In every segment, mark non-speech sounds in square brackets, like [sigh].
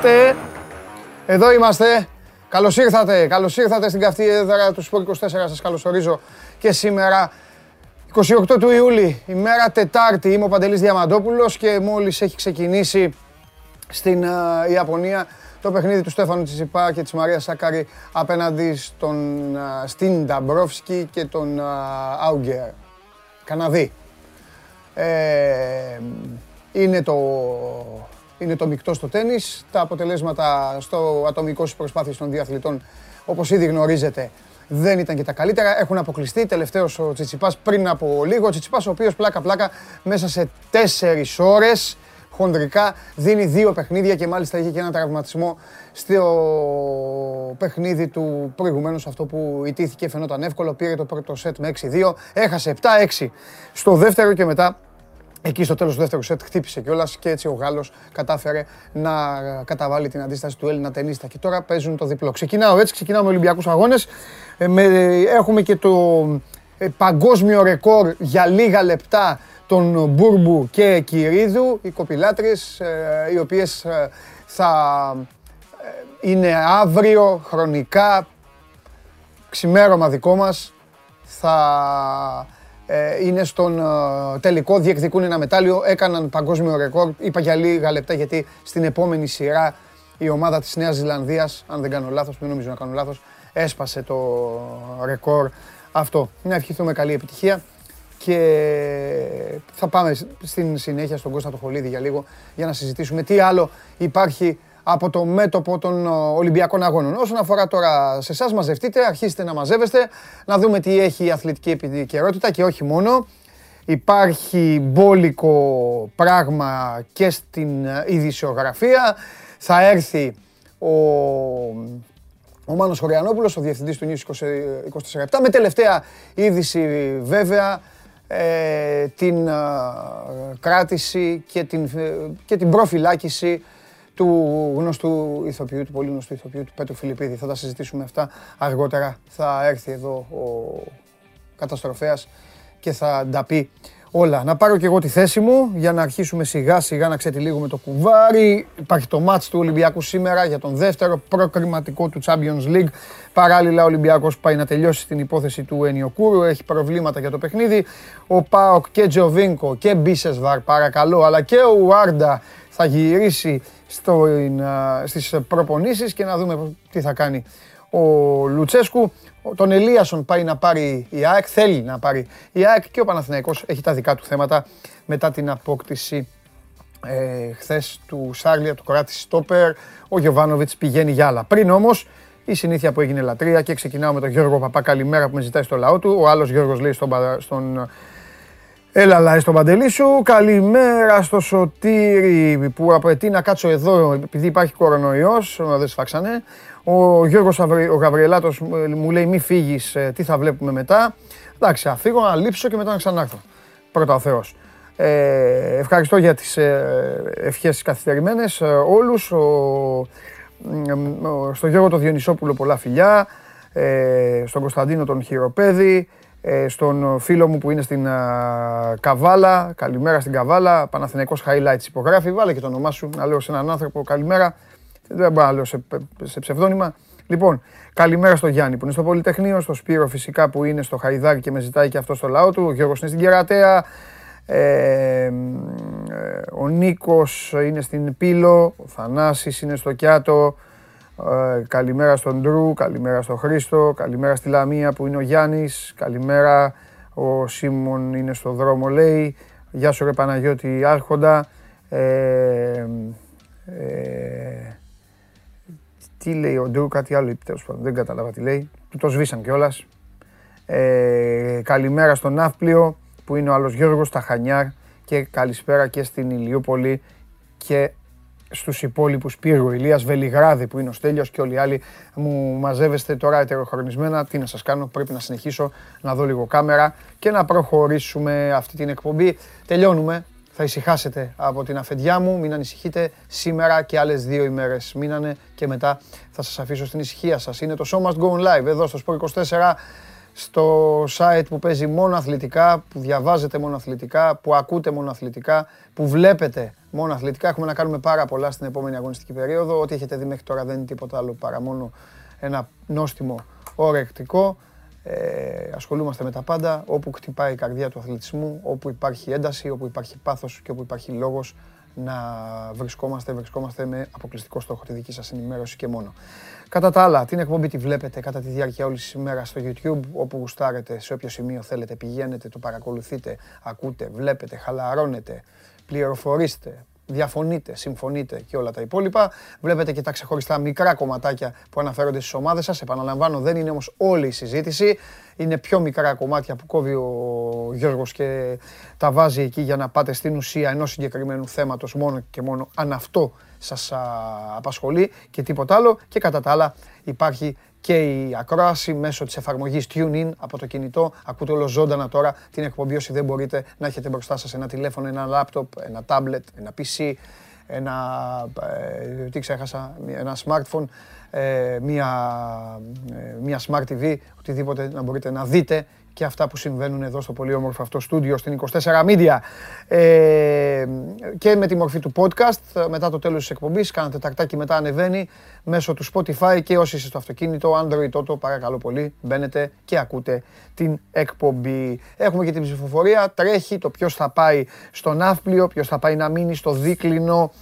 Χαίρετε. Εδώ είμαστε. Καλώς ήρθατε. Καλώς ήρθατε στην καυτή έδρα του Σπορ 24. Σας καλωσορίζω και σήμερα. 28 του Ιούλη, ημέρα Τετάρτη. Είμαι ο Παντελής Διαμαντόπουλος και μόλις έχει ξεκινήσει στην uh, Ιαπωνία το παιχνίδι του Στέφανου Τσιτσιπά και της Μαρίας Σάκαρη απέναντι στον uh, Στίν Νταμπρόφσκι και τον uh, Άουγκερ. Καναδί. Ε, είναι το είναι το μεικτό στο τέννις. Τα αποτελέσματα στο ατομικό στις προσπάθειες των διαθλητών, όπως ήδη γνωρίζετε, δεν ήταν και τα καλύτερα. Έχουν αποκλειστεί. Τελευταίος ο Τσιτσιπάς πριν από λίγο. Ο Τσιτσιπάς ο οποίος πλάκα-πλάκα μέσα σε τέσσερις ώρες χονδρικά δίνει δύο παιχνίδια και μάλιστα είχε και ένα τραυματισμό στο παιχνίδι του προηγουμένως αυτό που ιτήθηκε φαινόταν εύκολο. Πήρε το πρώτο σετ με 6-2, έχασε 7-6 στο δεύτερο και μετά Εκεί στο τέλος του δεύτερου σετ χτύπησε κιόλας και έτσι ο Γάλλος κατάφερε να καταβάλει την αντίσταση του Έλληνα ταινίστα. Και τώρα παίζουν το διπλό. Ξεκινάω έτσι, ξεκινάω με Ολυμπιακούς Αγώνες. Ε, έχουμε και το ε, παγκόσμιο ρεκόρ για λίγα λεπτά των Μπούρμπου και Κυρίδου, οι κοπηλάτρες, ε, οι οποίες θα είναι αύριο χρονικά, ξημέρωμα δικό μας, θα ε, είναι στον ε, τελικό, διεκδικούν ένα μετάλλιο, έκαναν παγκόσμιο ρεκόρ. Είπα για λίγα λεπτά γιατί στην επόμενη σειρά η ομάδα της Νέας Ζηλανδίας, αν δεν κάνω λάθος, μην νομίζω να κάνω λάθος, έσπασε το ρεκόρ αυτό. Να ευχηθούμε καλή επιτυχία και θα πάμε στην συνέχεια στον Κώστα το Χολίδη για λίγο για να συζητήσουμε τι άλλο υπάρχει από το μέτωπο των ε, Ολυμπιακών Αγώνων. Όσον αφορά τώρα σε εσάς, μαζευτείτε, αρχίστε να μαζεύεστε, να δούμε τι έχει η αθλητική επικαιρότητα και όχι μόνο. Υπάρχει μπόλικο πράγμα και στην ε, ειδησιογραφία. Θα έρθει ο, ο Μάνος Χωριανόπουλος, ο διευθυντής του News 24 με τελευταία είδηση βέβαια ε, την κράτηση και την, και την προφυλάκηση του γνωστού ηθοποιού, του πολύ γνωστού ηθοποιού, του Πέτρου Φιλιππίδη. Θα τα συζητήσουμε αυτά αργότερα. Θα έρθει εδώ ο καταστροφέας και θα τα πει όλα. Να πάρω και εγώ τη θέση μου για να αρχίσουμε σιγά σιγά να ξετυλίγουμε το κουβάρι. Υπάρχει το μάτς του Ολυμπιακού σήμερα για τον δεύτερο προκριματικό του Champions League. Παράλληλα ο Ολυμπιακός πάει να τελειώσει την υπόθεση του Ενιοκούρου. Έχει προβλήματα για το παιχνίδι. Ο Πάοκ και Τζοβίνκο και Μπίσεσβαρ παρακαλώ αλλά και ο Ουάρντα θα γυρίσει στο, στις προπονήσεις και να δούμε τι θα κάνει ο Λουτσέσκου. Τον Ελίασον πάει να πάρει η ΑΕΚ, θέλει να πάρει η ΑΕΚ και ο Παναθηναϊκός έχει τα δικά του θέματα μετά την απόκτηση ε, χθες του Σάρλια, του Κοράτη Στόπερ. Ο Γιωβάνοβιτς πηγαίνει για άλλα. Πριν όμως η συνήθεια που έγινε λατρεία και ξεκινάω με τον Γιώργο Παπά καλημέρα που με ζητάει στο λαό του. Ο άλλος Γιώργος λέει στον, στον Έλα λάι στον Παντελή σου, καλημέρα στο Σωτήρι που απαιτεί να κάτσω εδώ επειδή υπάρχει κορονοϊός, δεν σφάξανε. Ο Γιώργος ο Γαβριελάτος μου λέει μη φύγεις, ε, τι θα βλέπουμε μετά. Εντάξει, θα φύγω να λείψω και μετά να ξανάρθω. Πρώτα ο Θεός. Ε, ευχαριστώ για τις ε, ευχές καθυστερημένες ε, όλους. Ο, στο Γιώργο το Διονυσόπουλο πολλά φιλιά. Ε, στον Κωνσταντίνο τον Χειροπέδη. Ε, στον φίλο μου που είναι στην Καβάλα. Καλημέρα στην Καβάλα. Παναθηναϊκός Highlights υπογράφει. Βάλε και το όνομά σου να λέω σε έναν άνθρωπο καλημέρα. Δεν μπορώ να λέω σε, σε ψευδόνυμα. Λοιπόν, καλημέρα στο Γιάννη που είναι στο Πολυτεχνείο, στο Σπύρο φυσικά που είναι στο Χαϊδάρι και με ζητάει και αυτό στο λαό του. Ο Γιώργος είναι στην Κερατέα. Ε, ε, ο Νίκος είναι στην Πύλο. Ο Θανάσης είναι στο Κιάτο. Ε, καλημέρα στον Ντρού, καλημέρα στον Χρήστο, καλημέρα στη Λαμία που είναι ο Γιάννης, καλημέρα ο Σίμων είναι στο δρόμο λέει, γεια σου ρε Παναγιώτη Άρχοντα. Ε, ε, τι λέει ο Ντρού, κάτι άλλο είπε πάντων, δεν κατάλαβα τι λέει, του το σβήσαν κιόλας. Ε, καλημέρα στον Ναύπλιο που είναι ο άλλος Γιώργος Ταχανιάρ και καλησπέρα και στην Ηλιούπολη και στους υπόλοιπους Πύργο, Ηλίας Βελιγράδη που είναι ο Στέλιος και όλοι οι άλλοι μου μαζεύεστε τώρα ετεροχρονισμένα. Τι να σας κάνω, πρέπει να συνεχίσω να δω λίγο κάμερα και να προχωρήσουμε αυτή την εκπομπή. Τελειώνουμε, θα ησυχάσετε από την αφεντιά μου, μην ανησυχείτε. Σήμερα και άλλες δύο ημέρες μείνανε και μετά θα σας αφήσω στην ησυχία σας. Είναι το Show Must Go Live εδώ στο Sport 24 στο site που παίζει μόνο αθλητικά, που διαβάζετε μόνο αθλητικά, που ακούτε μόνο αθλητικά, που βλέπετε μόνο αθλητικά. Έχουμε να κάνουμε πάρα πολλά στην επόμενη αγωνιστική περίοδο. Ό,τι έχετε δει μέχρι τώρα δεν είναι τίποτα άλλο παρά μόνο ένα νόστιμο ορεκτικό. Ε, ασχολούμαστε με τα πάντα, όπου χτυπάει η καρδιά του αθλητισμού, όπου υπάρχει ένταση, όπου υπάρχει πάθος και όπου υπάρχει λόγος να βρισκόμαστε, βρισκόμαστε με αποκλειστικό στόχο τη δική σας ενημέρωση και μόνο. Κατά τα άλλα, την εκπομπή τη βλέπετε κατά τη διάρκεια όλης της ημέρας στο YouTube, όπου γουστάρετε, σε όποιο σημείο θέλετε, πηγαίνετε, το παρακολουθείτε, ακούτε, βλέπετε, χαλαρώνετε, πληροφορήστε, διαφωνείτε, συμφωνείτε και όλα τα υπόλοιπα. Βλέπετε και τα ξεχωριστά μικρά κομματάκια που αναφέρονται στις ομάδες σας. Επαναλαμβάνω, δεν είναι όμως όλη η συζήτηση. Είναι πιο μικρά κομμάτια που κόβει ο Γιώργος και τα βάζει εκεί για να πάτε στην ουσία ενός συγκεκριμένου θέματος μόνο και μόνο αν αυτό σας απασχολεί και τίποτα άλλο. Και κατά τα άλλα υπάρχει και η ακρόαση μέσω της εφαρμογής TuneIn από το κινητό. Ακούτε όλο ζωντανα τώρα την εκπομπή όσοι δεν μπορείτε να έχετε μπροστά σας ένα τηλέφωνο, ένα λάπτοπ, ένα τάμπλετ, ένα PC, ένα, ε, τι ξέχασα, ένα smartphone, ε, μια, ε, μια smart TV, οτιδήποτε να μπορείτε να δείτε και αυτά που συμβαίνουν εδώ στο πολύ όμορφο αυτό στούντιο στην 24 Media. Ε, και με τη μορφή του podcast μετά το τέλος της εκπομπής κάνετε τακτάκι μετά ανεβαίνει μέσω του Spotify και όσοι είστε στο αυτοκίνητο Android Toto παρακαλώ πολύ μπαίνετε και ακούτε την εκπομπή. Έχουμε και την ψηφοφορία. Τρέχει το ποιος θα πάει στο ναύπλιο ποιος θα πάει να μείνει στο δίκλινο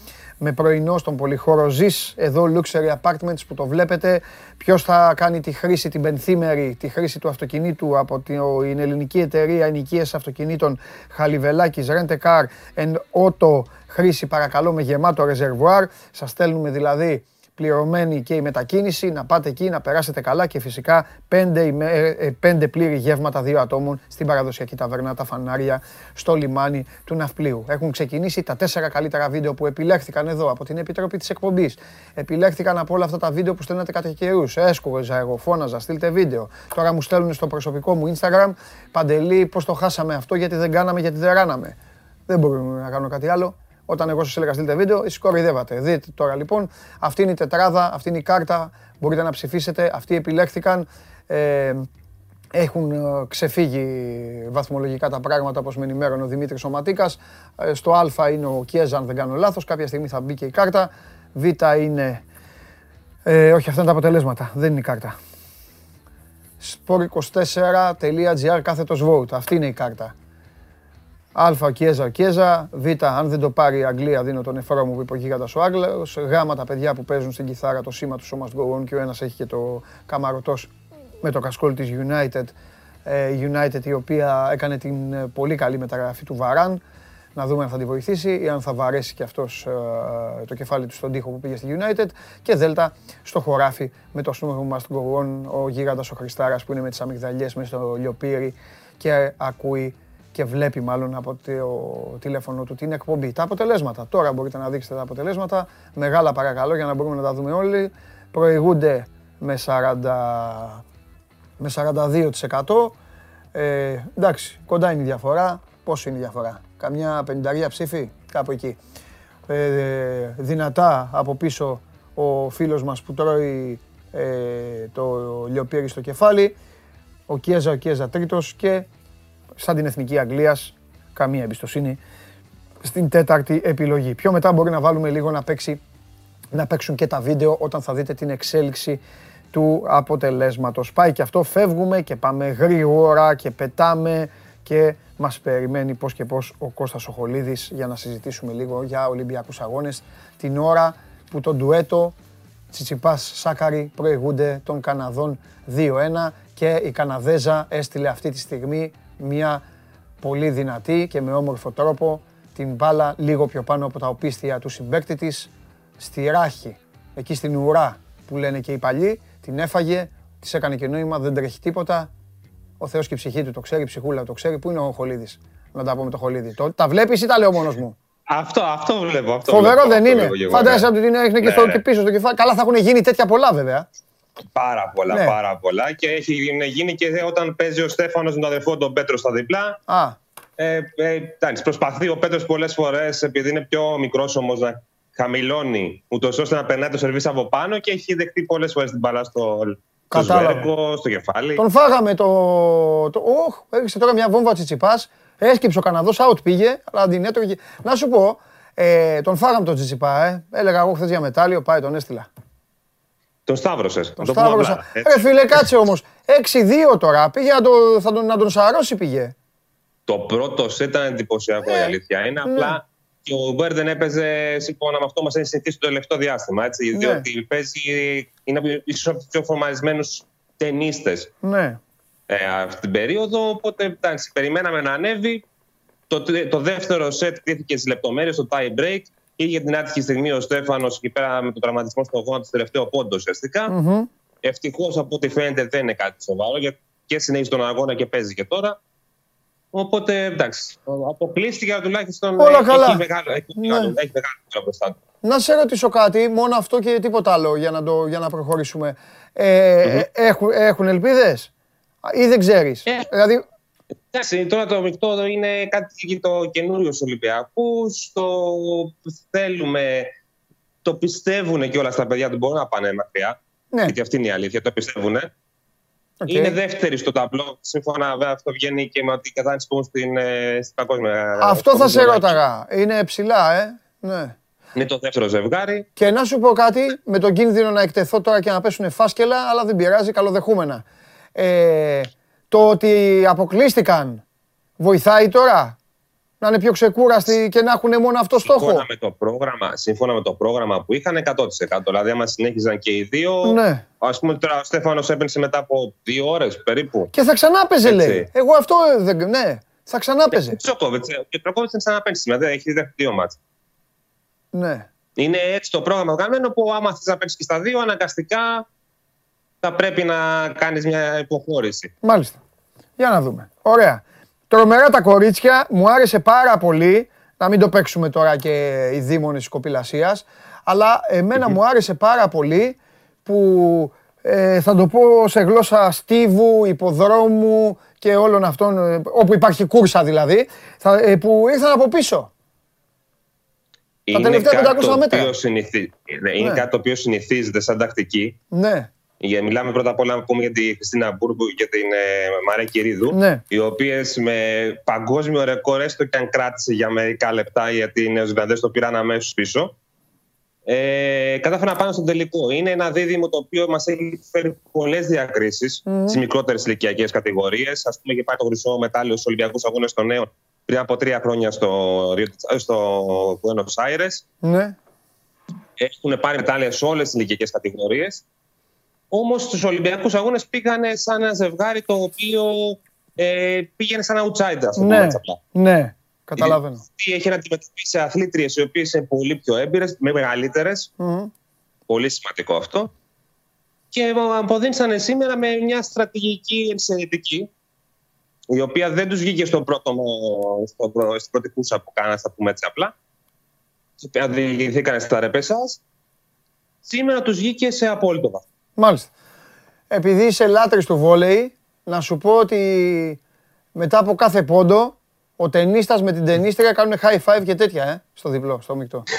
με πρωινό στον πολυχώρο Ζης, εδώ Luxury Apartments που το βλέπετε. Ποιος θα κάνει τη χρήση, την πενθήμερη, τη χρήση του αυτοκινήτου από την ελληνική εταιρεία ενοικίες αυτοκινήτων Χαλιβελάκης Rent a Car and Auto χρήση παρακαλώ με γεμάτο ρεζερβουάρ. Σας στέλνουμε δηλαδή πληρωμένη και η μετακίνηση, να πάτε εκεί, να περάσετε καλά και φυσικά πέντε, ε, ε, πέντε πλήρη γεύματα δύο ατόμων στην παραδοσιακή ταβέρνα Τα Φανάρια στο λιμάνι του Ναυπλίου. Έχουν ξεκινήσει τα τέσσερα καλύτερα βίντεο που επιλέχθηκαν εδώ από την Επιτροπή της Εκπομπής. Επιλέχθηκαν από όλα αυτά τα βίντεο που στέλνετε κατά καιρούς. Έσκογεζα εγώ, φώναζα, στείλτε βίντεο. Τώρα μου στέλνουν στο προσωπικό μου Instagram, Παντελή, πώς το χάσαμε αυτό, γιατί δεν κάναμε, γιατί δεν ράναμε. Δεν μπορούμε να κάνω κάτι άλλο. Όταν εγώ σας έλεγα στείλτε βίντεο, εσείς κοροϊδεύατε. Δείτε τώρα λοιπόν, αυτή είναι η τετράδα, αυτή είναι η κάρτα. Μπορείτε να ψηφίσετε. Αυτοί επιλέχθηκαν. Ε, έχουν ε, ξεφύγει βαθμολογικά τα πράγματα όπως με ενημέρωνε ο Δημήτρης Σωματίκας. Ε, στο Α είναι ο Κιέζα, αν δεν κάνω λάθος. Κάποια στιγμή θα μπει και η κάρτα. Β είναι... Ε, όχι, αυτά είναι τα αποτελέσματα. Δεν είναι η κάρτα. sport24.gr κάθετος vote. Αυτή είναι η κάρτα. Α, ο Κιέζα, ο Κιέζα. Β, αν δεν το πάρει η Αγγλία, δίνω τον εφρό μου που είπε ο Γίγαντας ο Άγγλος. Γ, τα παιδιά που παίζουν στην κιθάρα το σήμα του So Must Go On και ο ένας έχει και το καμαρωτός με το κασκόλ της United. Ε, United η οποία έκανε την ε, πολύ καλή μεταγραφή του Βαράν. Να δούμε αν θα τη βοηθήσει ή αν θα βαρέσει και αυτός ε, το κεφάλι του στον τοίχο που πήγε στη United. Και Δέλτα στο χωράφι με το So Must Go On ο Γίγαντας ο Χριστάρας που είναι με τις αμυγδαλιές μέσα στο λιοπύρι και ακούει και βλέπει μάλλον από το τηλέφωνο του την εκπομπή. Τα αποτελέσματα. Τώρα μπορείτε να δείξετε τα αποτελέσματα. Μεγάλα παρακαλώ για να μπορούμε να τα δούμε όλοι. Προηγούνται με, 40, με 42%. Ε, εντάξει, κοντά είναι η διαφορά. Πόσο είναι η διαφορά; Καμιά πενταρία ψήφι, κάπου εκεί. Ε, δυνατά από πίσω ο φίλος μας που τρώει ε, το λιοπύρι στο κεφάλι. Ο Κιέζα, ο Κιέζα τρίτος και σαν την Εθνική Αγγλίας, καμία εμπιστοσύνη στην τέταρτη επιλογή. Πιο μετά μπορεί να βάλουμε λίγο να, παίξει, να παίξουν και τα βίντεο όταν θα δείτε την εξέλιξη του αποτελέσματος. Πάει και αυτό, φεύγουμε και πάμε γρήγορα και πετάμε και μας περιμένει πώς και πώς ο Κώστας Οχολίδης για να συζητήσουμε λίγο για Ολυμπιακούς Αγώνες την ώρα που το ντουέτο Τσιτσιπάς Σάκαρη προηγούνται των Καναδών 2-1 και η Καναδέζα έστειλε αυτή τη στιγμή μια πολύ δυνατή και με όμορφο τρόπο την μπάλα λίγο πιο πάνω από τα οπίστια του συμπέκτη της στη ράχη, εκεί στην ουρά που λένε και οι παλιοί, την έφαγε, της έκανε και νόημα, δεν τρέχει τίποτα. Ο Θεός και η ψυχή του το ξέρει, η ψυχούλα το ξέρει. Πού είναι ο Χολίδης, να τα πούμε το Χολίδη. Το, τα βλέπεις ή τα λέω μόνος μου; Αυτό, αυτό βλέπω. Αυτό Φοβερό δεν είναι. Φαντάζεσαι ότι την έχνε και, στο, ναι. και πίσω στο κεφάλι. Καλά θα έχουν γίνει τέτοια πολλά βέβαια. Πάρα πολλά, ναι. πάρα πολλά. Και έχει γίνει και όταν παίζει ο Στέφανος με τον αδερφό τον Πέτρο στα διπλά. Α. Ε, ε, προσπαθεί ο Πέτρος πολλές φορές, επειδή είναι πιο μικρός όμως, να χαμηλώνει, ούτως ώστε να περνάει το σερβίς από πάνω και έχει δεχτεί πολλές φορές την μπαλά στο, Στο σβέρκο, στο κεφάλι. Τον φάγαμε το. το... Όχ, έριξε τώρα μια βόμβα τσιτσιπάς. Έσκυψε ο Καναδός, out πήγε, αλλά την έτρωγε. Να σου πω, ε, τον φάγαμε τον Τσιτσιπά, ε. Έλεγα εγώ χθες για μετάλλιο, πάει τον έστειλα. Τον Σταύρωσες. Τον Σταύρωσα. Ρε φίλε, κάτσε όμως. 6-2 τώρα. Πήγε να, το, θα τον, να τον σαρώσει πήγε. Το πρώτο ήταν εντυπωσιακό η ε, αλήθεια. Είναι ναι. απλά και ο Μπέρ δεν έπαιζε σύμφωνα με αυτό μας έχει συνηθίσει το τελευταίο διάστημα. Έτσι, ναι. Διότι παίζει, είναι ίσως από του πιο φορμαρισμένου ταινίστε ναι. ε, αυτή την περίοδο. Οπότε εντάξει, περιμέναμε να ανέβει. Το, το δεύτερο σετ κρίθηκε στις λεπτομέρειες, το tie break. Είχε την άτυχη στιγμή ο Στέφανος εκεί πέρα με τον τραυματισμό στο γόνατο, το τελευταίο πόντο ουσιαστικά. Mm-hmm. Ευτυχώς από ό,τι φαίνεται δεν είναι κάτι σοβαρό γιατί και συνέχισε τον αγώνα και παίζει και τώρα. Οπότε εντάξει, αποκλείστηκε τουλάχιστον. Όλα έχει, καλά. Έχει μεγάλο, έχει, ναι. μεγάλο, έχει μεγάλο μπροστά του. Να σε ρωτήσω κάτι, μόνο αυτό και τίποτα άλλο για να, το, για να προχωρήσουμε. Ε, mm-hmm. έχουν, έχουν ελπίδες ή δεν ξέρεις; Ε, δηλαδή... Εντάξει, τώρα το μεικτό είναι κάτι το καινούριο στους Ολυμπιακούς. Το θέλουμε, το πιστεύουν και όλα στα παιδιά του μπορούν να πάνε μακριά. Ναι. Γιατί αυτή είναι η αλήθεια, το πιστεύουν. Okay. Είναι δεύτερη στο ταμπλό. Σύμφωνα με αυτό βγαίνει και με ότι κατάνηση που στην, ε, στην παγκόσμια. Αυτό θα σε ρώταγα. Είναι ψηλά, ε. Ναι. Είναι το δεύτερο ζευγάρι. Και να σου πω κάτι, με τον κίνδυνο να εκτεθώ τώρα και να πέσουν φάσκελα, αλλά δεν πειράζει, καλοδεχούμενα. Ε, το ότι αποκλείστηκαν βοηθάει τώρα να είναι πιο ξεκούραστοι και να έχουν μόνο αυτό στόχο; Σύμφωνα με το πρόγραμμα, σύμφωνα με το πρόγραμμα που είχαν 100%. Δηλαδή, άμα συνέχιζαν και οι δύο. Ναι. Α πούμε τώρα ο Στέφανος έπαινε μετά από δύο ώρες περίπου. Και θα ξανά παίζε, λέει. Εγώ αυτό δεν. Ναι, θα ξανά παίζε. Και ο Τροκόβιτ δεν ξαναπέζει. Δηλαδή έχει δεύτερο δύο μάτς. Ναι. Είναι έτσι το πρόγραμμα γραμμένο που άμα θες να παίξεις και στα δύο, αναγκαστικά θα πρέπει να κάνεις μια υποχώρηση. Μάλιστα. Για να δούμε. Ωραία. Τρομερά τα κορίτσια, μου άρεσε πάρα πολύ, να μην το παίξουμε τώρα και οι δήμονες της κοπηλασίας, αλλά μου άρεσε πάρα πολύ που ε, θα το πω σε γλώσσα στίβου, υποδρόμου και όλων αυτών, ε, όπου υπάρχει κούρσα δηλαδή, θα, ε, που ήρθαν από πίσω. Είναι τα τελευταία 500 μέτρα. Συνηθι... Είναι ναι. κάτι το οποίο συνηθίζεται σαν τακτική. Ναι. Για, μιλάμε πρώτα απ' όλα να πούμε για τη Χριστίνα Μπούρμπου και την ε, Μαρία Κυρίδου. Ναι. Οι οποίες με παγκόσμιο ρεκόρ, έστω και αν κράτησε για μερικά λεπτά, γιατί οι Νεοζηλανδέ το πήραν αμέσως πίσω. Ε, κατάφεραν να πάνε στο τελικό. Είναι ένα δίδυμο το οποίο μας έχει φέρει πολλές διακρίσεις mm. στις μικρότερες ηλικιακές κατηγορίες. Α πούμε, και πάει το χρυσό μετάλλιο στους Ολυμπιακούς Αγώνες των Νέων πριν από τρία χρόνια στο, στο Buenos Aires. Ναι. Έχουν πάρει μετάλλια σε όλες τις ηλικιακές κατηγορίες. Όμως στους Ολυμπιακούς Αγώνες πήγανε σαν ένα ζευγάρι το οποίο ε, πήγαινε σαν outsider, ας πούμε. Ναι, ναι, καταλαβαίνω. Τι έχει να αντιμετωπίσει αθλήτριες οι οποίες είναι πολύ πιο έμπειρες, με μεγαλύτερες. Mm. Πολύ σημαντικό αυτό. Και αποδείξανε σήμερα με μια στρατηγική εξαιρετική, η οποία δεν τους βγήκε στο πρώτο, στο, στην πρώτη κούρσα που κάνανε, θα πούμε έτσι απλά. Και διηγηθήκανε στα ρεπέσας. Σήμερα τους βγήκε σε απόλυτο βαθμό. Μάλιστα. Επειδή είσαι λάτρης του βόλεϊ, να σου πω ότι μετά από κάθε πόντο, ο ταινίστας με την ταινίστρια κάνουν high five και τέτοια, ε, στο διπλό, στο μεικτό. [laughs]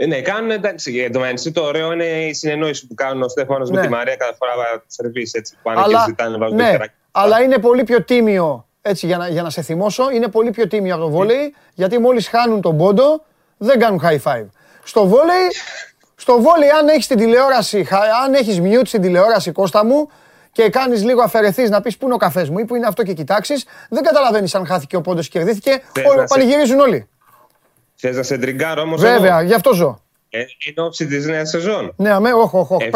Ε, ναι, κάνουν εντάξει. Εν τω μεταξύ, το ωραίο είναι η συνεννόηση που κάνουν ο Στέφανος ναι. με τη Μαρία κάθε φορά σερβίς έτσι. Που πάνε αλλά, και ζητάνε βάζουν ναι, αλλά είναι πολύ πιο τίμιο, έτσι για να, για να σε θυμώσω, είναι πολύ πιο τίμιο από το βόλεϊ, γιατί μόλις χάνουν τον πόντο, δεν κάνουν high five. Στο βόλεϊ [laughs] στο βόλι, αν έχεις την τηλεόραση, αν έχεις mute στην τηλεόραση, Κώστα μου, και κάνεις λίγο αφαιρεθείς να πεις πού είναι ο καφές μου ή πού είναι αυτό και κοιτάξεις, δεν καταλαβαίνεις αν χάθηκε ο πόντος και κερδίθηκε. Όλοι πανηγυρίζουν όλοι. Θες να σε τριγκάρω όμως. Βέβαια, γι' αυτό ζω. Ε, είναι όψη της νέας σεζόν. Ναι, αμέ, όχι, όχι. όχι.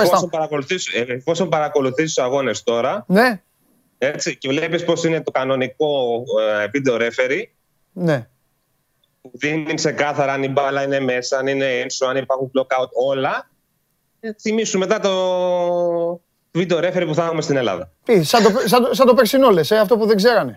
Εφόσον παρακολουθήσει τους αγώνες τώρα. Ναι. Έτσι, και βλέπεις πώς είναι το κανονικό ε, video referee. Ναι που δίνει ξεκάθαρα αν η μπάλα είναι μέσα, αν είναι ένσω, αν υπάρχουν blockout, όλα. Ε, θυμίσου μετά το βίντεο ρέφερ που θα έχουμε στην Ελλάδα. Τι, σαν, το, σαν, το, σαν το περσινό λες, ε, αυτό που δεν ξέρανε.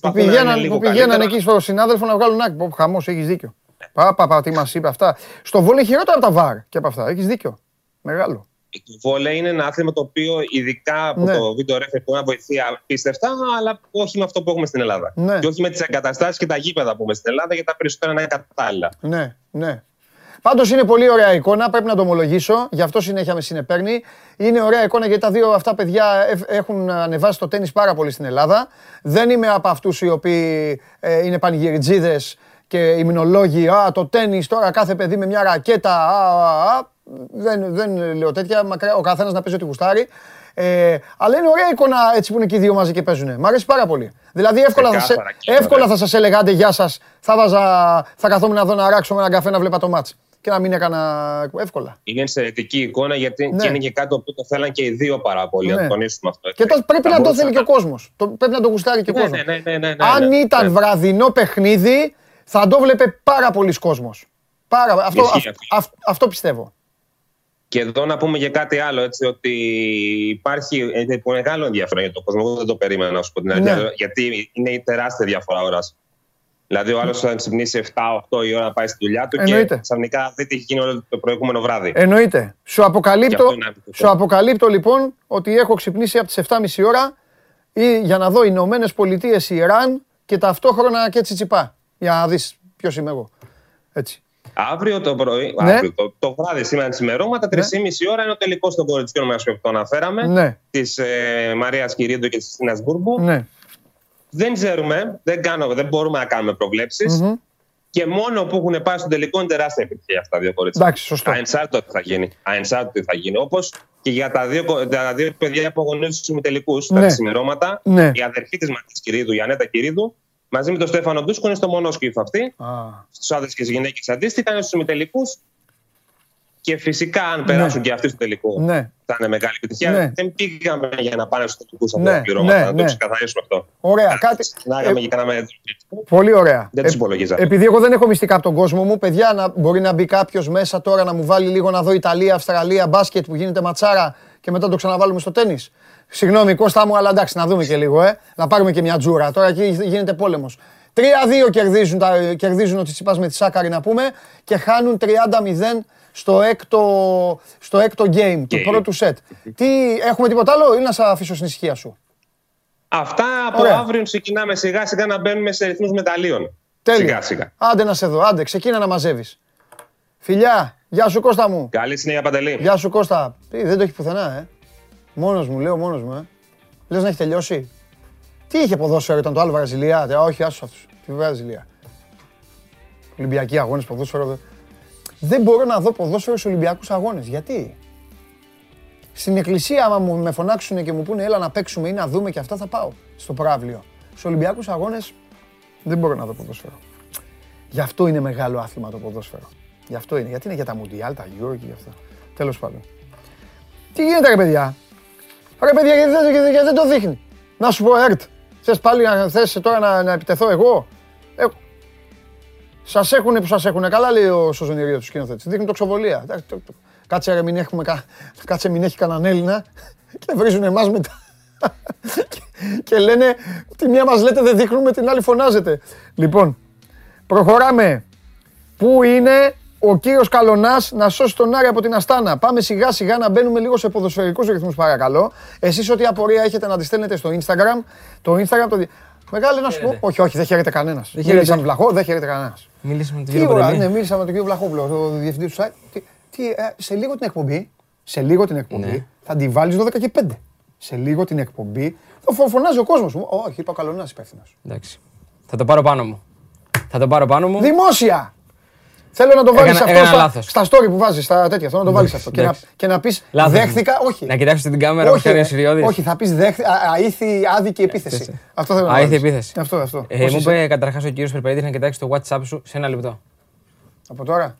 Που πηγαίναν, που πηγαίναν εκεί στο συνάδελφο να βγάλουν άκρη. Πω, χαμός, έχεις δίκιο. Πα, πα, πα, τι μας είπε αυτά. Στο βόλιο χειρότερα από τα βάρ και από αυτά. Έχεις δίκιο. Μεγάλο. Το βόλεϊ είναι ένα άθλημα το οποίο ειδικά από ναι. το βίντεο ρέφερ μπορεί να βοηθεί απίστευτα, αλλά όχι με αυτό που έχουμε στην Ελλάδα. Ναι. Και όχι με τις εγκαταστάσεις και τα γήπεδα που έχουμε στην Ελλάδα, γιατί τα περισσότερα είναι κατάλληλα. Ναι, ναι. Πάντως είναι πολύ ωραία εικόνα, πρέπει να το ομολογήσω. Γι' αυτό συνέχεια με συνεπέρνει. Είναι ωραία εικόνα γιατί τα δύο αυτά παιδιά έχουν ανεβάσει το τέννη πάρα πολύ στην Ελλάδα. Δεν είμαι από αυτούς οι οποίοι ε, είναι πανηγυριτζίδε και υμνολόγοι. Α, το τέννη τώρα κάθε παιδί με μια ρακέτα. Α, α, α. Δεν, δεν λέω τέτοια. Ο καθένας να παίζει ό,τι γουστάρει. Ε, αλλά είναι ωραία εικόνα έτσι που είναι και οι δύο μαζί και παίζουν. Μ' αρέσει πάρα πολύ. Δηλαδή εύκολα, θα, σε, εύκολα θα σας έλεγα άντε γεια σας, θα, βάζα, θα καθόμουν εδώ να ράξω με έναν καφέ να βλέπα το μάτς και να μην έκανα εύκολα. Είναι εξαιρετική εικόνα γιατί ναι. είναι και κάτι που το θέλαν και οι δύο πάρα πολύ. Ναι. Να τονίσουμε αυτό. Και το, πρέπει να το θέλει και ο κόσμος. Πρέπει να το γουστάρει και ο ναι, κόσμος. Ναι, ναι, ναι, Αν ήταν βραδινό παιχνίδι, θα το βλέπε πάρα πολλοί κόσμος. Αυτό, αυτό πιστεύω. Και εδώ να πούμε για κάτι άλλο, έτσι, ότι υπάρχει μεγάλο ενδιαφέρον για τον κόσμο. Εγώ δεν το περίμενα να σου πω την αλήθεια, ναι. γιατί είναι η τεράστια διαφορά ώρας. Δηλαδή, ο άλλος θα ξυπνήσει 7-8 η ώρα να πάει στη δουλειά του Εννοείται. και ξαφνικά δεν τι έχει γίνει όλο το προηγούμενο βράδυ. Εννοείται. Σου αποκαλύπτω, σου αποκαλύπτω λοιπόν ότι έχω ξυπνήσει από τις 7.30 ώρα ή για να δω Ηνωμένες Πολιτείες, Ιράν και ταυτόχρονα και τσιπά. Για να δεις ποιος είμαι εγώ. Έτσι. Αύριο το πρωί, ναι. αύριο, το, το βράδυ σήμερα ξημερώματα, ναι. 3,5 ώρα είναι ο τελικός των κοριτσιών μας που το αναφέραμε. Ναι. Της ε, Μαρίας Κυρίντο και της Χριστίνας Μπούρμπου. Ναι. Δεν ξέρουμε, δεν, κάνω, δεν μπορούμε να κάνουμε Και μόνο που έχουν πάει στον τελικό είναι τεράστια επιτυχία αυτά τα δύο κορίτσια. Εντάξει, σωστό. Αενσάρτητο τι θα γίνει. Αενσάρτητο τι θα γίνει. Όπως και για τα δύο, τα δύο παιδιά που αγωνίζουν στους ημιτελικούς, ναι. τα ξημερώματα, ναι. η αδερφή της Μαρίας Κυρίδου, η Ανέτα Κυρίδου, μαζί με τον Στέφανο Ντούσκο είναι στο μονόσκυφο αυτή. Στους άντρε και στις γυναίκες αντίστοιχα, είναι στους ημιτελικούς. Και φυσικά, αν ναι. περάσουν και αυτοί στο τελικό, ναι. θα είναι μεγάλη επιτυχία. Ναι. Δεν πήγαμε για να πάνε στους τελικούς αυτά τα πληρώματα. Ναι, να το ξεκαθαρίσουμε αυτό. Ωραία. Κάτι... Συνάγαμε ε... και κάναμε. Πολύ ωραία. Δεν τους υπολογίζα. Ε, επειδή εγώ δεν έχω μυστικά από τον κόσμο μου, παιδιά, να, μπορεί να μπει κάποιος μέσα τώρα να μου βάλει λίγο να δω Ιταλία, Αυστραλία, μπάσκετ που γίνεται ματσάρα και μετά το ξαναβάλουμε στο τέννη. Συγγνώμη Κώστα μου, αλλά εντάξει, να δούμε και λίγο, ε. Να πάρουμε και μια τζούρα. Τώρα εκεί γίνεται πόλεμος. 3-2 κερδίζουν, τα, κερδίζουν ότι τσιπάς με τη Σάκαρη να πούμε και χάνουν 30-0 στο έκτο, στο έκτο game του πρώτου σετ. Τι, έχουμε τίποτα άλλο ή να σε αφήσω στην ησυχία σου; Αυτά από Ωραία. αύριο ξεκινάμε σιγά σιγά να μπαίνουμε σε ρυθμούς μεταλλίων. Τέλεια. Σιγά σιγά. Άντε να σε δω, άντε ξεκίνα να μαζεύεις. Φιλιά, γεια σου Κώστα μου. Καλή συνέχεια Παντελή. Γεια σου Κώστα. δεν το έχει πουθενά, ε. Μόνος μου, λέω μόνος μου, ε. Λες να έχει τελειώσει. Τι είχε ποδόσφαιρο, ήταν το άλλο Βραζιλία. Ε, όχι, άσου αυτούς. Τη Βραζιλία. Ολυμπιακοί αγώνες ποδόσφαιρο. Δεν μπορώ να δω ποδόσφαιρο σε Ολυμπιακούς αγώνες. Γιατί; Στην εκκλησία, άμα μου με φωνάξουν και μου πούνε έλα να παίξουμε ή να δούμε και αυτά, θα πάω στο πράβλιο. Στους Ολυμπιακούς αγώνες δεν μπορώ να δω ποδόσφαιρο. Γι' αυτό είναι μεγάλο άθλημα το ποδόσφαιρο. Γι' αυτό είναι. Γιατί είναι για τα Μουντιάλ, τα Euro και γι' αυτό. Τέλος πάντων. Τι γίνεται ρε παιδιά; Ρε παιδιά γιατί δεν, γιατί δεν το δείχνει. Να σου πω Ερτ. Θες πάλι να θες τώρα να, να επιτεθώ εγώ; Ε, σας έχουνε που σας έχουνε. Καλά λέει ο Σοζονηρίο του σκηνοθέτης. Δείχνει τοξοβολία. Κάτσε ρε μην, έχουμε, κάτσε μην έχει κανέναν Έλληνα [laughs] και βρίζουν εμάς μετά. [laughs] και, και λένε τη μία μας λέτε δεν δείχνουμε, την άλλη φωνάζετε. Λοιπόν, προχωράμε. Πού είναι ο κύριος Καλονάς να σώσει τον Άρη από την Αστάνα. Πάμε σιγά σιγά να μπαίνουμε λίγο σε ποδοσφαιρικούς ρυθμούς, παρακαλώ. Εσείς, ό,τι απορία έχετε να τη στέλνετε στο Instagram. Το Instagram το. Μεγάλη να σου πω. Όχι, όχι, δεν χαίρεται κανένας. Μίλησα με Βλαχό, δεν χαίρεται κανένας. Μίλησα με τον κύριο Βλαχό. Ναι, μίλησα με τον κύριο Βλαχόπουλο, το διευθυντή του site. Τι, ε, σε λίγο την εκπομπή, σε λίγο την εκπομπή, ναι. θα τη βάλεις 12 και 5. Σε λίγο την εκπομπή θα φωνάζει ο κόσμος μου. Όχι, είπα Καλονάς υπεύθυνος. Εντάξει. Θα το πάρω πάνω μου. Θα το πάρω πάνω μου. Δημόσια! Θέλω να το βάλεις αυτό στα, στα story που βάζεις, στα τέτοια. Θέλω να το βάλεις αυτό. Και να, και να πεις δέχθηκα. Όχι. Να κοιτάξεις την κάμερα που κάνει ο Όχι, θα πεις αήθη άδικη επίθεση. Αυτό θέλω να Αήθη επίθεση. Αυτό, αυτό. Ε, μου είπε καταρχάς ο κύριος Περπερίδης να κοιτάξει το WhatsApp σου σε ένα λεπτό. Από τώρα;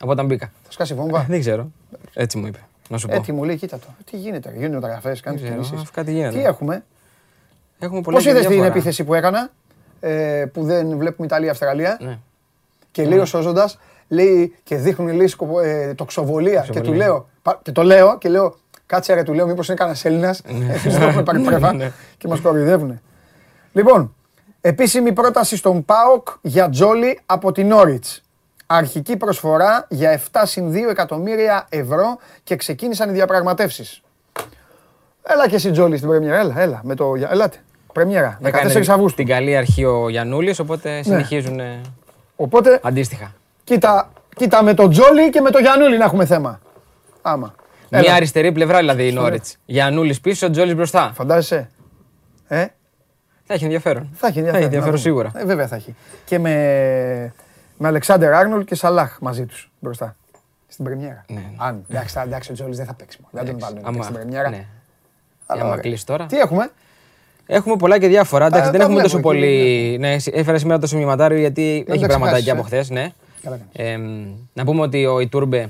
Από όταν μπήκα. Θα σκάσει βόμβα; Δεν ξέρω. Έτσι μου είπε. Να σου πω. Έτσι μου λέει, κοίτα το. Τι γίνεται, γίνονται μεταγραφέ, κάνεις κινήσεις. Τι έχουμε; Πώς είδες την επίθεση που έκανα ε, που δεν βλέπουμε Ιταλία-Αυστραλία. Ναι. Και λέει ο Σόζοντας, λέει και δείχνουν λέει ε, τοξοβολία. Και του λέω, και το λέω και λέω, κάτσε ρε, του λέω, μήπως είναι κανένας Έλληνας. Ναι. Εμεί δεν έχουμε πάρει πρέβα ναι. και μας κοροϊδεύουν. Λοιπόν, επίσημη πρόταση στον ΠΑΟΚ για Τζόλι από την Όριτ. Αρχική προσφορά για 7 συν 2 εκατομμύρια ευρώ και ξεκίνησαν οι διαπραγματεύσεις. Έλα και εσύ Τζόλι στην Πρεμιέρα, έλα, έλα, με το, ελάτε. Πρεμιέρα, 14 Αυγούστου. Την καλή αρχή ο Γιαννούλης, οπότε ναι. συνεχίζουν οπότε, αντίστοιχα. Κοίτα, Κοίτα με τον Τζόλι και με τον Γιανούλη να έχουμε θέμα. Άμα. Μια αριστερή πλευρά δηλαδή η Νόριτς. Γιανούλης πίσω, Τζόλις μπροστά. Φαντάζεσαι. Ε; Θα έχει ενδιαφέρον. Θα έχει ενδιαφέρον, θα έχει σίγουρα. Ε, βέβαια θα έχει. Και με, με Αλεξάνδερ Άρνολ και Σαλάχ μαζί τους μπροστά. Στην Πρεμιέρα. Ναι, ναι. Αν εντάξει, εντάξει, ο Τζόλις δεν θα παίξει. Δεν τον βάλουμε στην Πρεμιέρα. Ναι. Αλλά, κλείσει τώρα. Τι έχουμε; Έχουμε πολλά και διάφορα. Εντάξει, δεν έχουμε τόσο πολύ. Ναι, έφερα σήμερα τόσο μηματάριο γιατί έχει πραγματάκια από ε. χθες. Ναι. να πούμε ότι ο Ιτούρμπε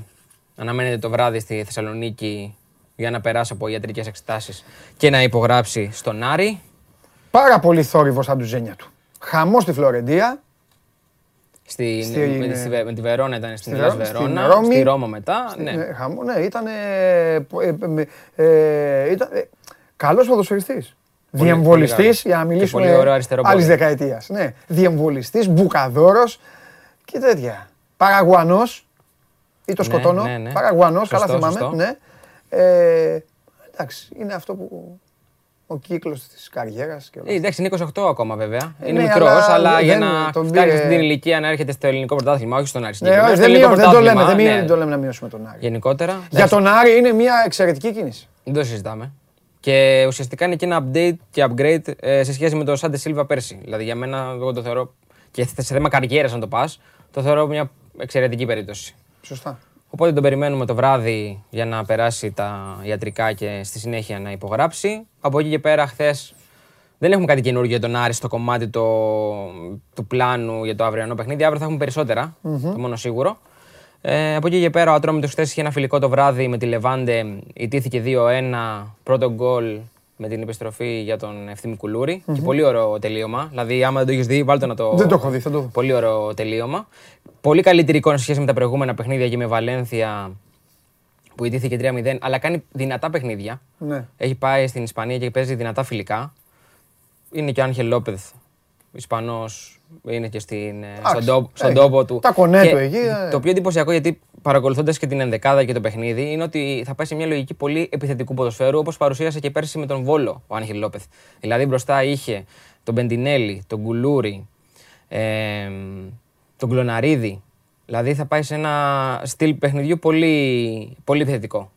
αναμένεται το βράδυ στη Θεσσαλονίκη για να περάσει από ιατρικές εξετάσεις και να υπογράψει στον Άρη. Πάρα πολύ θόρυβος σαν τους ζένια του. Χαμός στη Φλωρεντία. Στη, στη, με, στη, με τη Βερόνα ήταν στην Βερόνα, Βερόνα Ρώμη, στη Ρώμο μετά. Στη, ναι. ναι, χαμός, ναι, ήταν. Ε, ε, ε, ήταν ε, Καλός ποδοσφαιριστής. Διεμβολιστής, για να μιλήσουμε άλλης δεκαετίας. Ναι. Διεμβολιστής, μπουκαδόρος και τέτοια. Παραγουανός. Ή το ναι, σκοτώνω. Ναι, ναι. Παραγουανός, καλά θυμάμαι. Ναι. Ε, εντάξει, είναι αυτό που ο κύκλος της καριέρας. Ε, εντάξει, είναι 28 ακόμα βέβαια. Ε, είναι ναι, μικρός, αλλά, αλλά για να φτάσει στην ηλικία να έρχεται στο ελληνικό πρωτάθλημα, όχι στον Άρη. Ναι, όχι, δεν, δεν, το λέμε, ναι. δεν, το λέμε να μειώσουμε τον Άρη. Γενικότερα. Για τον Άρη είναι μια εξαιρετική κίνηση. Δεν το συζητάμε. Και ουσιαστικά είναι και ένα update και upgrade ε, σε σχέση με το Σάντε Σίλβα πέρσι. Δηλαδή για μένα, εγώ το θεωρώ. και σε θέμα καριέρας, αν το πας, το θεωρώ μια εξαιρετική περίπτωση. Σωστά. Οπότε τον περιμένουμε το βράδυ για να περάσει τα ιατρικά και στη συνέχεια να υπογράψει. Από εκεί και πέρα, χθες δεν έχουμε κάτι καινούργιο για τον Άρη στο κομμάτι το, του πλάνου για το αυριανό παιχνίδι. Αύριο θα έχουμε το μόνο σίγουρο. Ε, από εκεί και πέρα, ο Ατρόμητος χθες είχε ένα φιλικό το βράδυ με τη Λεβάντε. Ιτήθηκε 2-1. Πρώτο γκολ με την επιστροφή για τον Ευθύμη Κουλούρη. Και πολύ ωραίο τελείωμα. Δηλαδή, άμα δεν το έχεις δει, βάλτε να το. Δεν το έχω δει, θα το δω. Πολύ ωραίο τελείωμα. Πολύ καλύτερη εικόνα σε σχέση με τα προηγούμενα παιχνίδια και με Βαλένθια που ιτήθηκε 3-0, αλλά κάνει δυνατά παιχνίδια. Ναι. Έχει πάει στην Ισπανία και παίζει δυνατά φιλικά. Είναι και ο Άγχελ Λόπεθ, Ισπανός, είναι και στην, ε, στον, τόπο, στον τόπο του. Τα κονέ του εκεί. Ε. Το πιο εντυπωσιακό γιατί παρακολουθώντας και την ενδεκάδα και το παιχνίδι είναι ότι θα πάει σε μια λογική πολύ επιθετικού ποδοσφαίρου όπως παρουσίασε και πέρσι με τον Βόλο ο Άγχελ Λόπεθ. Δηλαδή μπροστά είχε τον Μπεντινέλη, τον Κουλούρι, ε, τον Κλωναρίδη. Δηλαδή θα πάει σε ένα στυλ παιχνιδιού πολύ, πολύ επιθετικό.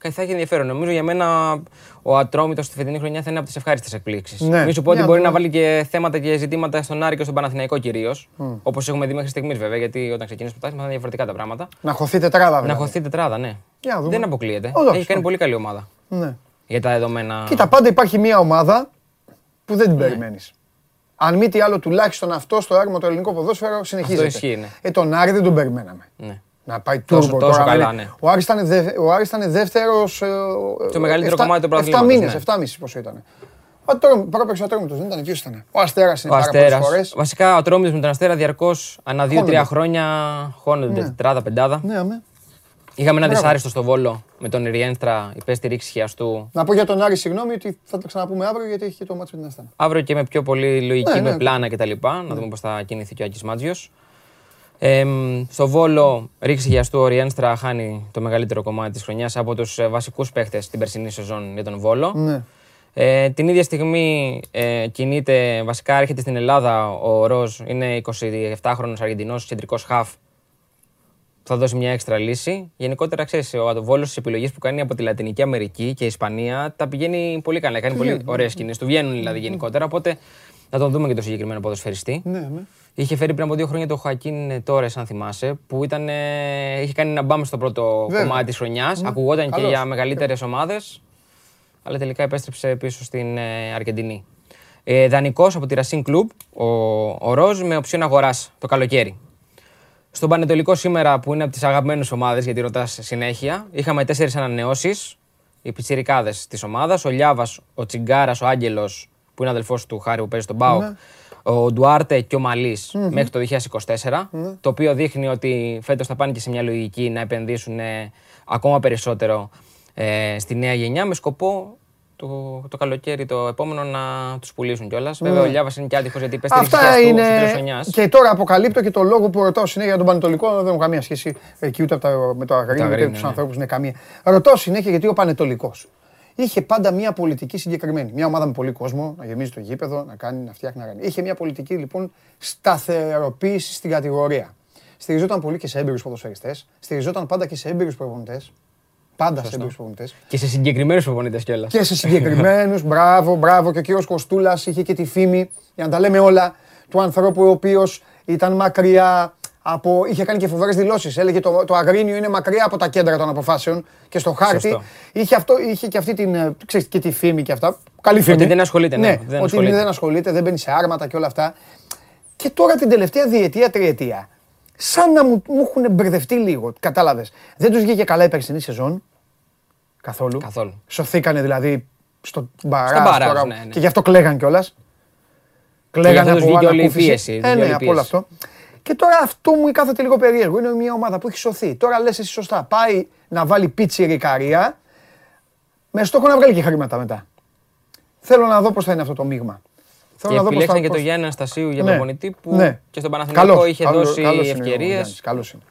Και θα έχει ενδιαφέρον. Νομίζω για μένα ο Ατρόμητος στη φετινή χρονιά θα είναι από τις ευχάριστες εκπλήξεις. Ναι. Μην σου πω ότι μπορεί να βάλει και θέματα και ζητήματα στον Άρη και στον Παναθηναϊκό κυρίως. Mm. Όπως έχουμε δει μέχρι στιγμής βέβαια, γιατί όταν ξεκινήσει το πρωτάθλημα θα είναι διαφορετικά τα πράγματα. Να χωθεί τετράδα, βέβαια. Να χωθεί τετράδα, ναι. Δεν αποκλείεται. Έχει κάνει πολύ καλή ομάδα. Ναι. Για τα δεδομένα. Κοίτα, πάντα υπάρχει μια ομάδα που δεν την ναι. περιμένεις. Αν μη τι άλλο, τουλάχιστον αυτό στο άγμα το ελληνικό ποδόσφαιρο συνεχίζεται. Αυτό ισχύει, ναι. Ε, τον Άρη δεν τον περιμέναμε. Ναι. Να πάει τόσο, τόσο καλά, ναι. Ο Άρης ήταν, δε, ο Άρης ήταν δεύτερος... Ε, το μεγαλύτερο κομμάτι του πρωταθλήματος. 7 μήνες, ναι. 7 μισή πόσο ήταν. Πρώτα παίξε ο Ατρόμητος, δεν ήταν, ποιος ήταν. Ο Αστέρας είναι ο πάρα πολλές φορές. Βασικά ο Ατρόμητος με τον Αστέρα διαρκώς ανά 2-3 χρόνια χώνονται ναι. τετράδα, πεντάδα. Ναι, αμέ. Είχαμε ένα δυσάρεστο στο Βόλο με τον Ριέντρα, υπέστη ρήξη χιαστού. Να πω για τον Άρη, συγγνώμη, ότι θα τα ξαναπούμε αύριο γιατί έχει και το μάτσο με την Αστέρα. Αύριο και με πιο πολύ λογική, ναι, με ναι. πλάνα κτλ. Να δούμε πώς θα κινηθεί και ο Άκης Μάτζιος. Ε, στο Βόλο, ρίξη γιαστού, ο Ριένστρα χάνει το μεγαλύτερο κομμάτι της χρονιάς από τους ε, βασικούς παίχτε την περσινή σεζόν για τον Βόλο. Ναι. Ε, την ίδια στιγμή ε, κινείται, βασικά έρχεται στην Ελλάδα ο Ροζ, είναι 27χρονο Αργεντινός, κεντρικός χαφ. Θα δώσει μια έξτρα λύση. Γενικότερα, ξέρεις, ο Βόλος στις επιλογές που κάνει από τη Λατινική Αμερική και η Ισπανία τα πηγαίνει πολύ καλά. Κάνει πολύ ωραίες κινήσει. Του βγαίνουν δηλαδή γενικότερα. Οπότε να τον δούμε και το συγκεκριμένο ποδοσφαιριστή. Ναι, ναι. Είχε φέρει πριν από δύο χρόνια το Χακίν Τόρες, αν θυμάσαι, που ήταν, είχε κάνει ένα μπάμ στο πρώτο Βέβαια. κομμάτι της χρονιάς. Ναι. Ακουγόταν και για μεγαλύτερες ομάδες. Αλλά τελικά επέστρεψε πίσω στην ε, Αργεντινή. Ε, Δανεικός από τη Racing Club, ο, ο Ροζ, με οψιόν αγοράς το καλοκαίρι. Στον Πανετολικό σήμερα, που είναι από τις αγαπημένες ομάδες, γιατί ρωτάς συνέχεια, είχαμε τέσσερις ανανεώσεις. Οι πιτσιρικάδες της ομάδας, ο Λιάβας, ο Τσιγκάρας, ο Άγγελος, που είναι αδελφός του Χάρη που παίζει στον Μπάουκ, ναι. Ο Ντουάρτε και ο μαλη μέχρι το 2024. Ναι. Το οποίο δείχνει ότι φέτος θα πάνε και σε μια λογική να επενδύσουν ε, ακόμα περισσότερο ε, στη νέα γενιά με σκοπό το, το καλοκαίρι το επόμενο να τους πουλήσουν κιόλας. Mm. Βέβαια, ο Λιάβας είναι και άτυχος γιατί πέφτει Αυτά είναι. Και τώρα αποκαλύπτω και το λόγο που ρωτάω συνέχεια για τον Πανετολικό. Δεν έχω καμία σχέση εκεί ούτε με το Αγρίνο ούτε με τους ναι. ανθρώπους. Είναι καμία. Ρωτάω συνέχεια γιατί ο Πανετολικός είχε πάντα μια πολιτική συγκεκριμένη. Μια ομάδα με πολύ κόσμο, να γεμίζει το γήπεδο, να κάνει, να φτιάχνει, να κάνει. Είχε μια πολιτική λοιπόν σταθεροποίηση στην κατηγορία. στηριζόταν πολύ και σε έμπειρους ποδοσφαιριστές. Στηριζόταν πάντα και σε έμπειρους προπονητές. Πάντα σε έμπειρους προπονητές. Και σε συγκεκριμένους προπονητές κιόλας. Και σε συγκεκριμένους, μπράβο, μπράβο. Και ο κύριος Κοστούλας είχε και τη φήμη, για να τα λέμε όλα, του ανθρώπου ο οποίος ήταν μακριά από, είχε κάνει και φοβερές δηλώσεις. Έλεγε το, το Αγρίνιο είναι μακριά από τα κέντρα των αποφάσεων και στο χάρτη. Είχε, αυτό, είχε και αυτή την, ε, ξέρεις, και τη φήμη και αυτά. Καλή φήμη. Ότι δεν ασχολείται. Ναι, ναι δεν ότι ασχολείται. δεν ασχολείται, δεν μπαίνει σε άρματα και όλα αυτά. Και τώρα την τελευταία διετία, τριετία, σαν να μου, μου έχουν μπερδευτεί λίγο. Κατάλαβες. Δεν τους βγήκε καλά η περσινή σεζόν. Καθόλου. Καθόλου. Σωθήκανε δηλαδή στο μπαράζ. Ναι, ναι. Και γι' αυτό κλαίγαν κιόλας. Κλαίγανε από όλη η πίεση. Ε, ναι, από όλο αυτό. Και τώρα αυτό μου κάθεται λίγο περίεργο. Είναι μια ομάδα που έχει σωθεί. Τώρα λες εσύ σωστά. Πάει να βάλει πίτσι ρικαρία με στόχο να βγάλει και χρήματα μετά. Θέλω να δω πώς θα είναι αυτό το μείγμα. Θέλω και να δω πώς θα... και το Γιάννη Αναστασίου για ναι. προπονητή που ναι. και στον Παναθηναϊκό είχε δώσει ευκαιρίες. Καλός είναι.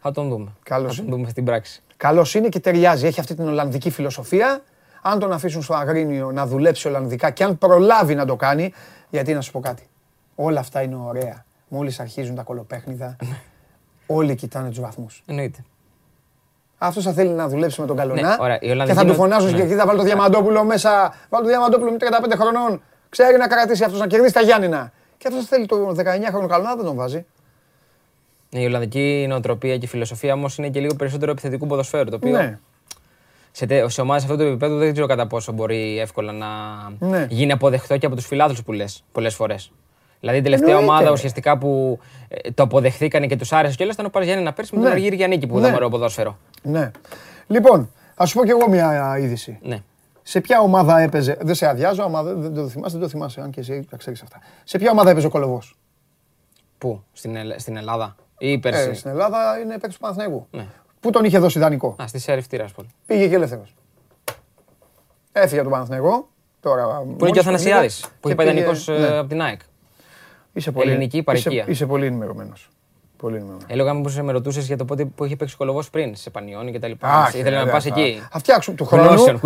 Θα τον δούμε. Καλώς θα τον δούμε στην πράξη. Καλός είναι και ταιριάζει. Έχει αυτή την Ολλανδική φιλοσοφία. Αν τον αφήσουν στο Αγρίνιο να δουλέψει Ολλανδικά και αν προλάβει να το κάνει, γιατί να σου πω κάτι. Όλα αυτά είναι ωραία. Μόλις αρχίζουν τα κολοπέχνιδα, ναι. όλοι κοιτάνε τους βαθμούς. Εννοείται. Αυτός θα θέλει να δουλέψει με τον Καλονά ναι, και θα του φωνάζουν και εκεί θα βάλει το Διαμαντόπουλο μέσα. Βάλει το Διαμαντόπουλο με 35 χρονών. Ξέρει να κρατήσει αυτός, να κερδίσει τα Γιάννηνα. Και αυτός θέλει το 19χρονο Καλονά, δεν τον βάζει. Η Ολλανδική νοοτροπία και η φιλοσοφία όμως είναι και λίγο περισσότερο επιθετικού ποδοσφαίρου. Το οποίο ναι. σε, σε ομάδες αυτού του επίπεδου δεν ξέρω κατά πόσο μπορεί εύκολα να ναι. γίνει αποδεκτό και από τους φιλάθλους που λες πολλές φορές. Δηλαδή η τελευταία ομάδα ουσιαστικά που ε, το αποδεχθήκανε και τους άρεσε κιόλας ήταν ο Παριζιάννη να πέρσει με τον Αργύρι Γιάννη που ήταν ωραίο ποδόσφαιρο. Ναι. Λοιπόν, ας σου πω κι εγώ μια είδηση. Ναι. Σε ποια ομάδα έπαιζε. Δεν σε αδειάζω, άμα δεν, το θυμάσαι, δεν το θυμάσαι, αν και εσύ τα ξέρεις αυτά. Σε ποια ομάδα έπαιζε ο Κολοβός; Πού, στην, στην Ελλάδα ή πέρσι; Ε, στην Ελλάδα είναι παίκτης του Παναθηναϊκού. Ναι. Πού τον είχε δώσει δανεικό. Α, στη Σέριφ Τiraspol. Πήγε και ελεύθερος. Έφυγε από τον Παναθηναϊκό. Τώρα, που είναι και ο Θανασιάδη. Που είχε πάει δανεικό ε, ναι. από την ΑΕΚ. Είσαι πολύ, Ελληνική παροικία. Είσαι, είσαι πολύ ενημερωμένος. Πολύ ενημερωμένος. Έλεγα μου με ρωτούσες για το πότε που είχε παίξει κολοβός πριν σε Πανιόνι και τα λοιπά. Ήθελα να πας εκεί. Θα φτιάξουμε του χρόνου.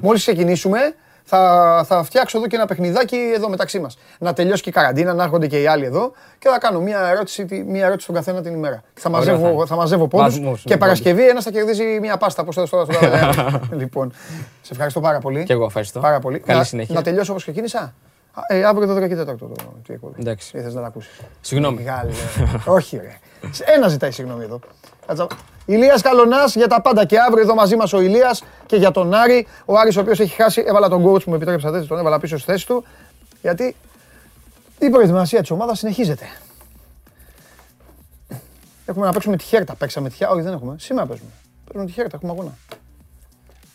Μόλις ξεκινήσουμε, θα, θα φτιάξω εδώ και ένα παιχνιδάκι εδώ μεταξύ μας. Να τελειώσει και η καραντίνα, να έρχονται και οι άλλοι εδώ και θα κάνω μια ερώτηση, μια ερώτηση στον καθένα την ημέρα. Θα μαζεύω, θα μαζεύω πόντους και Παρασκευή ένας θα κερδίζει μια πάστα. Πώ θα το Λοιπόν, σε ευχαριστώ πάρα πολύ. Και εγώ ευχαριστώ. Πάρα πολύ. Καλή συνέχεια. Να τελειώσω όπως ξεκίνησα; Ε, αύριο το 12 και 4 το εκπομπή. Εντάξει. Ήθελες να τα ακούσεις. Συγγνώμη. Μεγάλη. Όχι ρε. Ένα ζητάει συγγνώμη εδώ. Ηλίας Καλονάς για τα πάντα και αύριο εδώ μαζί μας ο Ηλίας και για τον Άρη. Ο Άρης ο οποίος έχει χάσει, έβαλα τον coach που με επιτρέψατε έτσι, τον έβαλα πίσω στη θέση του. Γιατί η προετοιμασία της ομάδας συνεχίζεται. Έχουμε να παίξουμε τη χέρτα. Παίξαμε τη χέρτα. Όχι, δεν έχουμε. Σήμερα παίζουμε. Παίζουμε τη χέρτα, έχουμε αγώνα.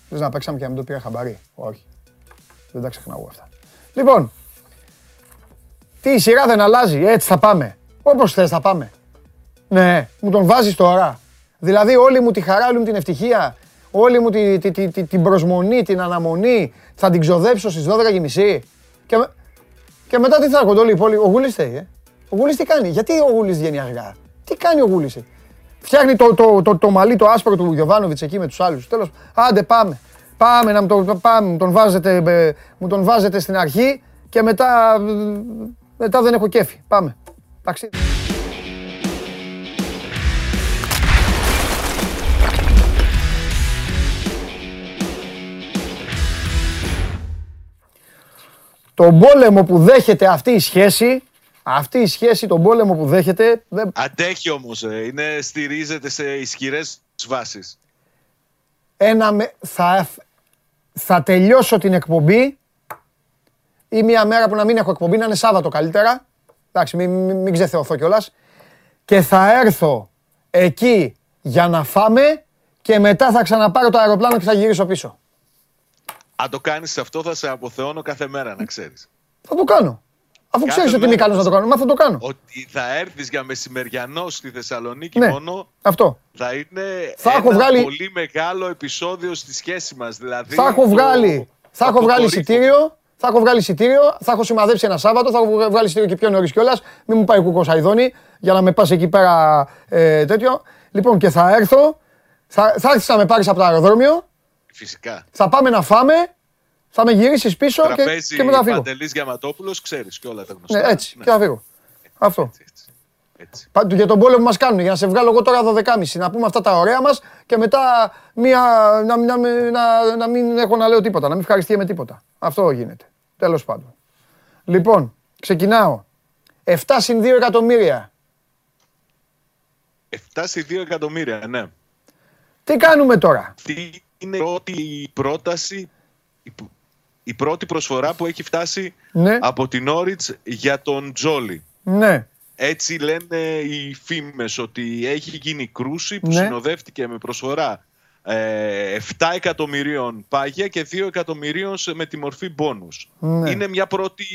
Θες να παίξαμε και να μην το πήρα χαμπαρί. Όχι. Δεν τα ξεχνάω αυτά. Λοιπόν, τι η σειρά δεν αλλάζει, έτσι θα πάμε. Όπως θες θα πάμε. Ναι, μου τον βάζεις τώρα. Δηλαδή όλη μου τη χαρά, όλη μου την ευτυχία, όλη μου τη, τη, τη, την προσμονή, την αναμονή θα την ξοδέψω στις 12.30 και, και μετά τι θα έρχονται όλοι οι υπόλοιποι; Ο Γούλης θέλει, ε. Ο Γούλης τι κάνει, γιατί ο Γούλης βγαίνει αργά; Τι κάνει ο Γούλης; Ε; Φτιάχνει το, το, το, το, μαλλί το άσπρο του Γιωβάνοβιτς εκεί με τους άλλους. Τέλος, άντε πάμε. Πάμε να μου τον, πάμε, τον βάζετε, ε, μου τον βάζετε στην αρχή και μετά, μετά δεν έχω κέφι. Πάμε. Ταξίδι. Τον πόλεμο που δέχεται αυτή η σχέση, αυτή η σχέση, τον πόλεμο που δέχεται... Δεν... Αντέχει όμως, ε. είναι, στηρίζεται σε ισχυρές βάσεις. Ένα, θα, θα τελειώσω την εκπομπή ή μια μέρα που να μην έχω εκπομπή, να είναι Σάββατο καλύτερα. Εντάξει, μην, μην, μην ξεθεωθώ κιόλας. Και θα έρθω εκεί για να φάμε και μετά θα ξαναπάρω το αεροπλάνο και θα γυρίσω πίσω. Αν το κάνεις αυτό θα σε αποθεώνω κάθε μέρα, να ξέρεις. Θα το κάνω. Αφού ξέρεις ότι είμαι ικανός να το κάνω, μα θα το κάνω. Ότι θα έρθεις για μεσημεριανό στη Θεσσαλονίκη ναι, μόνο. Αυτό. Θα είναι θα ένα βγάλει... πολύ μεγάλο επεισόδιο στη σχέση μας. Δηλαδή, θα έχω βγάλει, θα έχω βγάλει εισιτήριο. Θα έχω βγάλει εισιτήριο, θα έχω σημαδέψει ένα Σάββατο, θα έχω βγάλει εισιτήριο και πιο νωρίς κιόλας. Μην μου πάει κουκός Σαϊδόνι για να με πας εκεί πέρα ε, τέτοιο. Λοιπόν, και θα έρθω, θα, θα έρθεις να με πάρεις από το αεροδρόμιο. Φυσικά. Θα πάμε να φάμε θα με γυρίσεις πίσω και, και μετά φύγω. Παντελής Γιαματόπουλος, ξέρεις και όλα τα γνωστά. Ναι, έτσι, ναι. και θα φύγω. Αυτό. Έτσι, έτσι. Έτσι. Για τον πόλεμο που μας κάνουν, για να σε βγάλω εγώ τώρα 12.30 να πούμε αυτά τα ωραία μας και μετά μία, να, να, να, να, μην έχω να λέω τίποτα, να μην ευχαριστεί με τίποτα. Αυτό γίνεται. Τέλος πάντων. Λοιπόν, ξεκινάω. 7 συν 2 εκατομμύρια. 7 συν 2 εκατομμύρια, ναι. Τι κάνουμε τώρα; Τι είναι η πρώτη πρόταση, η πρώτη προσφορά που έχει φτάσει ναι. από την Όριτς για τον Τζόλι; Ναι. Έτσι λένε οι φήμες ότι έχει γίνει κρούση που ναι. συνοδεύτηκε με προσφορά 7 ε, εκατομμυρίων πάγια και 2 εκατομμυρίων με τη μορφή μπόνους. Ναι. Είναι μια πρώτη,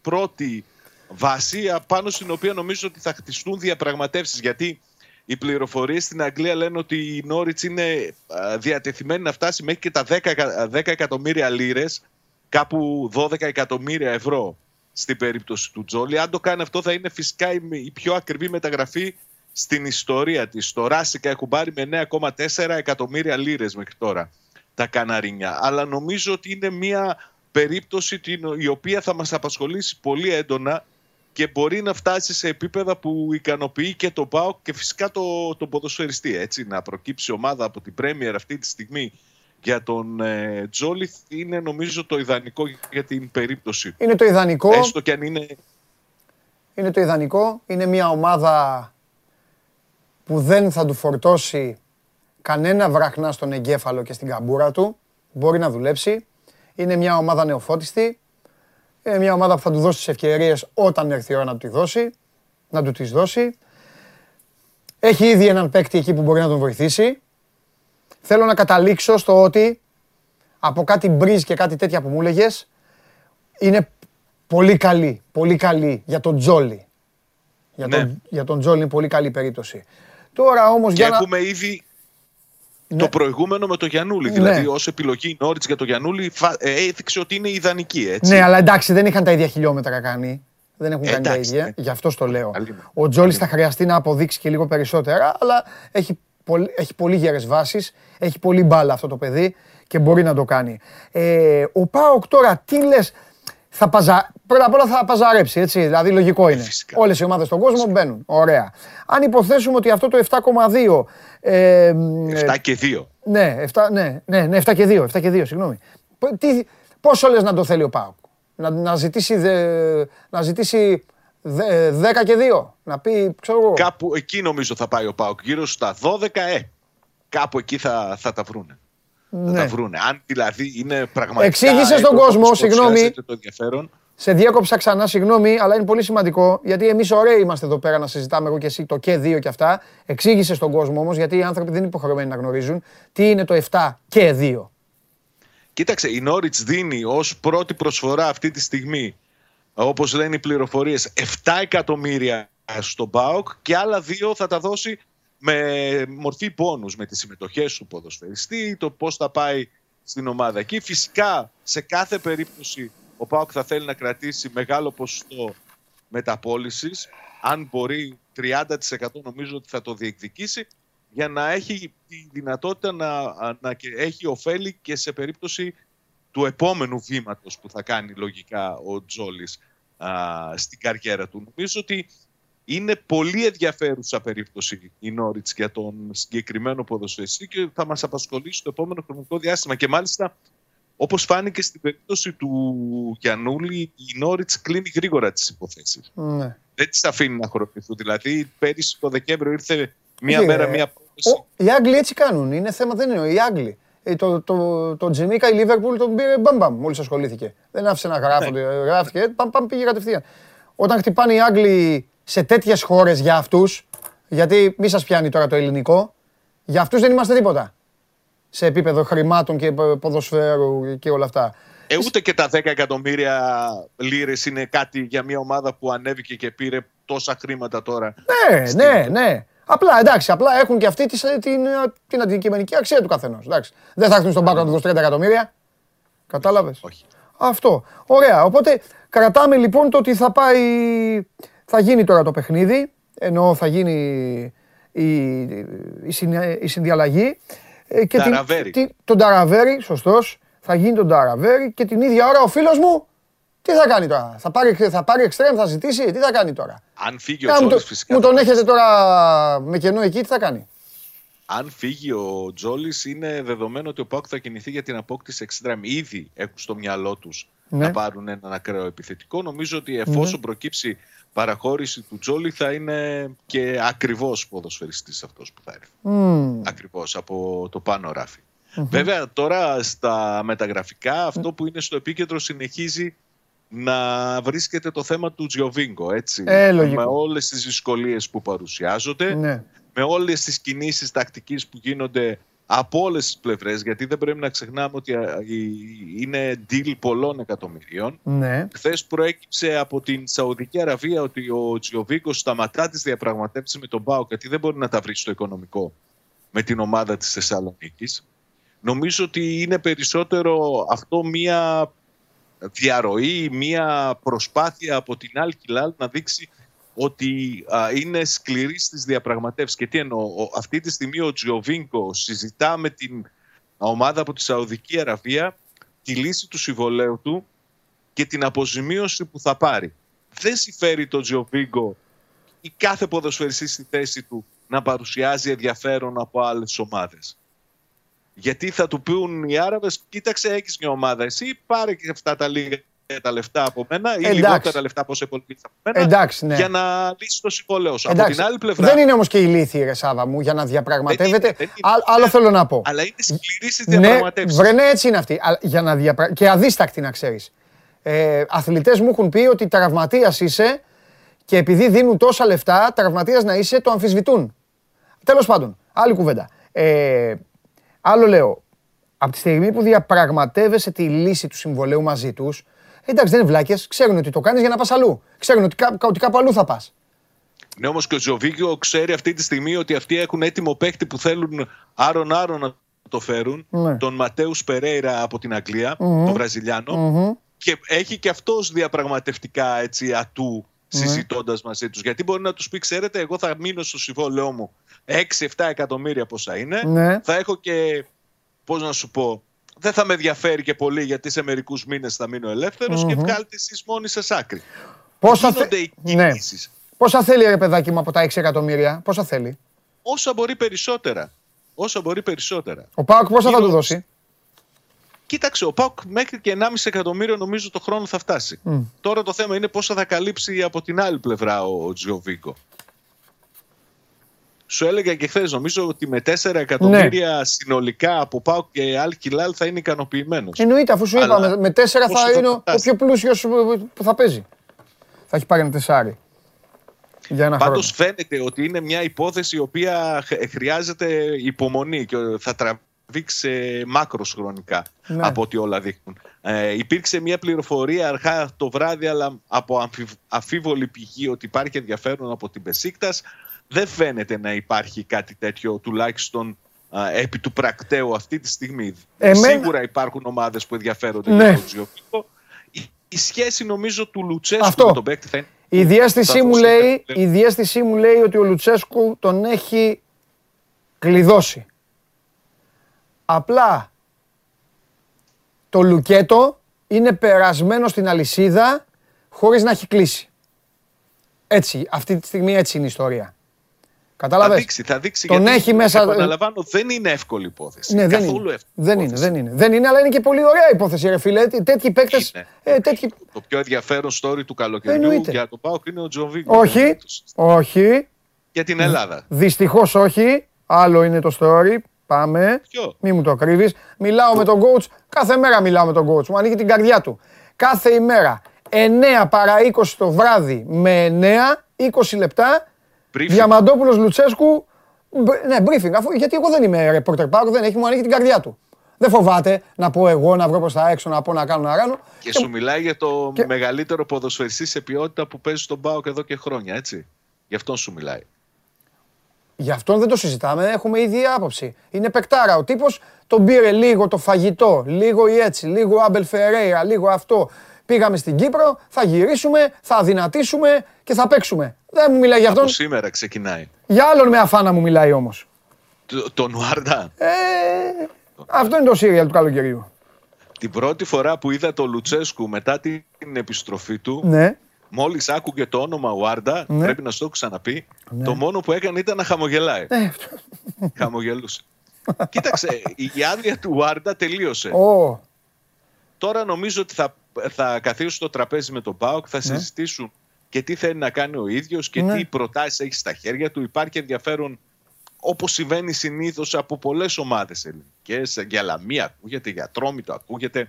πρώτη βάση πάνω στην οποία νομίζω ότι θα χτιστούν διαπραγματεύσεις γιατί οι πληροφορίες στην Αγγλία λένε ότι η Νόριτς είναι διατεθειμένη να φτάσει μέχρι και τα 10, 10 εκατομμύρια λίρες, κάπου 12 εκατομμύρια ευρώ στην περίπτωση του Τζόλι. Αν το κάνει αυτό θα είναι φυσικά η πιο ακριβή μεταγραφή στην ιστορία της. Το Ράσικα έχουν πάρει με 9,4 εκατομμύρια λίρες μέχρι τώρα τα Καναρίνια. Αλλά νομίζω ότι είναι μια περίπτωση η οποία θα μας απασχολήσει πολύ έντονα και μπορεί να φτάσει σε επίπεδα που ικανοποιεί και το ΠΑΟΚ και φυσικά το, το ποδοσφαιριστή. Έτσι, να προκύψει ομάδα από την Πρέμιερ αυτή τη στιγμή για τον ε, Τζόλιθ είναι νομίζω το ιδανικό για την περίπτωση. Είναι το ιδανικό. Έστω και αν είναι... Είναι το ιδανικό. Είναι μια ομάδα που δεν θα του φορτώσει κανένα βραχνά στον εγκέφαλο και στην καμπούρα του. Μπορεί να δουλέψει. Είναι μια ομάδα νεοφώτιστη. Είναι μια ομάδα που θα του δώσει τις ευκαιρίες όταν έρθει η ώρα να του τη δώσει. Να του τις δώσει. Έχει ήδη έναν παίκτη εκεί που μπορεί να τον βοηθήσει. Θέλω να καταλήξω στο ότι από κάτι μπριζ και κάτι τέτοια που μου έλεγες, είναι πολύ καλή. Πολύ καλή για τον Τζόλι. Για, τον, ναι. για τον Τζόλι είναι πολύ καλή περίπτωση. Τώρα όμως και για έχουμε ήδη ναι. το προηγούμενο με το Γιανούλη. Ναι. Δηλαδή, ως επιλογή Νόριτς για το Γιανούλη ε, έδειξε ότι είναι ιδανική. Έτσι. Ναι, αλλά εντάξει, δεν είχαν τα ίδια χιλιόμετρα κάνει. Δεν έχουν κάνει τα ίδια. Ναι. Γι' αυτό το λέω. Ο Τζόλις θα χρειαστεί να αποδείξει και λίγο περισσότερα, αλλά έχει πολύ, έχει πολύ γερές βάσεις, έχει πολύ μπάλα αυτό το παιδί και μπορεί να το κάνει. Ε, ο Πάοκ τώρα τι λες, θα παζα... πρώτα απ' όλα θα παζαρέψει, έτσι, δηλαδή λογικό είναι. Φυσικά. Όλες οι ομάδες στον κόσμο μπαίνουν, ωραία. Αν υποθέσουμε ότι αυτό το 7,2... Ε, 7 και 2. Ναι, 7, ναι, ναι, ναι, 7 και 2, 7 και 2, συγγνώμη. Τι, πόσο λες να το θέλει ο Πάοκ, να, να ζητήσει, να ζητήσει 10 και 2. Να πει, ξέρω εγώ. Κάπου εκεί νομίζω θα πάει ο Πάοκ. Γύρω στα 12, ε. Κάπου εκεί θα, θα τα βρούνε. Ναι. Θα τα βρούνε. Αν δηλαδή είναι πραγματικά. Εξήγησες στον κόσμο, συγγνώμη. Το Σε διέκοψα ξανά, συγγνώμη, αλλά είναι πολύ σημαντικό γιατί εμείς ωραίοι είμαστε εδώ πέρα να συζητάμε εγώ και εσύ το και 2 και αυτά. Εξήγησες στον κόσμο όμως, γιατί οι άνθρωποι δεν είναι υποχρεωμένοι να γνωρίζουν τι είναι το 7 και 2. Κοίταξε, η Νόριτ δίνει ως πρώτη προσφορά αυτή τη στιγμή όπως λένε οι πληροφορίες, 7 εκατομμύρια στον ΠΑΟΚ και άλλα δύο θα τα δώσει με μορφή πόνους, με τις συμμετοχές του ποδοσφαιριστή, το πώς θα πάει στην ομάδα εκεί. Φυσικά, σε κάθε περίπτωση, ο ΠΑΟΚ θα θέλει να κρατήσει μεγάλο ποσοστό μεταπόλησης. Αν μπορεί 30% νομίζω ότι θα το διεκδικήσει για να έχει τη δυνατότητα να, να έχει ωφέλη και σε περίπτωση του επόμενου βήματος που θα κάνει λογικά ο Τζόλης α, στην καριέρα του. Νομίζω ότι είναι πολύ ενδιαφέρουσα περίπτωση η Νόριτς για τον συγκεκριμένο ποδοσφαιριστή και θα μας απασχολήσει το επόμενο χρονικό διάστημα. Και μάλιστα, όπως φάνηκε στην περίπτωση του Γιαννούλη, η Νόριτς κλείνει γρήγορα τις υποθέσεις. Ναι. Δεν τις αφήνει να χοροπηθούν. Δηλαδή, πέρυσι το Δεκέμβριο ήρθε μία μέρα, μία πρόταση. Οι Άγγλοι έτσι κάνουν. Είναι θέμα, δεν είναι οι Άγγλοι. Ε, το, το, το Τζιμίκα η Λίβερπουλ τον πήρε μπαμπαμ μόλις ασχολήθηκε. Δεν άφησε να γράφονται. Ναι. Γράφτηκε, παμ, παμ, πήγε κατευθείαν. Όταν χτυπάνε οι Άγγλοι σε τέτοιες χώρες για αυτούς, γιατί μη σας πιάνει τώρα το ελληνικό, για αυτούς δεν είμαστε τίποτα. Σε επίπεδο χρημάτων και ποδοσφαίρου και όλα αυτά. Ε, ούτε και τα 10 εκατομμύρια λίρες είναι κάτι για μια ομάδα που ανέβηκε και πήρε τόσα χρήματα τώρα. Ναι, ναι, ναι. Απλά εντάξει, απλά έχουν και αυτοί την, την, την αντικειμενική αξία του καθενός. Δεν θα έρθουν στον πάγκο να τους δώσουν 30 εκατομμύρια. Κατάλαβες; Όχι. Αυτό. Ωραία. Οπότε κρατάμε λοιπόν το ότι θα πάει. Θα γίνει τώρα το παιχνίδι. Ενώ θα γίνει η, η, η συνδιαλλαγή. Ε, και την, τον Ταραβέρι, σωστός. Θα γίνει τον Ταραβέρι και την ίδια ώρα ο φίλος μου Τι θα κάνει τώρα, θα πάρει, θα πάρει εξτρέμ, θα ζητήσει, τι θα κάνει τώρα; Αν φύγει ο Τζόλης φυσικά. Μου τον έχετε τώρα με κενό εκεί, τι θα κάνει; Αν φύγει ο Τζόλη, είναι δεδομένο ότι ο Πάουκ θα κινηθεί για την απόκτηση εξτρέμ. Ήδη έχουν στο μυαλό τους ναι. να πάρουν έναν ακραίο επιθετικό. Νομίζω ότι εφόσον ναι. προκύψει παραχώρηση του Τζόλι θα είναι και ακριβώς ποδοσφαιριστής αυτός που θα έρθει. Mm. Ακριβώς από το πάνω Βέβαια τώρα στα μεταγραφικά αυτό που είναι στο επίκεντρο συνεχίζει να βρίσκεται το θέμα του Τζιοβίνκο, έτσι. Ε, με όλες τις δυσκολίες που παρουσιάζονται, ναι. με όλες τις κινήσεις τακτικής που γίνονται από όλες τις πλευρές, γιατί δεν πρέπει να ξεχνάμε ότι είναι deal πολλών εκατομμυρίων. Ναι. Χθες προέκυψε από την Σαουδική Αραβία ότι ο Τζιοβίκο σταματά τις διαπραγματεύσεις με τον Μπάουκ, γιατί δεν μπορεί να τα βρει στο οικονομικό με την ομάδα της Θεσσαλονίκης. Νομίζω ότι είναι περισσότερο αυτό μία διαρροή, μία προσπάθεια από την Al να δείξει ότι είναι σκληρή στις διαπραγματεύσεις. Και τι εννοώ, αυτή τη στιγμή ο Τζιοβίνκο συζητά με την ομάδα από τη Σαουδική Αραβία τη λύση του συμβολέου του και την αποζημίωση που θα πάρει. Δεν συμφέρει το Τζιοβίνκο ή κάθε ποδοσφαιριστή στη θέση του να παρουσιάζει ενδιαφέρον από άλλες ομάδες. Γιατί θα του πούν οι Άραβες, κοίταξε έχεις μια ομάδα εσύ, πάρε και αυτά τα λίγα τα λεφτά από μένα ή λιγότερα λεφτά από όσο από μένα Εντάξει, ναι. για να λύσεις το συμβολέο σου. Από την άλλη πλευρά. Δεν είναι όμως και ηλίθιοι, ρε Σάβα μου, για να διαπραγματεύεται. Άλλο θέλω να πω. Αλλά είναι σκληρής στις διαπραγματεύσεις. Ναι, βρε, ναι, έτσι είναι αυτή. Για να διαπρα... Και αδίστακτη να ξέρεις. Ε, Αθλητές μου έχουν πει ότι τραυματίας είσαι και επειδή δίνουν τόσα λεφτά, τραυματίας να είσαι, το αμφισβητούν. Τέλος πάντων, άλλη κουβέντα. Ε, άλλο λέω, από τη στιγμή που διαπραγματεύεσαι τη λύση του συμβολέου μαζί τους, Εντάξει, δεν είναι βλάκες. Ξέρουν ότι το κάνεις για να πας αλλού. Ξέρουν ότι, κά, ότι κάπου αλλού θα πας. Ναι, όμως και ο Ζοβίκιο ξέρει αυτή τη στιγμή ότι αυτοί έχουν έτοιμο παίχτη που θέλουν άρον-άρον να το φέρουν. Ναι. Τον Ματέους Περέιρα από την Αγγλία, mm-hmm. τον βραζιλιανο Και έχει και αυτός διαπραγματευτικά έτσι, ατού ναι. Συζητώντας μαζί τους. Γιατί μπορεί να τους πει, ξέρετε, εγώ θα μείνω στο συμβόλαιό μου 6-7 εκατομμύρια πόσα είναι. Ναι. Θα έχω και, πώς να σου πω, δεν θα με ενδιαφέρει και πολύ γιατί σε μερικούς μήνες θα μείνω ελεύθερος mm-hmm. και βγάλετε εσεί μόνοι σα άκρη. Πόσα, θε... ναι. Πόσα θέλει ρε παιδάκι μου από τα 6 εκατομμύρια, πόσα θέλει; Όσα μπορεί περισσότερα. Όσα μπορεί περισσότερα. Ο Πάοκ πόσα θα του δώσει; Κοίταξε, ο Πάοκ μέχρι και 1,5 εκατομμύριο νομίζω το χρόνο θα φτάσει. Τώρα το θέμα είναι πόσα θα καλύψει από την άλλη πλευρά ο Τζιοβίκο. Σου έλεγα και χθες, νομίζω ότι με 4 εκατομμύρια ναι. συνολικά από Πάο και Αλ Κιλάλ θα είναι ικανοποιημένος. Εννοείται, αφού σου είπα, με, με 4 θα είναι ο πιο πλούσιος που θα παίζει. Θα έχει πάρει ένα τεσάρι. Για ένα Πάντως φαίνεται ότι είναι μια υπόθεση η οποία χρειάζεται υπομονή και θα τραβήξει μάκρος χρονικά ναι. από ό,τι όλα δείχνουν. Ε, υπήρξε μια πληροφορία αρχά το βράδυ αλλά από αφίβολη πηγή ότι υπάρχει ενδιαφέρον από την Πεσίκτας δεν φαίνεται να υπάρχει κάτι τέτοιο τουλάχιστον α, επί του πρακτέου αυτή τη στιγμή. Σίγουρα υπάρχουν ομάδες που ενδιαφέρονται ναι. για τον Τζιοπίκο. Η, η, σχέση νομίζω του Λουτσέσκου με τον παίκτη θα είναι... Η διέστησή, μου λέει, η διέστησή μου λέει ότι ο Λουτσέσκου τον έχει κλειδώσει. Απλά το Λουκέτο είναι περασμένο στην αλυσίδα χωρίς να έχει κλείσει. Έτσι, αυτή τη στιγμή έτσι είναι η ιστορία. Κατάλαβες; Θα δείξει, θα δείξει. Τον γιατί, έχει μέσα. Επαναλαμβάνω, δεν είναι εύκολη υπόθεση. Ναι, δεν Καθόλου είναι. εύκολη. Δεν είναι, δεν είναι. Δεν είναι, αλλά είναι και πολύ ωραία υπόθεση, ρε φίλε. Τέτοιοι παίκτε. Ε, τέτοιοι... Το πιο ενδιαφέρον story του καλοκαιριού για τον Πάοκ είναι ο Τζοβίγκο. Όχι. Όχι. Για την Ελλάδα. Δυστυχώς όχι. Άλλο είναι το story. Πάμε. Ποιο; Μη μου το κρύβεις. Μιλάω με τον coach. Κάθε μέρα μιλάω με τον coach. Μου ανοίγει την καρδιά του. Κάθε ημέρα. 9 παρά 20 το βράδυ με 9, 20 λεπτά. Διαμαντόπουλος Λουτσέσκου ναι, briefing. Αφού, γιατί εγώ δεν είμαι reporter πάρκο, δεν έχει μου ανοίγει την καρδιά του. Δεν φοβάται να πω εγώ, να βρω προς τα έξω, να πω να κάνω να ράνω. Και, και, σου μιλάει για το και... μεγαλύτερο ποδοσφαιριστή σε ποιότητα που παίζει στον Πάοκ εδώ και χρόνια, έτσι. Γι' αυτόν σου μιλάει. Γι' αυτόν δεν το συζητάμε, έχουμε ήδη άποψη. Είναι πεκτάρα. Ο τύπος τον πήρε λίγο το φαγητό, λίγο η έτσι, λίγο Άμπελ Φερέιρα, λίγο αυτό. Πήγαμε στην Κύπρο, θα γυρίσουμε, θα αδυνατήσουμε και θα παίξουμε. Δεν μου μιλάει για αυτόν. Από σήμερα ξεκινάει. Για άλλον με αφάνα μου μιλάει όμως. Το, το Νουάρντα. Ε, αυτό είναι το σύριαλ του καλοκαιριού. την πρώτη φορά που είδα το Λουτσέσκου μετά την επιστροφή του, ναι. Μόλις άκουγε το όνομα Ουάρντα, ναι. πρέπει να σου το ξαναπεί, ναι. το μόνο που έκανε ήταν να χαμογελάει. Ναι. Χαμογελούσε. Κοίταξε, η άδεια του Ουάρντα τελείωσε. Oh. Τώρα νομίζω ότι θα, θα καθίσουν στο τραπέζι με τον Πάοκ, θα ναι. συζητήσουν και τι θέλει να κάνει ο ίδιος και ναι. τι προτάσεις έχει στα χέρια του. Υπάρχει ενδιαφέρον όπως συμβαίνει συνήθως από πολλές ομάδες ελληνικές, για Λαμία ακούγεται, για Τρόμητο ακούγεται,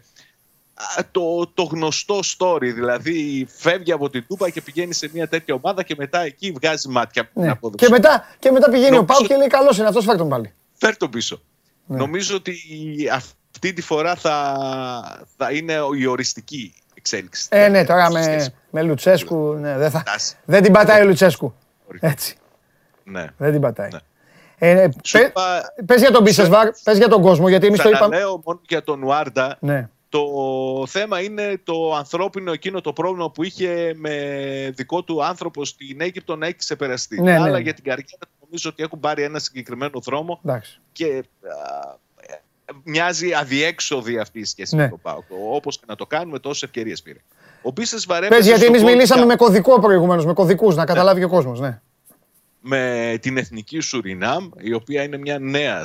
το, το γνωστό story, δηλαδή φεύγει από την Τούπα και πηγαίνει σε μια τέτοια ομάδα και μετά εκεί βγάζει μάτια. Ναι. Και, μετά, και μετά πηγαίνει Νομίζω... ο Πάου και λέει καλώς είναι αυτός, φέρ τον πάλι. Φέρ τον πίσω. Ναι. Νομίζω ότι αυτή τη φορά θα, θα είναι η οριστική εξέλιξη. Ε, ναι, τώρα με, με Λουτσέσκου, ναι, δεν, θα, δεν την πατάει ο Λουτσέσκου. Έτσι. Ναι. Δεν την πατάει. Ναι. Ε, πε, πες για τον Μπίσεσβαρ, πες για τον κόσμο, γιατί εμείς το είπαμε. λέω μόνο για τον Ουάρντα. Ναι. Το θέμα είναι το ανθρώπινο εκείνο το πρόβλημα που είχε με δικό του άνθρωπο στην Αίγυπτο να έχει ξεπεραστεί. Ναι, Αλλά ναι. για την καριέρα νομίζω ότι έχουν πάρει ένα συγκεκριμένο δρόμο Εντάξει. και α, μοιάζει αδιέξοδη αυτή η σχέση ναι. με τον Πάοκ. Όπως και να το κάνουμε, τόσες ευκαιρίες πήρε. Ο Πες γιατί εμείς μιλήσαμε με κωδικό προηγουμένως, με κωδικούς, να καταλάβει και ο κόσμος. Ναι με την εθνική Σουρινάμ, η οποία είναι μια νέα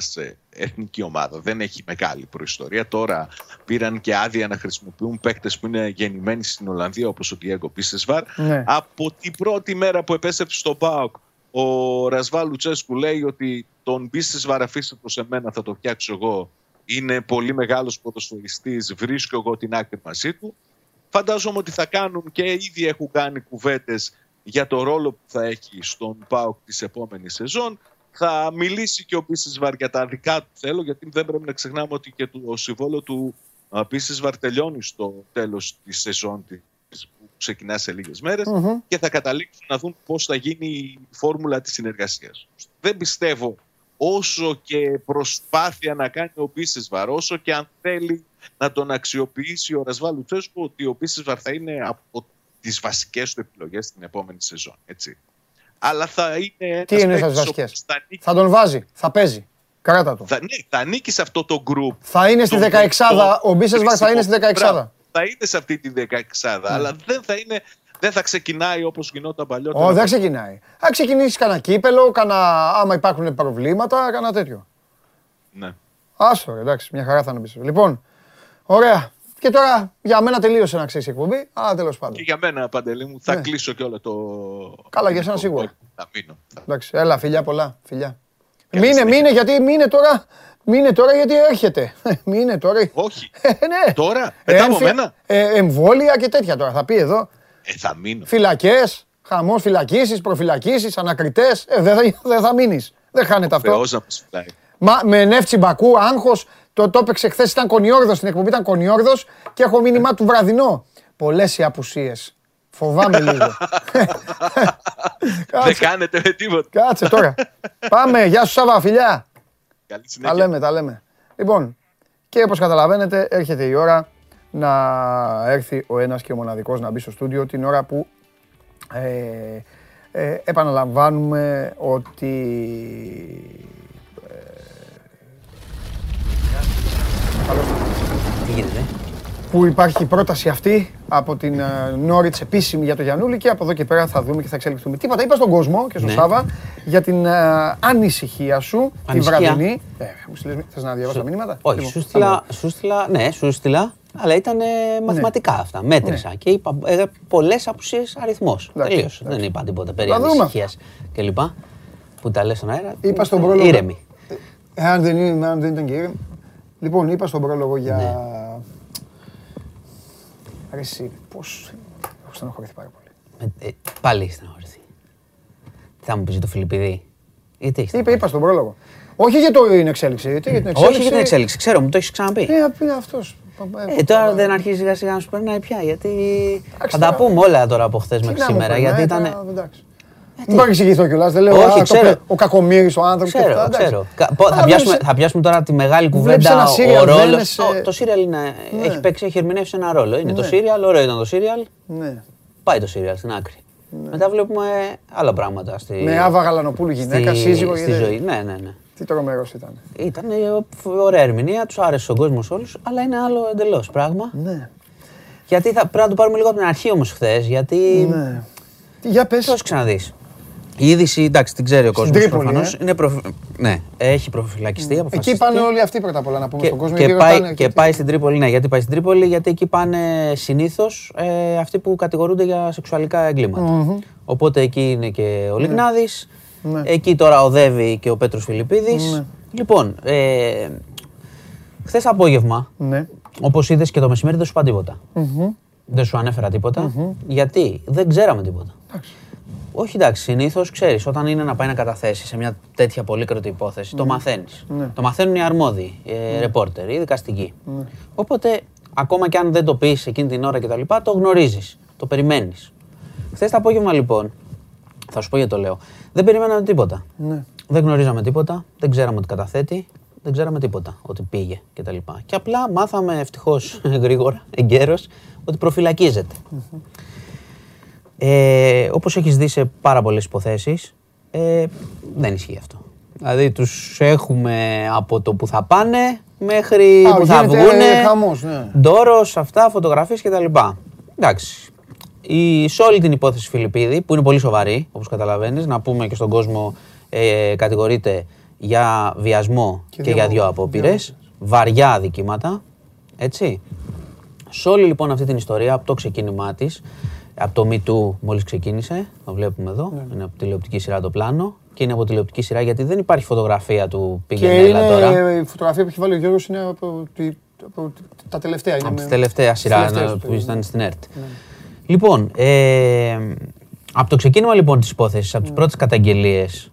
εθνική ομάδα. Δεν έχει μεγάλη προϊστορία. Τώρα πήραν και άδεια να χρησιμοποιούν παίκτες που είναι γεννημένοι στην Ολλανδία, όπως ο Διέγκο Πίσεσβαρ. Ναι. Από την πρώτη μέρα που επέστρεψε στο ΠΑΟΚ, ο Ρασβά Λουτσέσκου λέει ότι τον Πίσεσβαρ αφήστε το σε μένα, θα το φτιάξω εγώ. Είναι πολύ μεγάλος ποδοσφαιριστής, βρίσκω εγώ την άκρη μαζί του. Φαντάζομαι ότι θα κάνουν και ήδη έχουν κάνει κουβέντες για το ρόλο που θα έχει στον ΠΑΟΚ της επόμενης σεζόν. Θα μιλήσει και ο Πίσεσβαρ για τα δικά του θέλω, γιατί δεν πρέπει να ξεχνάμε ότι και το συμβόλο του Πίσεσβαρ τελειώνει στο τέλος της σεζόν της που ξεκινά σε λίγες και θα καταλήξουν να δουν πώς θα γίνει η φόρμουλα της συνεργασίας. Δεν πιστεύω όσο και προσπάθεια να κάνει ο Πίσεσβαρ, όσο και αν θέλει να τον αξιοποιήσει ο Ρασβάλου Τσέσκο, ότι ο Πίσεσβαρ θα είναι από τις βασικές του επιλογές στην επόμενη σεζόν. Έτσι. Αλλά θα είναι. Τι είναι τι βασικές; Θα, θα τον βάζει, θα παίζει. Κράτα το. Θα, ναι, θα ανήκει σε αυτό το group. Θα είναι στη 16 Ο Μπίσεσβαρ θα είναι στη 16 Θα είναι σε αυτή τη 16 ναι. αλλά δεν θα είναι. Δεν θα ξεκινάει όπως γινόταν παλιότερα. Όχι, δεν ξεκινάει. Θα ξεκινήσει κανένα κύπελο, κανένα, άμα υπάρχουν προβλήματα, κανένα τέτοιο. Ναι. Άσο, εντάξει, μια χαρά θα είναι Λοιπόν, ωραία. Και τώρα για μένα τελείωσε να ξέρεις η εκπομπή, αλλά τέλος πάντων. Και για μένα, Παντελή μου, θα ναι. κλείσω και όλο το. Καλά, για σένα σίγουρα. Θα μείνω. Εντάξει, έλα, φιλιά πολλά. Φιλιά. Μείνε, μείνε, γιατί μείνε τώρα. Μείνε τώρα γιατί έρχεται. [laughs] Μείνε τώρα. Όχι. Ε, ναι. Τώρα, μετά από μένα. Ε, εμβόλια και τέτοια τώρα. Θα πει εδώ. Ε, θα μείνω. Φυλακές, χαμός, φυλακίσεις, προφυλακίσεις, ανακριτές. Ε, δεν θα, δε θα μείνεις. Δεν χάνεται αυτό. Θεός να Μα, με νεύτσι μπακού, άγχος, το, το έπαιξε χθες, ήταν κονιόρδος στην εκπομπή, ήταν κονιόρδος και έχω μήνυμά του βραδινό. Πολλές οι απουσίες. Φοβάμαι λίγο. [laughs] Δεν κάνετε με τίποτα. Κάτσε τώρα. Πάμε. Γεια σου Σάβα, φιλιά. Καλή συνέχεια. Τα λέμε, τα λέμε. Λοιπόν, και όπως καταλαβαίνετε έρχεται η ώρα να έρθει ο ένας και ο μοναδικός να μπει στο στούντιο την ώρα που ε, ε, επαναλαμβάνουμε ότι Τι γίνεται; Που υπάρχει η πρόταση αυτή από την Νόριτ ε, επίσημη για το Γιανούλη και από εδώ και πέρα θα δούμε και θα εξελιχθούμε. Τίποτα, είπα στον κόσμο και στον ναι. Σάβα για την ε, ανησυχία σου τη βραδινή. Ε, μου θες να διαβάσω τα μηνύματα; Όχι, λοιπόν, σου στείλα, σου στείλα, ναι, σου στείλα, αλλά ήταν ναι. μαθηματικά αυτά. Μέτρησα ναι. και είπα ε, πολλές απουσίες αριθμός. Τελείω. Δεν είπα τίποτα περί ανησυχίας κλπ. Που τα λες στον αέρα. Είπα στον πρόλογο. Ήρεμη. Εάν δεν ήταν και ήρεμη. Λοιπόν, είπα στον πρόλογο για. Ναι. Ρε εσύ, πώς... Έχω στενοχωρηθεί πάρα πολύ. Ε, ε, πάλι έχει στενοχωρηθεί. Τι θα μου πεις για το Φιλιππιδί. Γιατί έχει Είπε, είπα στον πρόλογο. Όχι για το είναι εξέλιξη. Για την εξέλιξη. Όχι για την εξέλιξη, ξέρω, μου το έχεις ξαναπεί. Ε, είναι αυτός. Ε, τώρα δεν αρχίζει σιγά σιγά να σου περνάει πια. Γιατί. Θα τα πούμε όλα τώρα από χθες μέχρι σήμερα. Γιατί ήταν. Δεν μπορώ να εξηγηθώ κιόλας. Δεν λέω Όχι, ξέρω. ο κακομοίρης, ο άνθρωπος. Ξέρω, ξέρω. Θα πιάσουμε, θα πιάσουμε τώρα τη μεγάλη κουβέντα. Ο ρόλος. Το σύριαλ ναι. έχει παίξει, έχει ερμηνεύσει ένα ρόλο. Είναι το σύριαλ, ωραίο ήταν το σύριαλ. Ναι. Πάει το σύριαλ στην άκρη. Μετά βλέπουμε άλλα πράγματα. Στη... Με Άβα Γαλανοπούλου γυναίκα, σύζυγο. Στη ζωή. Ναι, ναι, ναι. Τι τρομερός ήταν. Ήταν ωραία ερμηνεία, τους άρεσε ο κόσμος όλους, αλλά είναι άλλο εντελώς πράγμα. Ναι. Γιατί θα, πρέπει να το πάρουμε λίγο από την αρχή όμως χθες. Γιατί. Ναι. Για πες. Πώ ξαναδείς; Η είδηση, εντάξει, την ξέρει ο κόσμος. Προφανώς. Ε; Προφ... Ναι, έχει προφυλακιστεί. Mm. Εκεί πάνε όλοι αυτοί πρώτα απ' όλα να πούμε και, στον κόσμο. Και, πάει, και πάει στην Τρίπολη, ναι, γιατί πάει στην Τρίπολη, γιατί εκεί πάνε συνήθως ε, αυτοί που κατηγορούνται για σεξουαλικά εγκλήματα. Mm-hmm. Οπότε εκεί είναι και ο Λιγνάδης. Ναι. Εκεί τώρα οδεύει και ο Πέτρος Φιλιππίδης. Ναι. Λοιπόν, ε, χθες απόγευμα, ναι. όπως είδες και το μεσημέρι, δεν σου είπα τίποτα. Mm-hmm. Δεν σου ανέφερα τίποτα. Mm-hmm. Γιατί δεν ξέραμε τίποτα. Εντάξει. Όχι εντάξει, συνήθως ξέρεις, όταν είναι να πάει να καταθέσει σε μια τέτοια πολύκροτη υπόθεση, το μαθαίνεις. Το μαθαίνουν οι αρμόδιοι, οι ρεπόρτερ, οι δικαστικοί. Οπότε, ακόμα και αν δεν το πεις εκείνη την ώρα κτλ., το γνωρίζεις, το περιμένεις. Χθες το απόγευμα λοιπόν, θα σου πω γιατί το λέω, δεν περιμέναμε τίποτα. Ναι. Δεν γνωρίζαμε τίποτα, δεν ξέραμε ότι καταθέτει, δεν ξέραμε τίποτα ότι πήγε κτλ. Και, και απλά μάθαμε ευτυχώς [laughs] γρήγορα, εγκαίρως, ότι προφυλακίζεται. Ε, όπως έχεις δει σε πάρα πολλές υποθέσεις, ε, δεν ισχύει αυτό. Δηλαδή τους έχουμε από το που θα πάνε μέχρι που θα βγούνε, χαμός, ναι. ντόρος, αυτά, φωτογραφίες κτλ. Εντάξει, η, σε όλη την υπόθεση Φιλιππίδη, που είναι πολύ σοβαρή, όπως καταλαβαίνεις, να πούμε και στον κόσμο ε, κατηγορείται για βιασμό και, για δύο απόπειρες, βαριά αδικήματα, έτσι. Σε όλη λοιπόν αυτή την ιστορία, από το ξεκίνημά της, από το Me μόλις ξεκίνησε, το βλέπουμε εδώ, ναι. είναι από τηλεοπτική σειρά το πλάνο και είναι από τηλεοπτική σειρά γιατί δεν υπάρχει φωτογραφία του πήγαινε έλα τώρα. η φωτογραφία που έχει βάλει ο Γιώργος είναι από, τη, από τα τελευταία. Είναι από τη τελευταία σειρά που ήταν στην ΕΡΤ. Ναι. Λοιπόν, ε, από το ξεκίνημα λοιπόν της υπόθεσης, από τις ναι. πρώτες καταγγελίες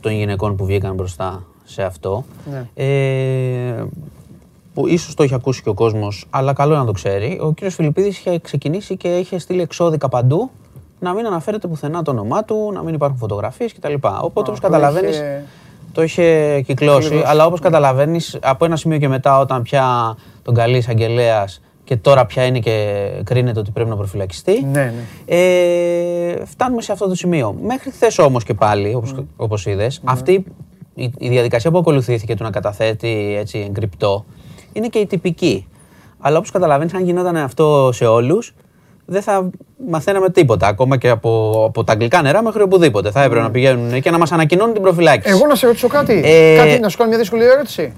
των γυναικών που βγήκαν μπροστά σε αυτό, ναι. ε, που ίσως το έχει ακούσει και ο κόσμος, αλλά καλό να το ξέρει. Ο κύριος Φιλιππίδης είχε ξεκινήσει και είχε στείλει εξώδικα παντού να μην αναφέρεται πουθενά το όνομά του, να μην υπάρχουν φωτογραφίες κτλ. Οπότε όπως καταλαβαίνεις. Το είχε κυκλώσει, αλλά όπως καταλαβαίνεις, από ένα σημείο και μετά, όταν πια τον καλεί εισαγγελέα και τώρα πια είναι και κρίνεται ότι πρέπει να προφυλακιστεί. Ναι, ναι. Ε, φτάνουμε σε αυτό το σημείο. Μέχρι χθες όμως και πάλι, όπως mm. είδες, mm. αυτή η, η, διαδικασία που ακολουθήθηκε του να καταθέτει έτσι εγκρυπτό είναι και η τυπική. Αλλά όπως καταλαβαίνεις, αν γινόταν αυτό σε όλους, δεν θα μαθαίναμε τίποτα. Ακόμα και από, από τα αγγλικά νερά μέχρι οπουδήποτε. Θα έπρεπε να πηγαίνουν και να μας ανακοινώνουν την προφυλάκηση. Εγώ να σε ρωτήσω κάτι. Ε... κάτι να σου κάνω μια δύσκολη ερώτηση.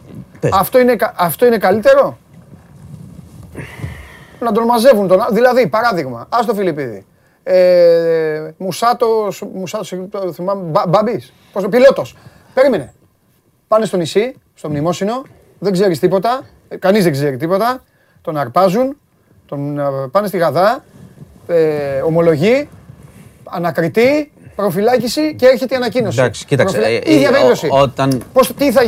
Αυτό είναι, αυτό είναι καλύτερο; Να τον μαζεύουν τον. Δηλαδή, παράδειγμα, ας το Φιλιππίδη. Ε, Μουσάτο, Μουσάτος, θυμάμαι, Μπαμπής. Πώς το πιλότος. Περίμενε. Πάνε στο νησί, στο μνημόσυνο, δεν ξέρεις τίποτα. Κανείς δεν ξέρει τίποτα. Τον αρπάζουν, τον ε, πάνε στη Γαδά, ε, ομολογεί, ανακριτή, προφυλάκηση και έρχεται η ανακοίνωση. Εντάξει, κοίταξε. Προφυλα... Ε, ίδια περίπτωση. Όταν... Πώς, τι θα,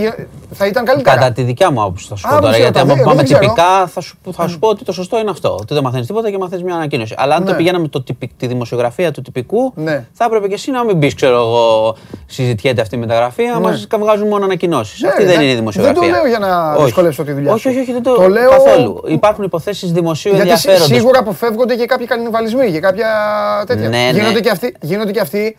θα ήταν καλύτερα; Κατά τη δικιά μου άποψη θα σου πω τώρα. Γιατί αν πάμε τυπικά θα σου, θα σου πω ότι το σωστό είναι αυτό. Ότι δεν μαθαίνεις τίποτα και μαθαίνεις μια ανακοίνωση. Αλλά αν ναι. το πηγαίναμε το, τη δημοσιογραφία του τυπικού, ναι. θα έπρεπε και εσύ να μην μπεις, ξέρω εγώ, συζητιέται αυτή η μεταγραφή, ναι. μα βγάζουν μόνο ανακοινώσεις. Ναι, αυτή δεν είναι η δημοσιογραφία. Δεν το λέω για να δυσκολεύσω τη δουλειά. Όχι, όχι, δεν το λέω καθόλου. Υπάρχουν υποθέσεις δημοσίου ενδιαφέροντος. Γιατί σίγουρα αποφεύγονται και κάποιοι κανιβαλισμοί και κάποια τέτοια. Γίνονται και αυτοί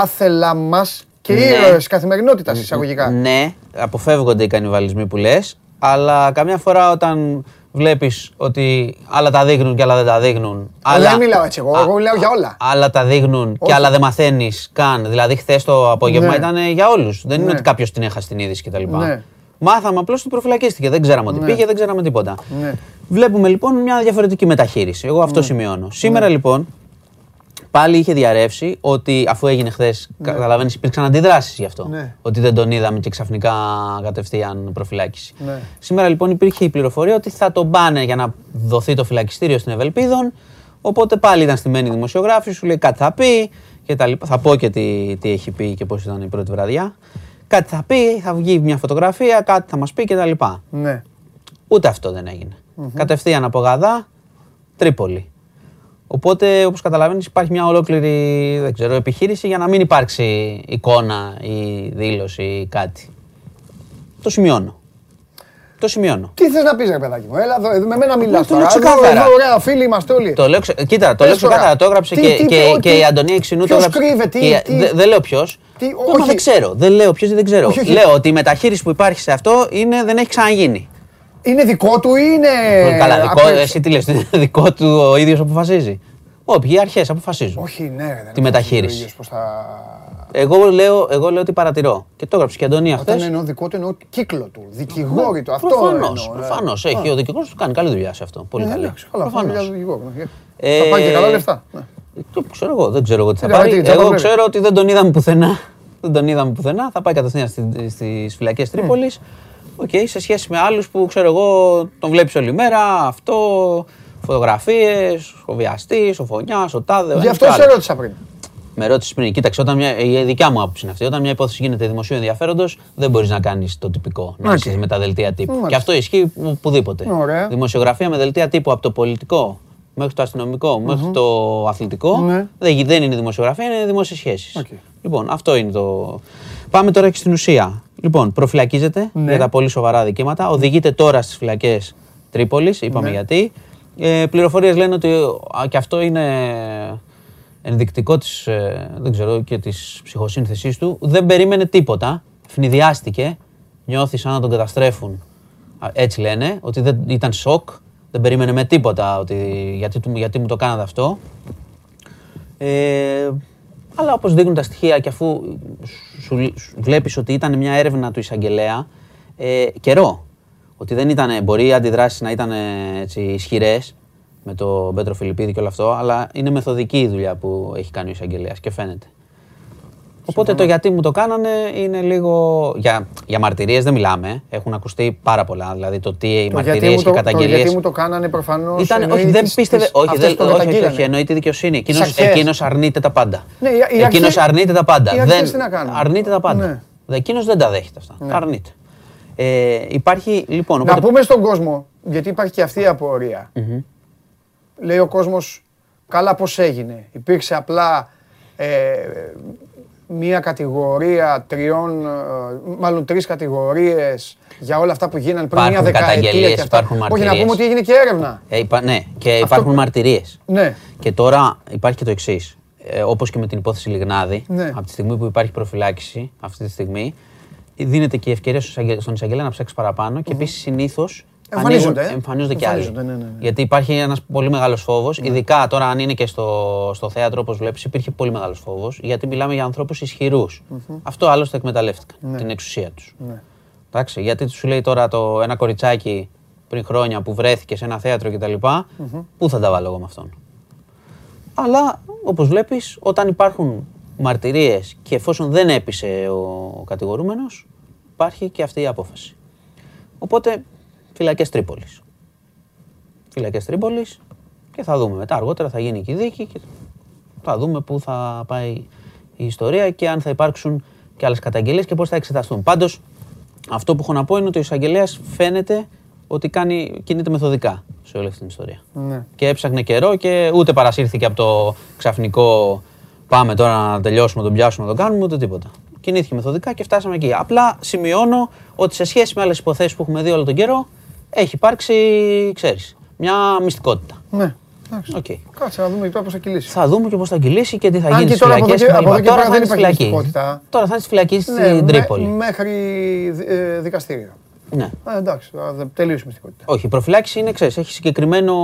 άθελα μας και ναι. ήρωες καθημερινότητας εισαγωγικά. Ναι, αποφεύγονται οι κανιβαλισμοί που λες, αλλά καμιά φορά όταν βλέπεις ότι άλλα τα δείχνουν και άλλα δεν τα δείχνουν. Αλλά δεν μιλάω έτσι εγώ, εγώ μιλάω για όλα. Άλλα τα δείχνουν και άλλα δεν μαθαίνεις καν. Δηλαδή, χθες το απόγευμα ναι. ήταν για όλους. Δεν είναι ναι. ότι κάποιος την έχασε την είδηση κτλ. Ναι. Μάθαμε απλώς ότι προφυλακίστηκε. Δεν ξέραμε ότι ναι. πήγε, δεν ξέραμε τίποτα. Ναι. Βλέπουμε λοιπόν μια διαφορετική μεταχείριση. Εγώ αυτό σημειώνω. Σήμερα λοιπόν πάλι είχε διαρρεύσει ότι αφού έγινε χθες, ναι. καταλαβαίνεις, υπήρξαν αντιδράσεις γι' αυτό. Ναι. Ότι δεν τον είδαμε και ξαφνικά κατευθείαν προφυλάκηση. Ναι. Σήμερα λοιπόν υπήρχε η πληροφορία ότι θα τον πάνε για να δοθεί το φυλακιστήριο στην Ευελπίδων. Οπότε πάλι ήταν στημένη δημοσιογράφη, σου λέει κάτι θα πει και τα λοιπά. Θα πω και τι, τι έχει πει και πώς ήταν η πρώτη βραδιά. Κάτι θα πει, θα βγει μια φωτογραφία, κάτι θα μας πει και τα λοιπά. Ναι. Ούτε αυτό δεν έγινε. Mm-hmm. Κατευθείαν από Γαδά, Τρίπολη. Οπότε, όπως καταλαβαίνεις, υπάρχει μια ολόκληρη δεν ξέρω, επιχείρηση για να μην υπάρξει εικόνα ή δήλωση ή κάτι. Το σημειώνω. Το σημειώνω. Τι θες να πεις, ρε παιδάκι μου, έλα εδώ, με μένα μιλάς τώρα. Το λέω Εδώ, ωραία, φίλοι είμαστε όλοι. Το λέω, κοίτα, το λέω ξεκάθαρα. Το έγραψε και, και, και η Αντωνία Ξινού. Ποιος κρύβεται, Δεν λέω ποιος. Όχι, δεν ξέρω. Δεν λέω ποιος δεν ξέρω. Λέω ότι η μεταχείριση που υπάρχει σε αυτό είναι, δεν έχει ξαναγίνει. Είναι δικό του ή είναι. Καλά, δικό, εσύ τι λες, είναι δικό του ο ίδιος αποφασίζει. Όχι, οι αρχές αποφασίζουν. Όχι, ναι, Τη μεταχείριση. Εγώ λέω, εγώ λέω ότι παρατηρώ. Και το έγραψε και η Αντωνία χθες. Όταν εννοώ δικό του, εννοώ κύκλο του. Δικηγόρη του. Αυτό Προφανώς. Προφανώς. Έχει ο δικηγόρος του κάνει καλή δουλειά σε αυτό. Πολύ καλή. Προφανώς. Θα πάει και καλά λεφτά. Το ξέρω εγώ, δεν ξέρω εγώ τι θα πάρει. Εγώ ξέρω ότι δεν τον είδαμε πουθενά. Δεν τον είδαμε πουθενά. Θα πάει κατευθείαν στις φυλακές Τρίπολης. Οκ, σε σχέση με άλλους που ξέρω εγώ τον βλέπεις όλη μέρα. Αυτό, φωτογραφίες, ο βιαστής, ο φονιάς, ο τάδε. Γι' αυτό σε ρώτησα πριν. Με ρώτησες πριν. Κοίταξε, όταν μια, η δικιά μου άποψη είναι αυτή. Όταν μια υπόθεση γίνεται δημοσίου ενδιαφέροντος, δεν μπορείς να κάνεις το τυπικό. Να okay. με τα δελτία τύπου. Και αυτό ισχύει οπουδήποτε. Ωραία. Δημοσιογραφία με δελτία τύπου από το πολιτικό μέχρι το αστυνομικό, μέχρι το αθλητικό. Ναι. Δεν, είναι δημοσιογραφία, είναι δημόσιες σχέσεις. Okay. Λοιπόν, αυτό είναι το. Πάμε τώρα και στην ουσία. Λοιπόν, προφυλακίζεται ναι. για τα πολύ σοβαρά δικήματα. Οδηγείται τώρα στις φυλακές Τρίπολης, είπαμε ναι. γιατί. Ε, Πληροφορίες λένε ότι και αυτό είναι ενδεικτικό της, ε, δεν ξέρω, και της ψυχοσύνθεσής του, δεν περίμενε τίποτα, φνηδιάστηκε, νιώθεις σαν να τον καταστρέφουν. Έτσι λένε, ότι δεν ήταν σοκ, δεν περίμενε με τίποτα ότι, γιατί, γιατί μου το κάνατε αυτό. Ε, αλλά όπως δείχνουν τα στοιχεία και αφού σου, βλέπεις ότι ήταν μια έρευνα του εισαγγελέα, ε, καιρό, ότι δεν ήταν, μπορεί οι αντιδράσεις να ήταν έτσι, ισχυρές, με τον Πέτρο Φιλιππίδη και όλο αυτό, αλλά είναι μεθοδική η δουλειά που έχει κάνει ο εισαγγελέας και φαίνεται. Οπότε το γιατί μου το κάνανε είναι λίγο. Για, για μαρτυρίες δεν μιλάμε. Έχουν ακουστεί πάρα πολλά. Δηλαδή το τι οι μαρτυρίες και οι καταγγελίε. Το γιατί μου το κάνανε προφανώς. Όχι, δεν πίστευε. Όχι, δεν, όχι, όχι, όχι, εννοεί τη δικαιοσύνη. Εκείνο αρνείται τα πάντα. Ναι, Εκείνος αρνείται τα πάντα. Δεν, τι να κάνουν; Αρνείται τα πάντα. Ναι. Εκείνος δεν τα δέχεται αυτά. Ναι. Αρνείται. Ε, υπάρχει λοιπόν. Να πούμε στον κόσμο, γιατί υπάρχει και αυτή η απορία λέει ο κόσμος, καλά πώς έγινε. Υπήρξε απλά ε, μία κατηγορία τριών, ε, μάλλον τρεις κατηγορίες για όλα αυτά που γίνανε πριν μία δεκαετία. Και αυτά. Υπάρχουν μαρτυρίες. Όχι, να πούμε ότι έγινε και έρευνα. Ε, υπά, ναι, και Αυτό... υπάρχουν μαρτυρίες. Ναι. Και τώρα υπάρχει και το εξής. Ε, όπως και με την υπόθεση Λιγνάδη, ναι. από τη στιγμή που υπάρχει προφυλάκηση, αυτή τη στιγμή, δίνεται και η ευκαιρία στον εισαγγελέα να ψάξει παραπάνω και επίσης συνήθως Εμφανίζονται. Ανοίγουν, εμφανίζονται κι άλλοι. Ναι, ναι, ναι. Γιατί υπάρχει ένας πολύ μεγάλος φόβος, ναι. ειδικά τώρα αν είναι και στο, στο θέατρο, όπως βλέπεις, υπήρχε πολύ μεγάλος φόβος, γιατί μιλάμε για ανθρώπους ισχυρούς. Mm-hmm. Αυτό άλλωστε εκμεταλλεύτηκαν, ναι. την εξουσία τους. Ναι. Εντάξει, γιατί σου λέει τώρα το ένα κοριτσάκι πριν χρόνια που βρέθηκε σε ένα θέατρο κτλ. Mm-hmm. Πού θα τα βάλω εγώ με αυτόν; Αλλά όπως βλέπεις, όταν υπάρχουν μαρτυρίες και εφόσον δεν έπεισε ο κατηγορούμενος, υπάρχει και αυτή η απόφαση. Οπότε φυλακές Τρίπολης. Φυλακές Τρίπολης και θα δούμε μετά αργότερα θα γίνει και η δίκη και θα δούμε πού θα πάει η ιστορία και αν θα υπάρξουν και άλλες καταγγελίες και πώς θα εξεταστούν. Πάντως, αυτό που έχω να πω είναι ότι ο εισαγγελέας φαίνεται ότι κάνει, κινείται μεθοδικά σε όλη αυτή την ιστορία. Ναι. Και έψαχνε καιρό και ούτε παρασύρθηκε από το ξαφνικό πάμε τώρα να τελειώσουμε, να τον πιάσουμε, να τον κάνουμε, ούτε τίποτα. Κινήθηκε μεθοδικά και φτάσαμε εκεί. Απλά σημειώνω ότι σε σχέση με άλλες υποθέσεις που έχουμε δει όλο τον καιρό, έχει υπάρξει, ξέρεις, μια μυστικότητα. Ναι. Okay. Κάτσε να δούμε πώς θα κυλήσει. Θα δούμε και πώς θα κυλήσει και τι θα γίνει στις φυλακές. Τώρα θα είναι φυλακή. Τώρα θα είναι στη φυλακή στην ναι, Τρίπολη. Μέχρι ε, δικαστήριο. Ναι. Ε, εντάξει, τελείωσε η μυστικότητα. Όχι, η προφυλάκηση είναι, ξέρεις, έχει συγκεκριμένο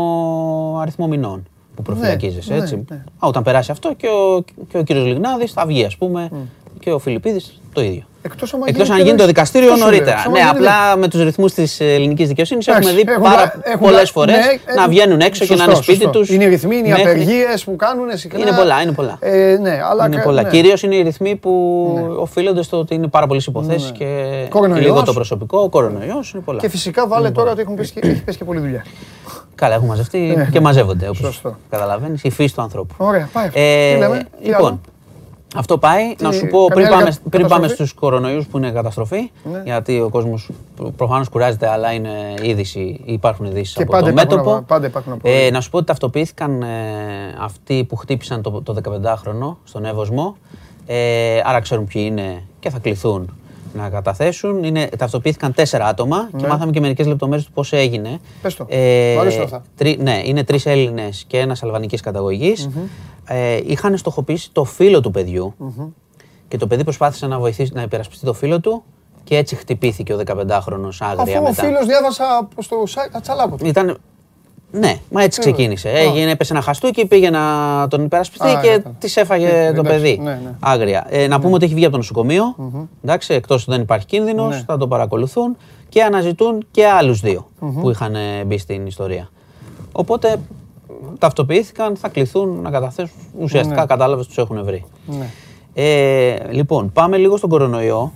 αριθμό μηνών που προφυλακίζεσαι. Ναι, έτσι. Ναι, ναι. όταν περάσει αυτό και ο, και ο κύριος Λιγνάδης θα βγει, ας πούμε, mm. και ο Φιλιππίδης το ίδιο. Εκτός αν γίνει το δικαστήριο νωρίτερα. Ναι, απλά με τους ρυθμούς της ελληνικής δικαιοσύνης έχουμε δει πάρα πολλές φορές ναι, να βγαίνουν έξω και να είναι σπίτι τους. Είναι οι ρυθμοί, είναι οι απεργίες που κάνουν συχνά. Είναι πολλά, είναι πολλά. Ε, ναι, αλλά είναι πολλά. Κυρίως είναι οι ρυθμοί που οφείλονται στο ότι είναι πάρα πολλές υποθέσεις και λίγο το προσωπικό. Ο κορονοϊός είναι πολλά. Και φυσικά βάλε τώρα ότι έχουν πέσει και πολλή δουλειά. Καλά, έχουν μαζευτεί και μαζεύονται όπως καταλαβαίνεις. Η φύση του ανθρώπου. Ωραία, πάει. Ε, λοιπόν, αυτό πάει. να σου πω πριν πάμε, πριν πάμε στους κορονοϊούς που είναι καταστροφή. Ναι. Γιατί ο κόσμος προφανώς κουράζεται, αλλά είναι είδηση, υπάρχουν ειδήσεις από το μέτωπο. Πάντα υπάρχουν ε, να σου πω ότι ταυτοποιήθηκαν ε, αυτοί που χτύπησαν το, το 15χρονο στον Εύωσμο. Ε, άρα ξέρουν ποιοι είναι και θα κληθούν να καταθέσουν. Είναι, ταυτοποιήθηκαν τέσσερα άτομα και ναι. μάθαμε και μερικές λεπτομέρειες του πώς έγινε. Πες το. Ε, αυτά. Τρι, ναι, είναι τρεις Έλληνες και ένας αλβανικής Ε, είχαν στοχοποιήσει το φίλο του παιδιου και το παιδί προσπάθησε να βοηθήσει να υπερασπιστεί το φίλο του και έτσι χτυπήθηκε ο 15χρονο άγρια. Αφού μετά. ο φίλος διάβασα στο τσαλάκο του. Ήταν ναι, μα έτσι ξεκίνησε. Έγινε, έπεσε ένα χαστούκι, πήγε να τον υπερασπιστεί και τη έφαγε το παιδί. Ναι, ναι. Άγρια. Ε, να πούμε ναι. ότι έχει βγει από το νοσοκομείο. Εντάξει, εκτός ότι δεν υπάρχει κίνδυνος, θα το παρακολουθούν και αναζητούν και άλλους δύο που είχαν ε, μπει στην ιστορία. Οπότε ταυτοποιήθηκαν, θα κληθούν να καταθέσουν. Ουσιαστικά κατάλαβες τους έχουν βρει. Ε, λοιπόν, πάμε λίγο στον κορονοϊό.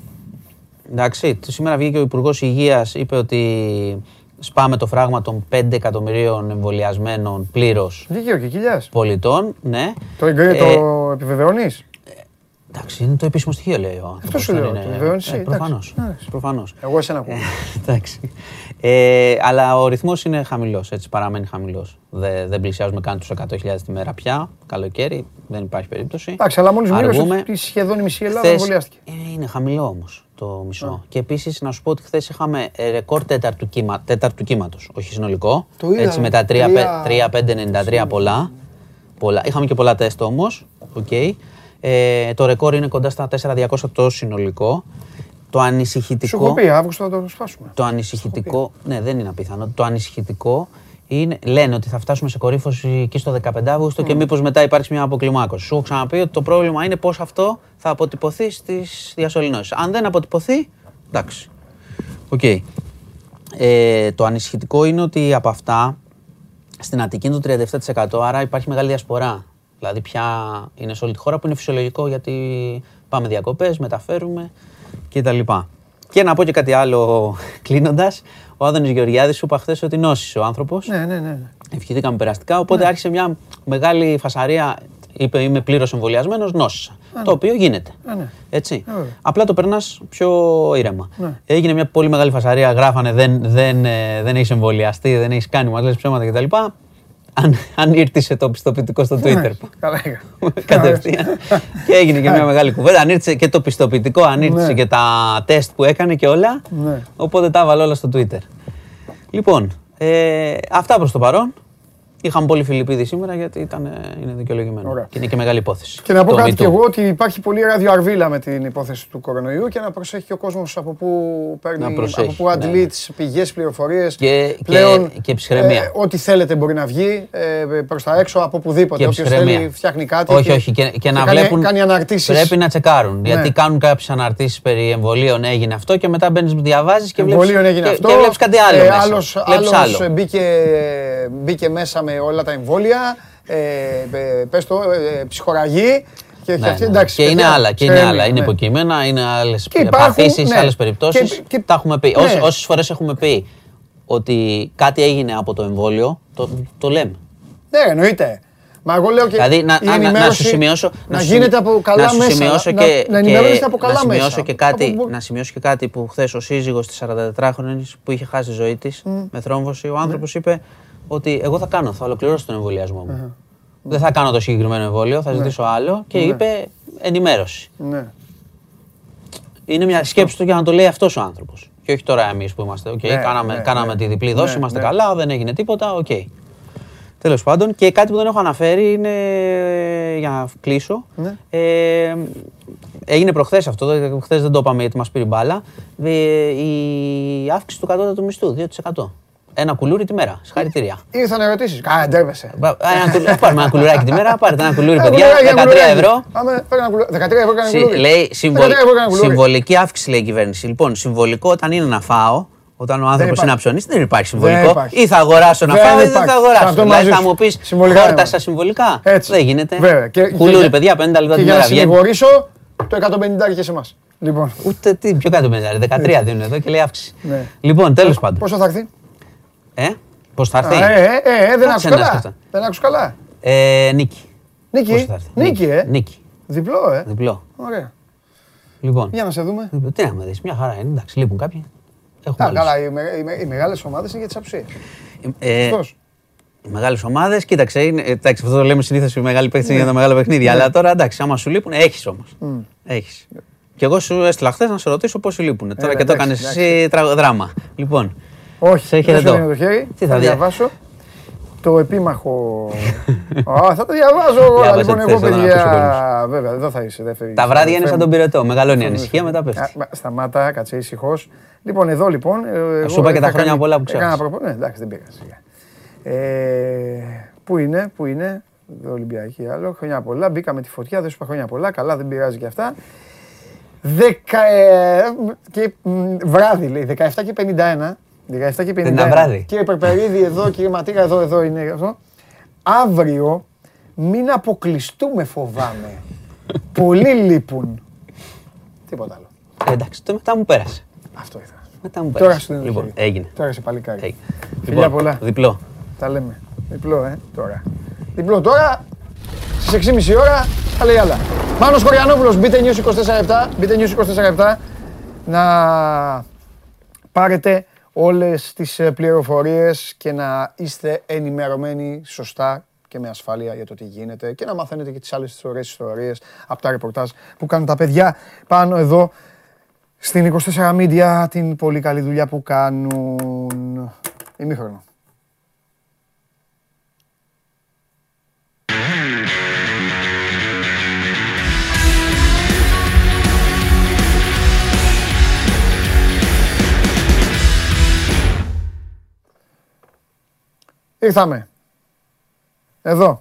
Εντάξει, σήμερα βγήκε ο Υπουργός Υγείας, είπε ότι σπάμε το φράγμα των 5 εκατομμυρίων εμβολιασμένων πλήρως Δίκαιο και κοιλιάς. πολιτών. Ναι. Το, ε, το επιβεβαιώνεις; Εντάξει, είναι το επίσημο στοιχείο, λέει ο Αυτό σου λέω. Το επιβεβαιώνεις. Ε, Προφανώς. Προφανώς. Εγώ εσένα ακούω. εντάξει. Ε, αλλά ο ρυθμός είναι χαμηλός, έτσι παραμένει χαμηλός. Δεν, δεν πλησιάζουμε καν τους 100.000 τη μέρα πια. Καλοκαίρι, δεν υπάρχει περίπτωση. Εντάξει, αλλά μόλι μίλησε σχεδόν η μισή Ελλάδα εμβολιάστηκε. Ε, είναι χαμηλό όμως το μισό. Και επίσης να σου πω ότι χθες είχαμε ρεκόρ τέταρτου, κύμα, τέταρτου κύματος. Όχι συνολικό. Το είδα, έτσι με τα 3-5-93 πολλά. πολλά. Είχαμε και πολλά τεστ όμως. Okay. Ε, το ρεκόρ είναι κοντά στα 4-200 το συνολικό. Το ανησυχητικό. Σου έχω πει, Αύγουστο θα το σπάσουμε. Το ανησυχητικό. Ναι, δεν είναι απίθανο. Το ανησυχητικό είναι, λένε ότι θα φτάσουμε σε κορύφωση εκεί στο 15 Αύγουστο mm. και μήπως μετά υπάρξει μια αποκλιμάκωση. Σου έχω ξαναπεί ότι το πρόβλημα είναι πώς αυτό θα αποτυπωθεί στις διασωληνώσεις. Αν δεν αποτυπωθεί, εντάξει. OK. Okay. Ε, το ανησυχητικό είναι ότι από αυτά στην Αττική είναι το 37%, άρα υπάρχει μεγάλη διασπορά. Δηλαδή πια είναι σε όλη τη χώρα που είναι φυσιολογικό γιατί πάμε διακοπές, μεταφέρουμε κτλ. Και να πω και κάτι άλλο κλείνοντας. Ο Άδωνης Γεωργιάδης σου είπα χθες ότι νόσησε ο άνθρωπος. Ναι, ναι, ναι. Ευχηθήκαμε περαστικά. Οπότε ναι. άρχισε μια μεγάλη φασαρία. Είπε είμαι πλήρως εμβολιασμένος, νόσησα. Ναι, το οποίο γίνεται. Ναι, ναι. Έτσι. Απλά το περνάς πιο ήρεμα. Έγινε μια πολύ μεγάλη φασαρία. Γράφανε δεν, δεν, ε, δεν έχεις εμβολιαστεί, δεν έχεις κάνει, μας λες ψέματα κτλ αν, αν ήρθε το πιστοποιητικό στο ναι, Twitter. Καλά Κατευθείαν. και έγινε και μια μεγάλη κουβέντα. Αν ήρθε και το πιστοποιητικό, αν ήρθε ναι. και τα τεστ που έκανε και όλα. Ναι. Οπότε τα έβαλε όλα στο Twitter. Λοιπόν, ε, αυτά προς το παρόν. Είχαμε πολύ Φιλιππίδη σήμερα γιατί ήταν, είναι δικαιολογημένο. Ωραία. Και είναι και μεγάλη υπόθεση. Και να πω κάτι κι εγώ ότι υπάρχει πολύ ραδιοαρβίλα με την υπόθεση του κορονοϊού και να προσέχει ο κόσμος από πού παίρνει, από πού αντλείς ναι. τι πηγές, πληροφορίες. Και, πλέον, και, και ψυχραιμία. Ε, ό,τι θέλετε μπορεί να βγει ε, προς τα έξω από οπουδήποτε. Όποιος θέλει φτιάχνει κάτι. Όχι, όχι. Και, και να κάνει, βλέπουν. Κάνει αναρτήσεις. Πρέπει να τσεκάρουν. Ναι. Γιατί κάνουν κάποιες αναρτήσεις περί εμβολίων έγινε αυτό και μετά μπαίνεις, διαβάζεις και βλέπει. κάτι άλλο. Άλλο μπήκε μέσα με όλα τα εμβόλια, ε, πες το, ε, ψυχοραγή. Και, ναι, ναι. και είναι άλλα, και είναι άλλα. Είναι ναι. υποκείμενα, είναι άλλες παθήσεις, ναι. άλλες περιπτώσεις. Τα έχουμε πει. Ναι. Όσες φορές έχουμε πει ότι κάτι έγινε από το εμβόλιο, το, το λέμε. Ναι, εννοείται. Μα εγώ λέω και δηλαδή, να, η να, να σου σημειώσω, να, γίνεται από καλά να μέσα. Σημειώσω να, και, να, να από καλά να σημειώσω μέσα. Και κάτι, από... Να σημειώσω και κάτι που χθες ο σύζυγος της 44χρονης που είχε χάσει τη ζωή της mm. με θρόμβωση, ο άνθρωπος είπε ότι εγώ θα κάνω, θα ολοκληρώσω τον εμβολιασμό μου. Δεν θα κάνω το συγκεκριμένο εμβόλιο, θα ναι. ζητήσω άλλο και ναι. είπε ενημέρωση. Ναι. Είναι μια σκέψη του για να το λέει αυτός ο άνθρωπος. Και όχι τώρα εμείς που είμαστε. Okay, κάναμε, κάναμε τη διπλή δόση, είμαστε καλά, δεν έγινε τίποτα. OK. Okay. Τέλος πάντων, και κάτι που δεν έχω αναφέρει είναι για να κλείσω. Ε, έγινε προχθές αυτό, χθες δεν το είπαμε γιατί μας πήρε μπάλα. Ε, η αύξηση του κατώτατου μισθού, 2%. Ένα κουλούρι τη μέρα. Συγχαρητήρια. Ήρθαν ερωτήσεις. Καλά, ντρέπεσαι. Πάρουμε ένα κουλουράκι τη μέρα. Πάρετε ένα κουλούρι, παιδιά. 13 ευρώ. 13 ευρώ κάνει κουλούρι. Λέει συμβολική αύξηση, λέει η κυβέρνηση. Λοιπόν, συμβολικό όταν είναι να φάω, όταν ο άνθρωπος είναι να ψωνίσει, δεν υπάρχει συμβολικό. Ή θα αγοράσω να φάω ή δεν θα αγοράσω. Δηλαδή θα μου πεις χόρτασα συμβολικά. Δεν γίνεται. Κουλούρι, παιδιά, 50 λεπτά τη μέρα. Για να συγχωρήσω, το 150 και σε εμάς. Λοιπόν. Ούτε τι, πιο κάτω 13 δίνουν εδώ και λέει αύξηση. Ναι. Λοιπόν, τέλος πάντων. Πόσο θα έρθει; Ε, πώς θα έρθει; Ε, ε, ε, ε δεν άκουσα καλά. Δεν άκουσα καλά. Ε, νίκη. Νίκη. Νίκη, ε. Νίκη. Διπλό, ε. Διπλό. Ωραία. Λοιπόν. Για να σε δούμε. Τι να με δεις, μια χαρά είναι. Εντάξει, λείπουν κάποιοι. Έχουμε καλά, οι, με, οι, μεγάλες ομάδες είναι για τις αψίες. Ε, οι μεγάλες ομάδες, κοίταξε, είναι, εντάξει, αυτό το λέμε συνήθως οι μεγάλοι παίχτε για τα μεγάλα παιχνίδια. Αλλά τώρα εντάξει, άμα σου λείπουν, έχεις όμως. Έχεις. Και εγώ σου έστειλα χθες να σε ρωτήσω πόσοι λείπουν. Τώρα και το έκανες εσύ δράμα. Λοιπόν. Όχι, σε χαιρετώ. Το χέρι. Τι θα διαβάσω το επίμαχο. [laughs] Α, θα το διαβάζω εγώ. Λοιπόν, εγώ παιδιά. Βέβαια, εδώ θα είσαι. Τα βράδια είναι σαν τον πυρετό. Μεγαλώνει η ανησυχία, μετά πέφτει. Σταμάτα, κάτσε ήσυχος. Λοιπόν, εδώ λοιπόν. Ε, σου είπα και τα χρόνια πολλά που ξέρει. Ναι, εντάξει, δεν πήγα. Ε, πού είναι, πού είναι; Εδώ Ολυμπιακή άλλο. Χρόνια πολλά. Μπήκα με τη φωτιά, δεν σου είπα χρόνια πολλά. Καλά, δεν πειράζει και αυτά. Δεκα, ε, και, βράδυ λέει, 17 και 51. 17 και 51. βράδυ. Κύριε Περπερίδη, εδώ, κύριε Ματίρα, εδώ, εδώ είναι αυτό. Αύριο μην αποκλειστούμε, φοβάμαι. [laughs] Πολλοί λείπουν. Τίποτα άλλο. Ε, εντάξει, το μετά μου πέρασε. Αυτό ήθελα. Μετά μου πέρασε. Τώρα λοιπόν, έγινε. Τώρα σε παλικάρι. Έγινε. Φιλιά λοιπόν, πολλά. Διπλό. Τα λέμε. Διπλό, ε, τώρα. Διπλό τώρα, στις 6.30 ώρα, θα λέει άλλα. Μάνος Κοριανόπουλος, μπείτε News 24 μπείτε News 24 να πάρετε όλες τις ε, πληροφορίες και να είστε ενημερωμένοι σωστά και με ασφάλεια για το τι γίνεται και να μαθαίνετε και τις άλλες ωραίες ιστορίες από τα ρεπορτάζ που κάνουν τα παιδιά πάνω εδώ στην 24 Media την πολύ καλή δουλειά που κάνουν. Ημίχρονο. Ήρθαμε. Εδώ.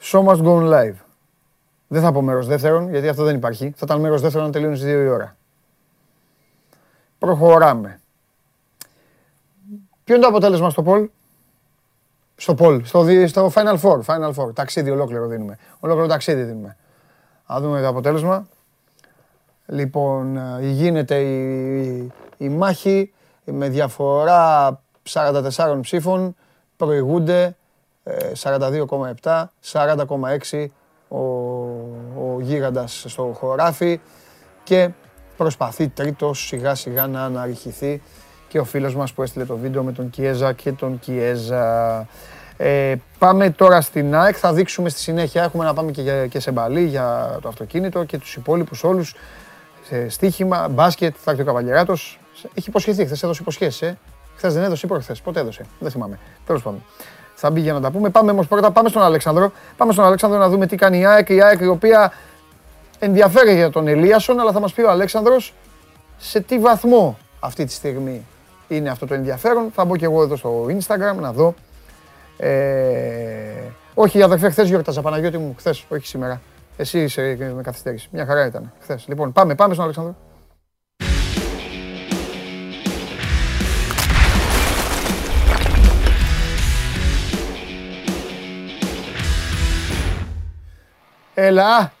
Show must go live. Δεν θα πω μέρος δεύτερον, γιατί αυτό δεν υπάρχει. Θα ήταν μέρος δεύτερον να τελειώνεις στι 2 η ώρα. Προχωράμε. Ποιο είναι το αποτέλεσμα στο Πολ; Στο Πολ, στο, στο Final Four. Final Four. Ταξίδι ολόκληρο δίνουμε. Ολόκληρο ταξίδι δίνουμε. Να δούμε το αποτέλεσμα. Λοιπόν, ε, γίνεται η, η μάχη με διαφορά 44 ψήφων, προηγούνται 42,7, 40,6 ο, ο γίγαντας στο χωράφι και προσπαθεί τρίτος σιγά σιγά να αναρριχηθεί και ο φίλος μας που έστειλε το βίντεο με τον Κιέζα και τον Κιέζα. Ε, πάμε τώρα στην ΑΕΚ, θα δείξουμε στη συνέχεια, έχουμε να πάμε και, και σε μπαλί για το αυτοκίνητο και τους υπόλοιπους όλους, σε στοίχημα, μπάσκετ, θα έρθει ο Καβαλιεράτος. Έχει υποσχεθεί, χθες έδωσε υποσχέσεις, ε. Χθες δεν έδωσε ή προχθέ. Πότε έδωσε. Δεν θυμάμαι. Τέλος πάντων. Θα μπει για να τα πούμε. Πάμε όμως πρώτα πάμε στον Αλέξανδρο. Πάμε στον Αλέξανδρο να δούμε τι κάνει η ΑΕΚ. Η ΑΕΚ η οποία ενδιαφέρει για τον Ελίασον, αλλά θα μας πει ο Αλέξανδρος σε τι βαθμό αυτή τη στιγμή είναι αυτό το ενδιαφέρον. Θα μπω και εγώ εδώ στο Instagram να δω. Ε, όχι, αδερφέ, χθες γιόρταζα Παναγιώτη μου, χθες, όχι σήμερα. Εσύ είσαι με καθυστέρηση. Μια χαρά ήταν χθες. Λοιπόν, πάμε, πάμε στον Αλέξανδρο. Έλα.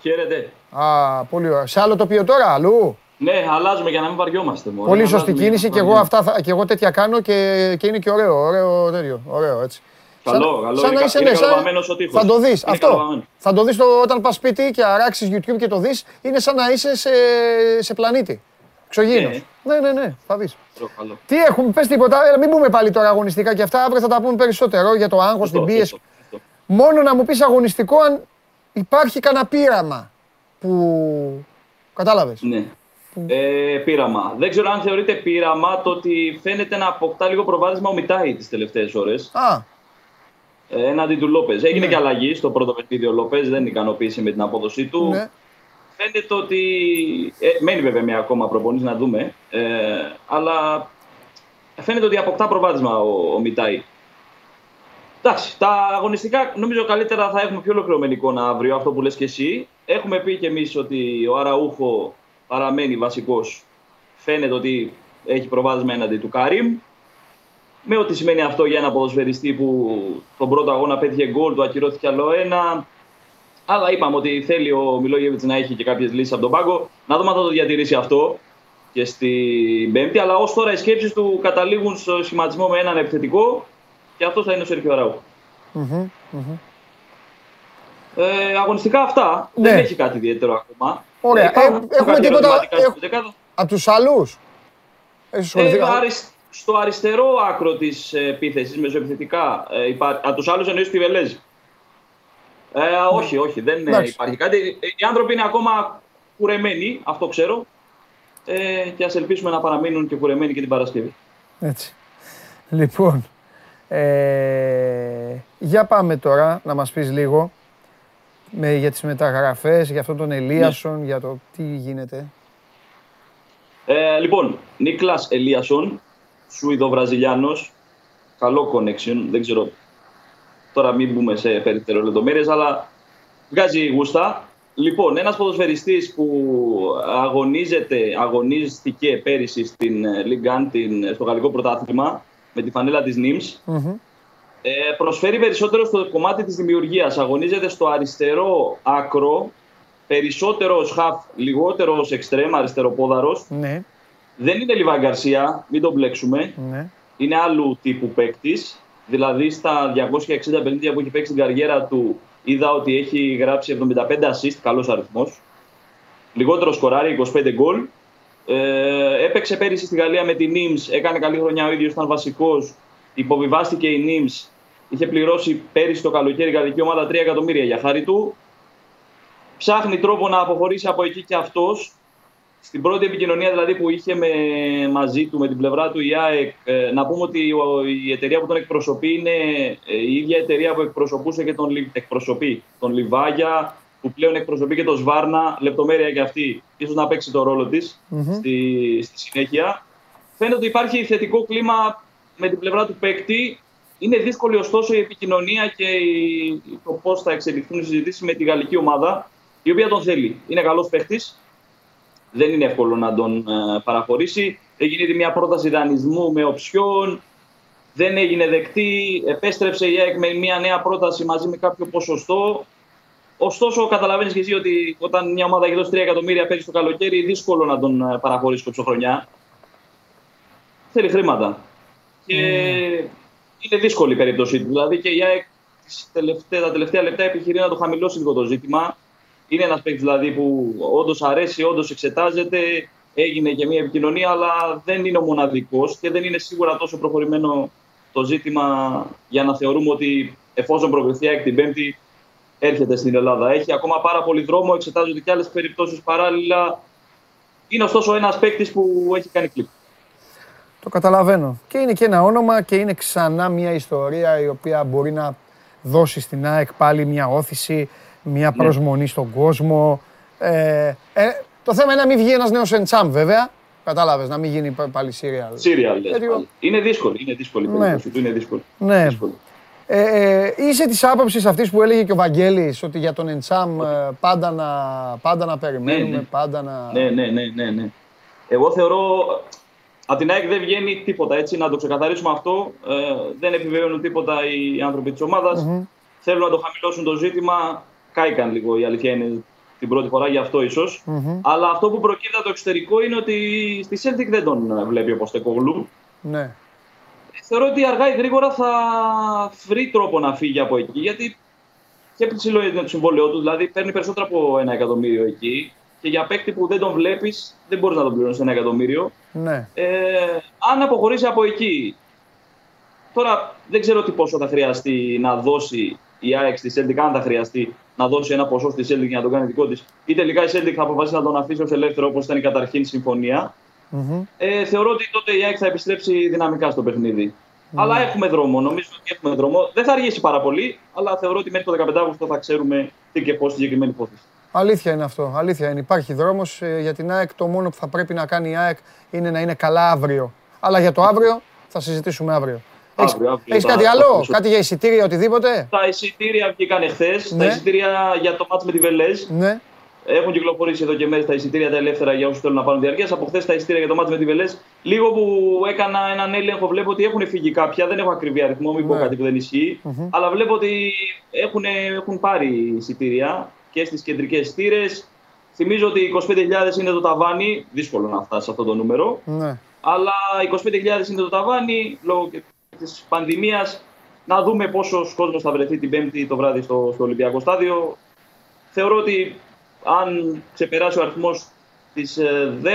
Χαίρετε. Α, πολύ ωραία. Σε άλλο τοπίο τώρα, αλλού; Ναι, αλλάζουμε για να μην βαριόμαστε. Μόνο. Πολύ σωστή κίνηση και εγώ, αυτά, και εγώ τέτοια κάνω και, και είναι και ωραίο, ωραίο τέτοιο, ωραίο έτσι. Καλό, καλό. Σαν να είσαι ναι, Θα το δεις, αυτό. Θα το δεις το, όταν πας σπίτι και αράξεις YouTube και το δεις, είναι σαν να είσαι σε, σε πλανήτη. Ξογίνος. Ναι. ναι, ναι, ναι, θα δεις. Τι έχουμε, πες τίποτα, έλα, μην πούμε πάλι τώρα αγωνιστικά και αυτά, αύριο θα τα πούμε περισσότερο για το άγχος, την πίεση. Μόνο να μου πεις αγωνιστικό αν υπάρχει κανένα πείραμα που... Κατάλαβες; Ναι. Ε, πείραμα. Δεν ξέρω αν θεωρείται πείραμα το ότι φαίνεται να αποκτά λίγο προβάδισμα ο Μιτάη τις τελευταίες ώρες. Α. Ε, έναντι του Λόπες. Έγινε ναι. και αλλαγή στο πρώτο παιχνίδι. Ο Λόπες δεν ικανοποίησε με την απόδοσή του. Ναι. Φαίνεται ότι. Ε, μένει βέβαια μια ακόμα προπονής να δούμε. Ε, αλλά φαίνεται ότι αποκτά προβάδισμα ο, ο Μιτάη. Εντάξει, τα αγωνιστικά νομίζω καλύτερα θα έχουμε πιο ολοκληρωμένη εικόνα αύριο, αυτό που λες και εσύ. Έχουμε πει και εμείς ότι ο Αραούχο παραμένει βασικός. Φαίνεται ότι έχει προβάδισμα έναντι του Κάριμ. Με ό,τι σημαίνει αυτό για ένα ποδοσφαιριστή που τον πρώτο αγώνα πέτυχε γκολ, του ακυρώθηκε άλλο ένα. Αλλά είπαμε ότι θέλει ο Μιλόγεβιτς να έχει και κάποιες λύσεις από τον πάγκο. Να δούμε αν θα το διατηρήσει αυτό και στην Πέμπτη. Αλλά ως τώρα οι σκέψεις του καταλήγουν στο σχηματισμό με έναν επιθετικό και αυτός θα είναι ο Σέρχιο Ραού. Ε, αγωνιστικά αυτά. Ναι. Δεν έχει κάτι ιδιαίτερο ακόμα. Ωραία. Ε, ε, έχουμε τίποτα. Από τους άλλους; Ε, στο αριστερό άκρο της επίθεσης, μεσοεπιθετικά, ε, από τους άλλους εννοείς τη Βελέζη. Ε, όχι, όχι, δεν υπάρχει κάτι. Οι άνθρωποι είναι ακόμα κουρεμένοι, αυτό ξέρω. Ε, και ας ελπίσουμε να παραμείνουν και κουρεμένοι και την Παρασκευή. Έτσι. Λοιπόν, ε, για πάμε τώρα να μας πεις λίγο με, για τις μεταγραφές, για αυτόν τον Ελίασον, ναι. για το τι γίνεται. Ε, λοιπόν, Νίκλας Ελίασον, Σουηδο-Βραζιλιάνος, καλό connection, δεν ξέρω τώρα μην μπούμε σε περίπτερο λεπτομέρειες, αλλά βγάζει γούστα. Λοιπόν, ένας ποδοσφαιριστής που αγωνίζεται, αγωνίστηκε πέρυσι στην Ligue 1, στο γαλλικό πρωτάθλημα, με τη φανέλα της Νίμς, ε, προσφέρει περισσότερο στο κομμάτι της δημιουργίας. Αγωνίζεται στο αριστερό άκρο, περισσότερος ως χαφ, λιγότερος ως εξτρέμ, αριστεροπόδαρος. Ναι. Δεν είναι Λιβάη Γκαρσία, μην τον μπλέξουμε. Ναι. Είναι άλλου τύπου παίκτης. Δηλαδή στα 260 50 που έχει παίξει την καριέρα του, είδα ότι έχει γράψει 75 assist, καλός αριθμός. Λιγότερο σκοράρει, 25 γκολ. Ε, έπαιξε πέρυσι στη Γαλλία με την Νίμς, έκανε καλή χρονιά ο ίδιος, ήταν βασικός. Υποβιβάστηκε η Νίμς, είχε πληρώσει πέρυσι το καλοκαίρι η γαλλική ομάδα 3 εκατομμύρια για χάρη του. Ψάχνει τρόπο να αποχωρήσει από εκεί και αυτός. Στην πρώτη επικοινωνία δηλαδή που είχε με, μαζί του, με την πλευρά του η ΑΕΚ, ε, να πούμε ότι η εταιρεία που τον εκπροσωπεί είναι ε, η ίδια εταιρεία που εκπροσωπούσε και τον, εκπροσωπεί τον Λιβάγια, που πλέον εκπροσωπεί και τον Σβάρνα, λεπτομέρεια και αυτή, ίσως να παίξει το ρόλο της στη, στη συνέχεια. Φαίνεται ότι υπάρχει θετικό κλίμα με την πλευρά του παίκτη. Είναι δύσκολη ωστόσο η επικοινωνία και η, το πώς θα εξελιχθούν οι συζητήσεις με τη γαλλική ομάδα, η οποία τον θέλει. Είναι καλός παίκτης. Δεν είναι εύκολο να τον ε, παραχωρήσει. Έγινε μια πρόταση δανεισμού με οψιόν. Δεν έγινε δεκτή. Επέστρεψε η ΑΕΚ με μια νέα πρόταση μαζί με κάποιο ποσοστό. Ωστόσο, καταλαβαίνεις και εσύ ότι όταν μια ομάδα έχει δώσει 3 εκατομμύρια πέρυσι το καλοκαίρι, δύσκολο να τον ε, παραχωρήσεις χρονιά. Θέλει χρήματα. Και mm. είναι δύσκολη η περίπτωσή του. Δηλαδή και η ΑΕΚ τα τελευταία λεπτά επιχειρεί να το χαμηλώσει λίγο το ζήτημα. Είναι ένας παίκτης δηλαδή που όντως αρέσει, όντως εξετάζεται. Έγινε και μια επικοινωνία, αλλά δεν είναι ο μοναδικός και δεν είναι σίγουρα τόσο προχωρημένο το ζήτημα για να θεωρούμε ότι εφόσον προκριθεί η την Πέμπτη έρχεται στην Ελλάδα. Έχει ακόμα πάρα πολύ δρόμο, εξετάζονται και άλλες περιπτώσεις παράλληλα. Είναι ωστόσο ένας παίκτης που έχει κάνει κλικ. Το καταλαβαίνω. Και είναι και ένα όνομα και είναι ξανά μια ιστορία η οποία μπορεί να δώσει στην ΑΕΚ πάλι μια όθηση, μια ναι. προσμονή στον κόσμο. Ε, ε, το θέμα είναι να μην βγει ένας νέος εντσάμ βέβαια. Κατάλαβες, να μην γίνει πάλι σύριαλ. Σύριαλ, Είναι δύσκολη, είναι δύσκολη η ναι. περίπτωση του, είναι δύσκολη. Ναι. Δύσκολη. Ε, ε, είσαι της άποψης αυτής που έλεγε και ο Βαγγέλης ότι για τον Εντσάμ ε, πάντα να, πάντα να περιμένουμε, ναι, ναι. πάντα να. Ναι, ναι, ναι, ναι, ναι. Εγώ θεωρώ από την ΑΕΚ δεν βγαίνει τίποτα. Έτσι, να το ξεκαθαρίσουμε αυτό. Ε, δεν επιβεβαιώνουν τίποτα οι άνθρωποι της ομάδας. Mm-hmm. Θέλουν να το χαμηλώσουν το ζήτημα. Κάηκαν λίγο η αλήθεια είναι την πρώτη φορά, γι' αυτό ίσως. Mm-hmm. Αλλά αυτό που προκύπτει από το εξωτερικό είναι ότι στη Celtic δεν τον βλέπει ο Ποστεκογλου. Ναι. Θεωρώ ότι αργά ή γρήγορα θα βρει τρόπο να φύγει από εκεί. Γιατί και ψηλό είναι το συμβόλαιό του, δηλαδή παίρνει περισσότερο από ένα εκατομμύριο εκεί. Και για παίκτη που δεν τον βλέπεις, δεν μπορείς να τον πληρώνεις ένα εκατομμύριο. Ναι. Ε, αν αποχωρήσει από εκεί. Τώρα δεν ξέρω τι πόσο θα χρειαστεί να δώσει η ΑΕΚ στη Celtic, αν θα χρειαστεί να δώσει ένα ποσό στη Celtic για να τον κάνει δικό της. Ή τελικά η Celtic θα αποφασίσει να τον αφήσει ως ελεύθερο όπως ήταν η καταρχήν συμφωνία. Mm-hmm. Ε, θεωρώ ότι τότε η ΑΕΚ θα επιστρέψει δυναμικά στο παιχνίδι. Mm-hmm. Αλλά έχουμε δρόμο. Νομίζω ότι έχουμε δρόμο. Δεν θα αργήσει πάρα πολύ, αλλά θεωρώ ότι μέχρι το 15 Αύγουστο θα ξέρουμε τι και πώς συγκεκριμένη υπόθεση. Αλήθεια είναι αυτό. Αλήθεια είναι. Υπάρχει δρόμος ε, για την ΑΕΚ. Το μόνο που θα πρέπει να κάνει η ΑΕΚ είναι να είναι καλά αύριο. Αλλά για το αύριο θα συζητήσουμε αύριο. Έχει κάτι άλλο, κάτι για εισιτήρια, οτιδήποτε; Τα εισιτήρια βγήκαν εχθές. Ναι. Τα εισιτήρια για το μάτς με τη Βελέζ. Ναι. Έχουν κυκλοφορήσει εδώ και μέρε τα εισιτήρια τα ελεύθερα για όσους θέλουν να πάρουν διαρκεία. Από χθες τα εισιτήρια για το μάτι με τη Βελές. Λίγο που έκανα έναν έλεγχο, βλέπω ότι έχουν φύγει κάποια. Δεν έχω ακριβή αριθμό, μην πω ναι. κάτι που δεν ισχυει Αλλά βλέπω ότι έχουν, έχουν πάρει εισιτήρια και στις κεντρικές στήρε. Θυμίζω ότι 25.000 είναι το ταβάνι. Δύσκολο να φτάσει αυτό το νούμερο. Ναι. Αλλά 25.000 είναι το ταβάνι λόγω της πανδημίας. Να δούμε πόσος κόσμος θα βρεθεί την Πέμπτη το βράδυ στο, στο Ολυμπιακό Στάδιο. Θεωρώ ότι αν ξεπεράσει ο αριθμός της 10-15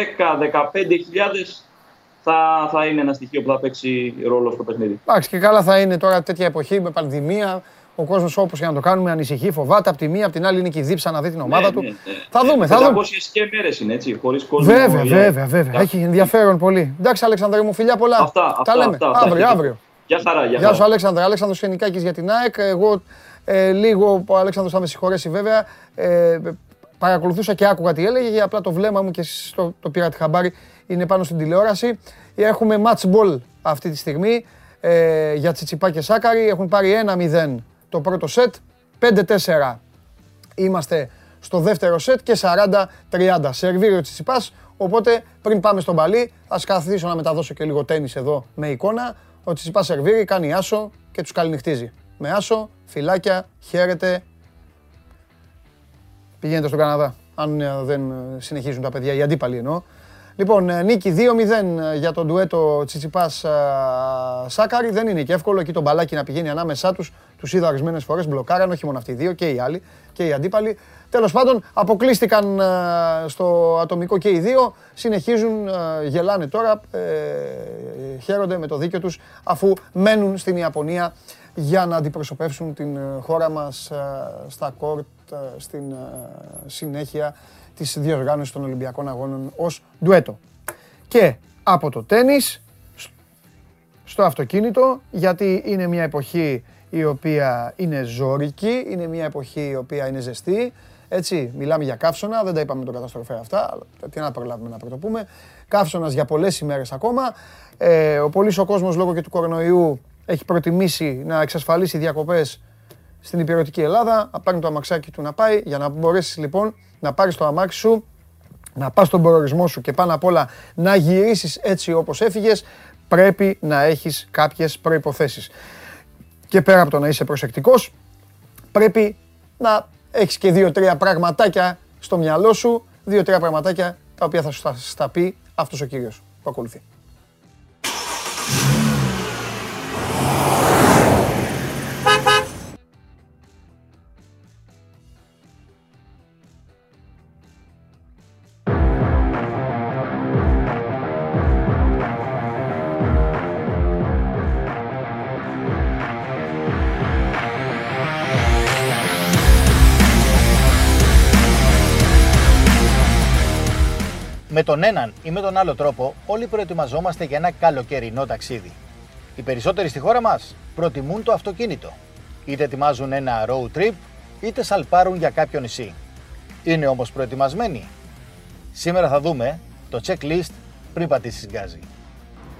θα, θα είναι ένα στοιχείο που θα παίξει ρόλο στο παιχνίδι. Εντάξει, και καλά θα είναι τώρα τέτοια εποχή με πανδημία Ο κόσμος όπως και να το κάνουμε ανησυχεί, φοβάται. Από τη μία, από την άλλη είναι και η δίψα να δει την ομάδα ναι, του. Ναι, ναι. Θα δούμε. Θα δούμε. και μέρες είναι έτσι, χωρίς κόσμο. Βέβαια, βέβαια, βέβαια. Έχει ενδιαφέρον πολύ. Εντάξει, Αλεξανδρέ μου, φιλιά πολλά. Αυτά, Τα λέμε. αύριο, αύριο. Γεια χαρά, γεια, γεια σου, Αλέξανδρο. Αλέξανδρος Φενικάκη για την ΑΕΚ. Εγώ ε, λίγο, ο Αλέξανδρος θα με συγχωρέσει βέβαια. Ε, παρακολουθούσα και άκουγα τι έλεγε, γιατί απλά το βλέμμα μου και το, το πήρα τη χαμπάρι είναι πάνω στην τηλεόραση. Έχουμε match ball αυτή τη στιγμή ε, για Τσιτσιπά και Σάκαρη. Έχουν πάρει 1-0 το πρώτο σετ, 5-4 είμαστε στο δεύτερο σετ και 40-30. Σερβίριο Τσιτσιπάς, οπότε πριν πάμε στον παλί, ας καθίσω να μεταδώσω και λίγο τέννις εδώ με εικόνα. Ο Τσιτσιπάς σερβίρει, κάνει άσο και τους καληνυχτίζει. Με άσο, φυλάκια, χαίρετε. Πηγαίνετε στον Καναδά, αν ε, δεν συνεχίζουν τα παιδιά, οι αντίπαλοι εννοώ. Λοιπόν, ε, νίκη 2-0 ε, για τον ντουέτο Τσιτσιπάς ε, Σάκαρη. Δεν είναι και εύκολο εκεί το μπαλάκι να πηγαίνει ανάμεσά τους. Τους είδα ορισμένες φορές μπλοκάραν, όχι μόνο αυτοί οι δύο και οι άλλοι και οι αντίπαλοι. Τέλος πάντων, αποκλείστηκαν στο ατομικό και οι δύο. Συνεχίζουν, γελάνε τώρα, χαίρονται με το δίκιο τους αφού μένουν στην Ιαπωνία για να αντιπροσωπεύσουν την χώρα μας στα κόρτ στην συνέχεια της διοργάνωσης των Ολυμπιακών Αγώνων ως ντουέτο. Και από το τένις στο αυτοκίνητο, γιατί είναι μια εποχή η οποία είναι ζώρικη, είναι μια εποχή η οποία είναι ζεστή. Έτσι, μιλάμε για καύσωνα, δεν τα είπαμε τον καταστροφέα αυτά, αλλά τι να προλάβουμε να πρωτοπούμε. Καύσωνας για πολλές ημέρες ακόμα. Ε, ο πολύς ο κόσμος λόγω και του κορονοϊού έχει προτιμήσει να εξασφαλίσει διακοπές στην υπηρετική Ελλάδα, να πάρει το αμαξάκι του να πάει, για να μπορέσεις λοιπόν να πάρεις το αμάξι σου, να πας στον προορισμό σου και πάνω απ' όλα να γυρίσεις έτσι όπως έφυγες, πρέπει να έχεις κάποιες προϋποθέσεις. Και πέρα από το να είσαι προσεκτικός, πρέπει να έχεις και δύο-τρία πραγματάκια στο μυαλό σου, δύο-τρία πραγματάκια τα οποία θα σου τα πει αυτός ο κύριος που ακολουθεί. Τον έναν ή με τον άλλο τρόπο, όλοι προετοιμαζόμαστε για ένα καλοκαιρινό ταξίδι. Οι περισσότεροι στη χώρα μας προτιμούν το αυτοκίνητο. Είτε ετοιμάζουν ένα road trip, είτε σαλπάρουν για κάποιο νησί. Είναι όμως προετοιμασμένοι. Σήμερα θα δούμε το checklist πριν πατήσει γκάζι.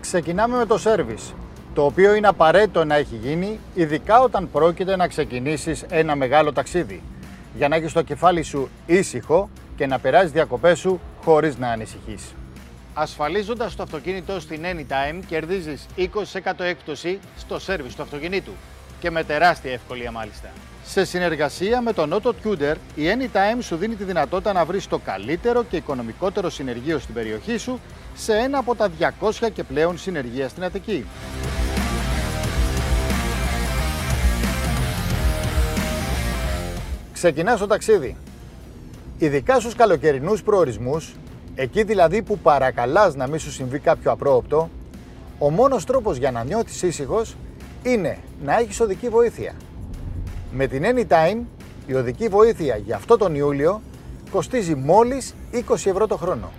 Ξεκινάμε με το service, το οποίο είναι απαραίτητο να έχει γίνει, ειδικά όταν πρόκειται να ξεκινήσεις ένα μεγάλο ταξίδι, για να έχεις το κεφάλι σου ήσυχο και να περάσεις διακοπές σου χωρίς να ανησυχείς. Ασφαλίζοντας το αυτοκίνητο στην Anytime κερδίζεις 20% έκπτωση στο σέρβις του αυτοκινήτου και με τεράστια ευκολία μάλιστα. Σε συνεργασία με τον Auto Tutor, η Anytime σου δίνει τη δυνατότητα να βρεις το καλύτερο και οικονομικότερο συνεργείο στην περιοχή σου σε ένα από τα 200 και πλέον συνεργεία στην Αττική. Ξεκινάς το ταξίδι Ειδικά στους καλοκαιρινούς προορισμούς, εκεί δηλαδή που παρακαλάς να μην σου συμβεί κάποιο απρόοπτο, ο μόνος τρόπος για να νιώθεις ήσυχος είναι να έχεις οδική βοήθεια. Με την Anytime, η οδική βοήθεια για αυτό τον Ιούλιο κοστίζει μόλις 20 ευρώ το χρόνο.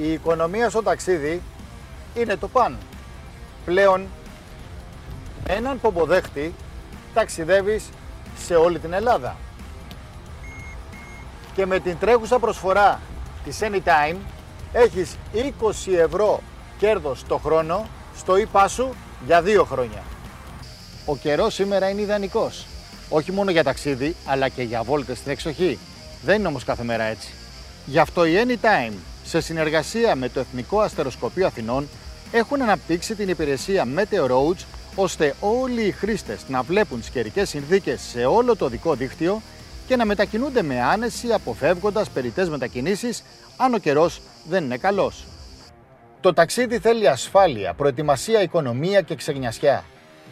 Η οικονομία στο ταξίδι είναι το παν. Πλέον, με έναν πομποδέχτη ταξιδεύεις σε όλη την Ελλάδα και με την τρέχουσα προσφορά της Anytime έχεις 20 ευρώ κέρδος το χρόνο στο e σου για δύο χρόνια. Ο καιρός σήμερα είναι ιδανικός. Όχι μόνο για ταξίδι, αλλά και για βόλτες στην εξοχή. Δεν είναι όμως κάθε μέρα έτσι. Γι' αυτό η Anytime, σε συνεργασία με το Εθνικό Αστεροσκοπείο Αθηνών, έχουν αναπτύξει την υπηρεσία Meteo Roads, ώστε όλοι οι χρήστες να βλέπουν τις καιρικές συνθήκες σε όλο το δικό δίκτυο και να μετακινούνται με άνεση αποφεύγοντας περιττές μετακινήσεις αν ο καιρός δεν είναι καλός. Το ταξίδι θέλει ασφάλεια, προετοιμασία, οικονομία και ξεγνιασιά.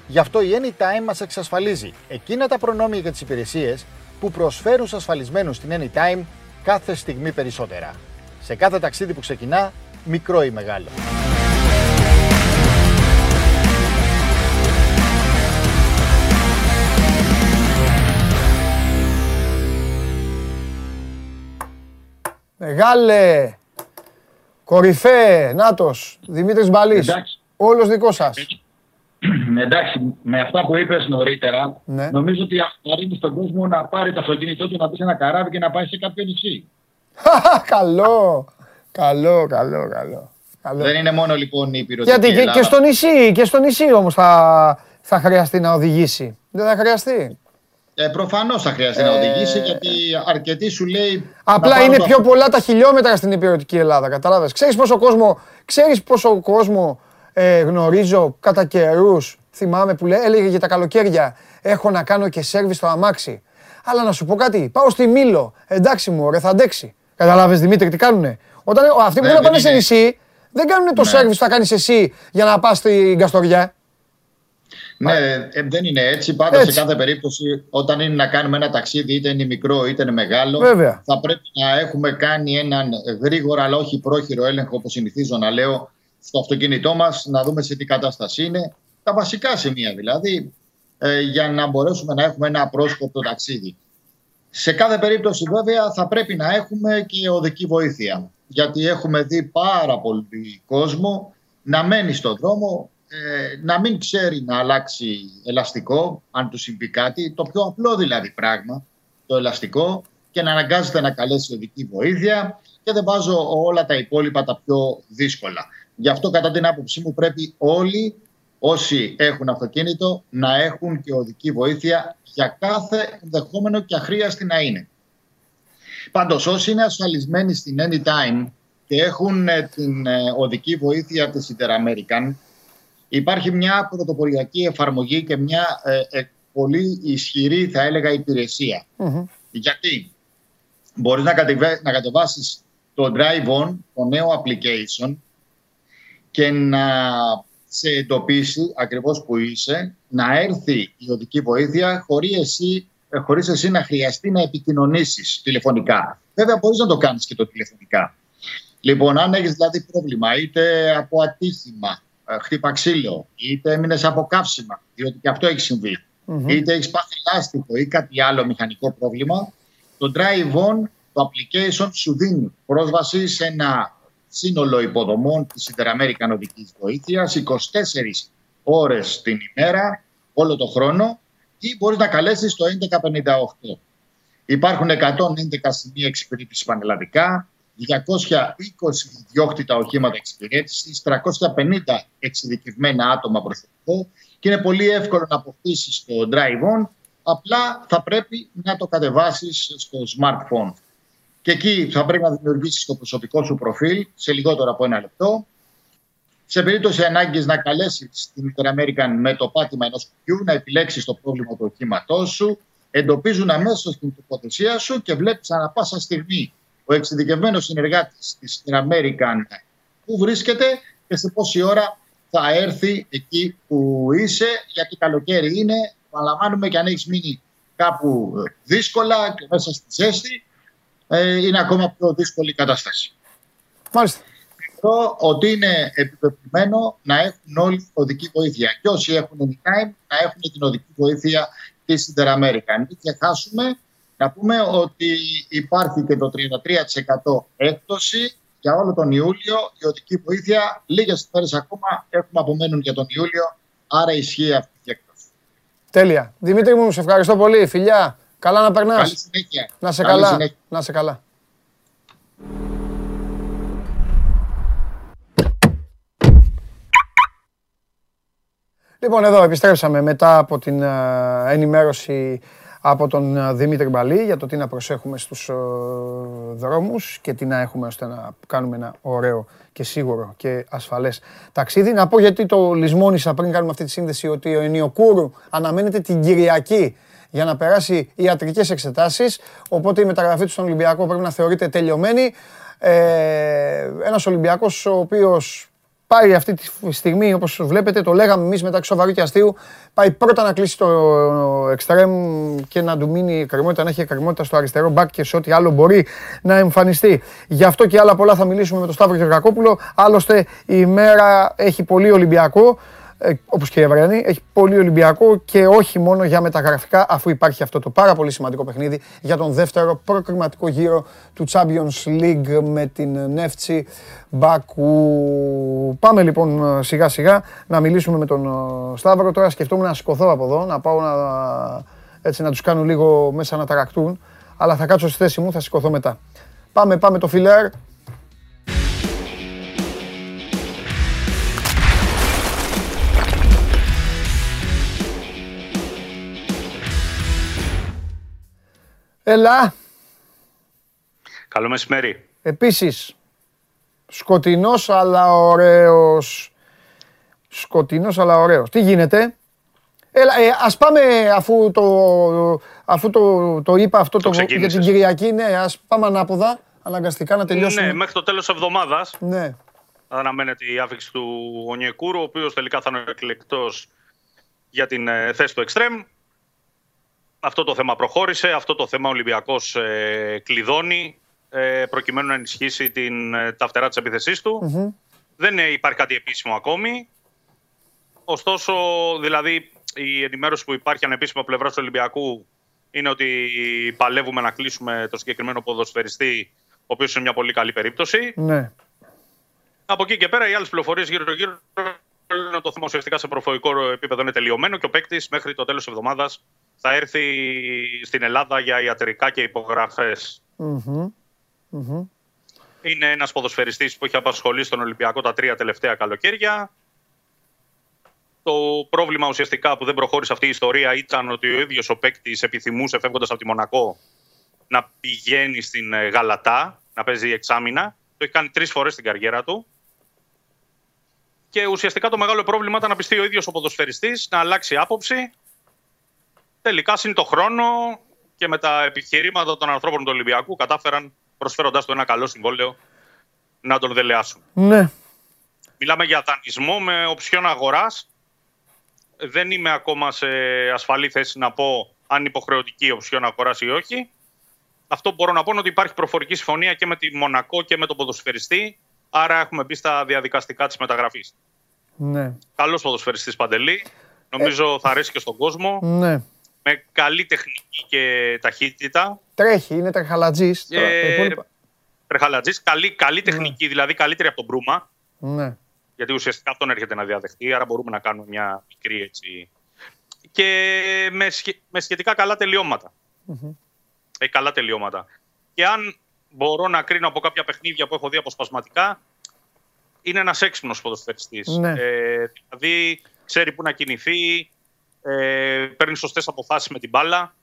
Γι' αυτό η Anytime μας εξασφαλίζει εκείνα τα προνόμια για τις υπηρεσίες που προσφέρουν στους ασφαλισμένους στην Anytime κάθε στιγμή περισσότερα. Σε κάθε ταξίδι που ξεκινά, μικρό ή μεγάλο. Μεγάλε. Κορυφέ. Νάτος. Δημήτρης Μπαλής. Όλος δικός σας. Εντάξει, με αυτά που είπες νωρίτερα, ναι. νομίζω ότι αφήνει στον κόσμο να πάρει το αυτοκίνητό του, να πει ένα καράβι και να πάει σε κάποιο νησί. καλό, καλό, καλό, καλό. Δεν είναι μόνο λοιπόν η πυροτεχνία. Γιατί και, και, στο νησί, και στο νησί όμως θα, θα χρειαστεί να οδηγήσει. Δεν θα χρειαστεί. Ε, Προφανώς θα χρειαστεί να οδηγήσει γιατί αρκετοί σου λέει. Απλά είναι πιο πολλά τα χιλιόμετρα στην υπηρετική Ελλάδα. Κατάλαβες. Ξέρεις πόσο κόσμο, ξέρεις πόσο κόσμο ε, γνωρίζω κατά καιρούς. Θυμάμαι που λέει, έλεγε για τα καλοκαίρια. Έχω να κάνω και σερβι στο αμάξι. Αλλά να σου πω κάτι. Πάω στη Μήλο. Εντάξει μου, ρε, θα αντέξει. Κατάλαβες Δημήτρη, τι κάνουνε; Όταν αυτοί που ναι, να πάνε σε νησί, δεν κάνουν το ναι. σερβις που θα κάνεις εσύ για να πας στην Καστοριά. Ναι, ε, δεν είναι έτσι. Πάντα σε κάθε περίπτωση, όταν είναι να κάνουμε ένα ταξίδι, είτε είναι μικρό είτε είναι μεγάλο, Βέβαια. θα πρέπει να έχουμε κάνει έναν γρήγορο αλλά όχι πρόχειρο έλεγχο, όπως συνηθίζω να λέω, στο αυτοκίνητό μας, να δούμε σε τι κατάσταση είναι. Τα βασικά σημεία δηλαδή, ε, για να μπορέσουμε να έχουμε ένα απρόσκοπτο ταξίδι. Σε κάθε περίπτωση, βέβαια, θα πρέπει να έχουμε και οδική βοήθεια. Γιατί έχουμε δει πάρα πολύ κόσμο να μένει στον δρόμο ε, να μην ξέρει να αλλάξει ελαστικό, αν του συμβεί κάτι, το πιο απλό δηλαδή πράγμα, το ελαστικό, και να αναγκάζεται να καλέσει οδική βοήθεια και δεν βάζω όλα τα υπόλοιπα τα πιο δύσκολα. Γι' αυτό κατά την άποψή μου πρέπει όλοι όσοι έχουν αυτοκίνητο να έχουν και οδική βοήθεια για κάθε ενδεχόμενο και αχρίαστη να είναι. Πάντως όσοι είναι ασφαλισμένοι στην Anytime και έχουν ε, την ε, οδική βοήθεια της Interamerican υπάρχει μια πρωτοποριακή εφαρμογή και μια ε, ε, πολύ ισχυρή θα έλεγα Γιατί μπορείς να, κατεβα... να κατεβάσεις το Drive On, το νέο application και να σε εντοπίσει ακριβώς που είσαι, να έρθει η οδική βοήθεια χωρίς εσύ, ε, χωρίς εσύ να χρειαστεί να επικοινωνήσεις τηλεφωνικά. Βέβαια μπορείς να το κάνεις και το τηλεφωνικά. Λοιπόν, αν έχεις δηλαδή πρόβλημα είτε από ατύχημα, ε, χτύπα ξύλο, είτε έμεινες από καύσιμα, διότι και αυτό έχει είτε έχεις πάθει λάστιχο ή κάτι άλλο μηχανικό πρόβλημα, το Drive On, το application σου δίνει πρόσβαση σε ένα σύνολο υποδομών της Interamerican Οδικής Βοήθειας, 24 ώρες την ημέρα, όλο το χρόνο, ή μπορείς να καλέσεις το 1158. Υπάρχουν 111 σημεία εξυπηρέτησης πανελλαδικά, 220 διώχτητα οχήματα εξυπηρέτησης, 350 εξειδικευμένα άτομα προσωπικό και είναι πολύ εύκολο να αποκτήσεις το Drive On. Απλά θα πρέπει να το κατεβάσεις στο smartphone. Και εκεί θα πρέπει να δημιουργήσεις το προσωπικό σου προφίλ σε λιγότερο από ένα λεπτό. Σε περίπτωση ανάγκης να καλέσεις την Interamerican με το πάτημα ενός κουμπιού, να επιλέξεις το πρόβλημα του οχήματός σου, εντοπίζουν αμέσως την τοποθεσία σου και βλέπεις ανά πάσα στιγμή ο εξειδικευμένος συνεργάτης της American που βρίσκεται και σε πόση ώρα θα έρθει εκεί που είσαι, γιατί καλοκαίρι είναι, παραλαμβάνουμε και αν έχεις μείνει κάπου δύσκολα και μέσα στη ζέστη, ε, είναι ακόμα πιο δύσκολη η κατάσταση. Μάλιστα. Θεωρώ ότι είναι επιπεδειμένο να έχουν όλοι οδική βοήθεια. Και όσοι έχουν time να έχουν την οδική βοήθεια της Interamerican. Μην ξεχάσουμε να πούμε ότι υπάρχει και το 33% έκπτωση για όλο τον Ιούλιο. Η οδική βοήθεια λίγες μέρες ακόμα έχουμε απομένουν για τον Ιούλιο, άρα ισχύει αυτή η έκπτωση. Τέλεια. Δημήτρη μου, σε ευχαριστώ πολύ. Φιλιά. Καλά να περνάς. Καλή συνέχεια. Να σε καλά. Να σε καλά. Λοιπόν, εδώ επιστρέψαμε μετά από την ε, ενημέρωση από τον ε, Δημήτρη Μπαλή για το τι να προσέχουμε στους ε, δρόμους και τι να έχουμε ώστε να κάνουμε ένα ωραίο και σίγουρο και ασφαλές ταξίδι. Να πω γιατί το λησμόνισα πριν κάνουμε αυτή τη σύνδεση ότι ο Ενιοκούρου αναμένεται την Κυριακή για να περάσει ιατρικές εξετάσεις, οπότε η μεταγραφή του στον Ολυμπιακό πρέπει να θεωρείται τελειωμένη. Ε, ένας Ολυμπιακός ο οποίος πάει αυτή τη στιγμή, όπως βλέπετε, το λέγαμε εμείς μεταξύ σοβαρού και αστείου, πάει πρώτα να κλείσει το εξτρέμ και να του μείνει η κρεμότητα, να έχει κρεμότητα στο αριστερό μπακ και σε ό,τι άλλο μπορεί να εμφανιστεί. Γι' αυτό και άλλα πολλά θα μιλήσουμε με τον Σταύρο Γεωργακόπουλο. Άλλωστε η μέρα έχει πολύ Ολυμπιακό. Ε, όπως και η Ευρώπη, έχει πολύ Ολυμπιακό και όχι μόνο για μεταγραφικά, αφού υπάρχει αυτό το πάρα πολύ σημαντικό παιχνίδι για τον δεύτερο προκριματικό γύρο του Champions League με την Νεύτσι Μπακού. Πάμε λοιπόν σιγά σιγά να μιλήσουμε με τον ε, Σταύρο. Τώρα σκεφτόμουν να σηκωθώ από εδώ, να πάω να, έτσι, να τους κάνω λίγο μέσα να ταρακτούν, αλλά θα κάτσω στη θέση μου, θα σηκωθώ μετά. Πάμε, πάμε το φιλέρ. Έλα. Καλό μεσημέρι. Επίσης, σκοτεινός αλλά ωραίος. Σκοτεινός αλλά ωραίος. Τι γίνεται; Έλα, ε, ας πάμε αφού το, αφού το, το είπα αυτό το, για την Κυριακή. Ναι, ας πάμε ανάποδα, αναγκαστικά να τελειώσουμε. Ναι, μέχρι το τέλος εβδομάδας. Ναι. Αναμένεται η άφηξη του Ονιεκούρου, ο οποίος τελικά θα είναι εκλεκτός για την ε, θέση του Εξτρέμ αυτό το θέμα προχώρησε, αυτό το θέμα ο Ολυμπιακός ε, κλειδώνει ε, προκειμένου να ενισχύσει την, ε, τα φτερά της επίθεσής του. Δεν υπάρχει κάτι επίσημο ακόμη. Ωστόσο, δηλαδή, η ενημέρωση που υπάρχει ανεπίσημα πλευράς του Ολυμπιακού είναι ότι παλεύουμε να κλείσουμε το συγκεκριμένο ποδοσφαιριστή, ο οποίος είναι μια πολύ καλή περίπτωση. Ναι. Από εκεί και πέρα, οι άλλες πληροφορίες γύρω-γύρω είναι το θέμα ουσιαστικά σε προφορικό επίπεδο είναι τελειωμένο και ο παίκτης μέχρι το τέλος εβδομάδας θα έρθει στην Ελλάδα για ιατρικά και υπογραφες Είναι ένας ποδοσφαιριστής που έχει απασχολήσει στον Ολυμπιακό τα τρία τελευταία καλοκαίρια. Το πρόβλημα ουσιαστικά που δεν προχώρησε αυτή η ιστορία ήταν ότι ο ίδιος ο παίκτης επιθυμούσε φεύγοντας από τη Μονακό να πηγαίνει στην ε, Γαλατά, να παίζει εξάμηνα. Το έχει κάνει τρεις φορές στην καριέρα του. Και ουσιαστικά το μεγάλο πρόβλημα ήταν να πιστεί ο ίδιος ο ποδοσφαιριστής να αλλάξει άποψη τελικά συν το χρόνο και με τα επιχειρήματα των ανθρώπων του Ολυμπιακού κατάφεραν προσφέροντάς του ένα καλό συμβόλαιο να τον δελεάσουν. Ναι. Μιλάμε για δανεισμό με οψιόν αγοράς. Δεν είμαι ακόμα σε ασφαλή θέση να πω αν υποχρεωτική οψιόν αγοράς ή όχι. Αυτό που μπορώ να πω είναι ότι υπάρχει προφορική συμφωνία και με τη Μονακό και με τον ποδοσφαιριστή. Άρα έχουμε μπει στα διαδικαστικά της μεταγραφής. Ναι. Καλός ποδοσφαιριστής Παντελή. Νομίζω θα αρέσει και στον κόσμο. Ναι με καλή τεχνική και ταχύτητα. Τρέχει, είναι τρεχαλατζής. Ε, τρεχαλατζής, καλή, καλή ναι. τεχνική, δηλαδή καλύτερη από τον Μπρούμα. Ναι. Γιατί ουσιαστικά αυτόν έρχεται να διαδεχτεί, άρα μπορούμε να κάνουμε μια μικρή έτσι. Και με, με σχετικά καλά τελειώματα. Mm-hmm. Ε, καλά τελειώματα. Και αν μπορώ να κρίνω από κάποια παιχνίδια που έχω δει αποσπασματικά, είναι ένας έξυπνος ποδοσφαιριστής. Ναι. Ε, δηλαδή ξέρει πού να κινηθεί, ε, παίρνει σωστές αποφάσεις με την μπάλα.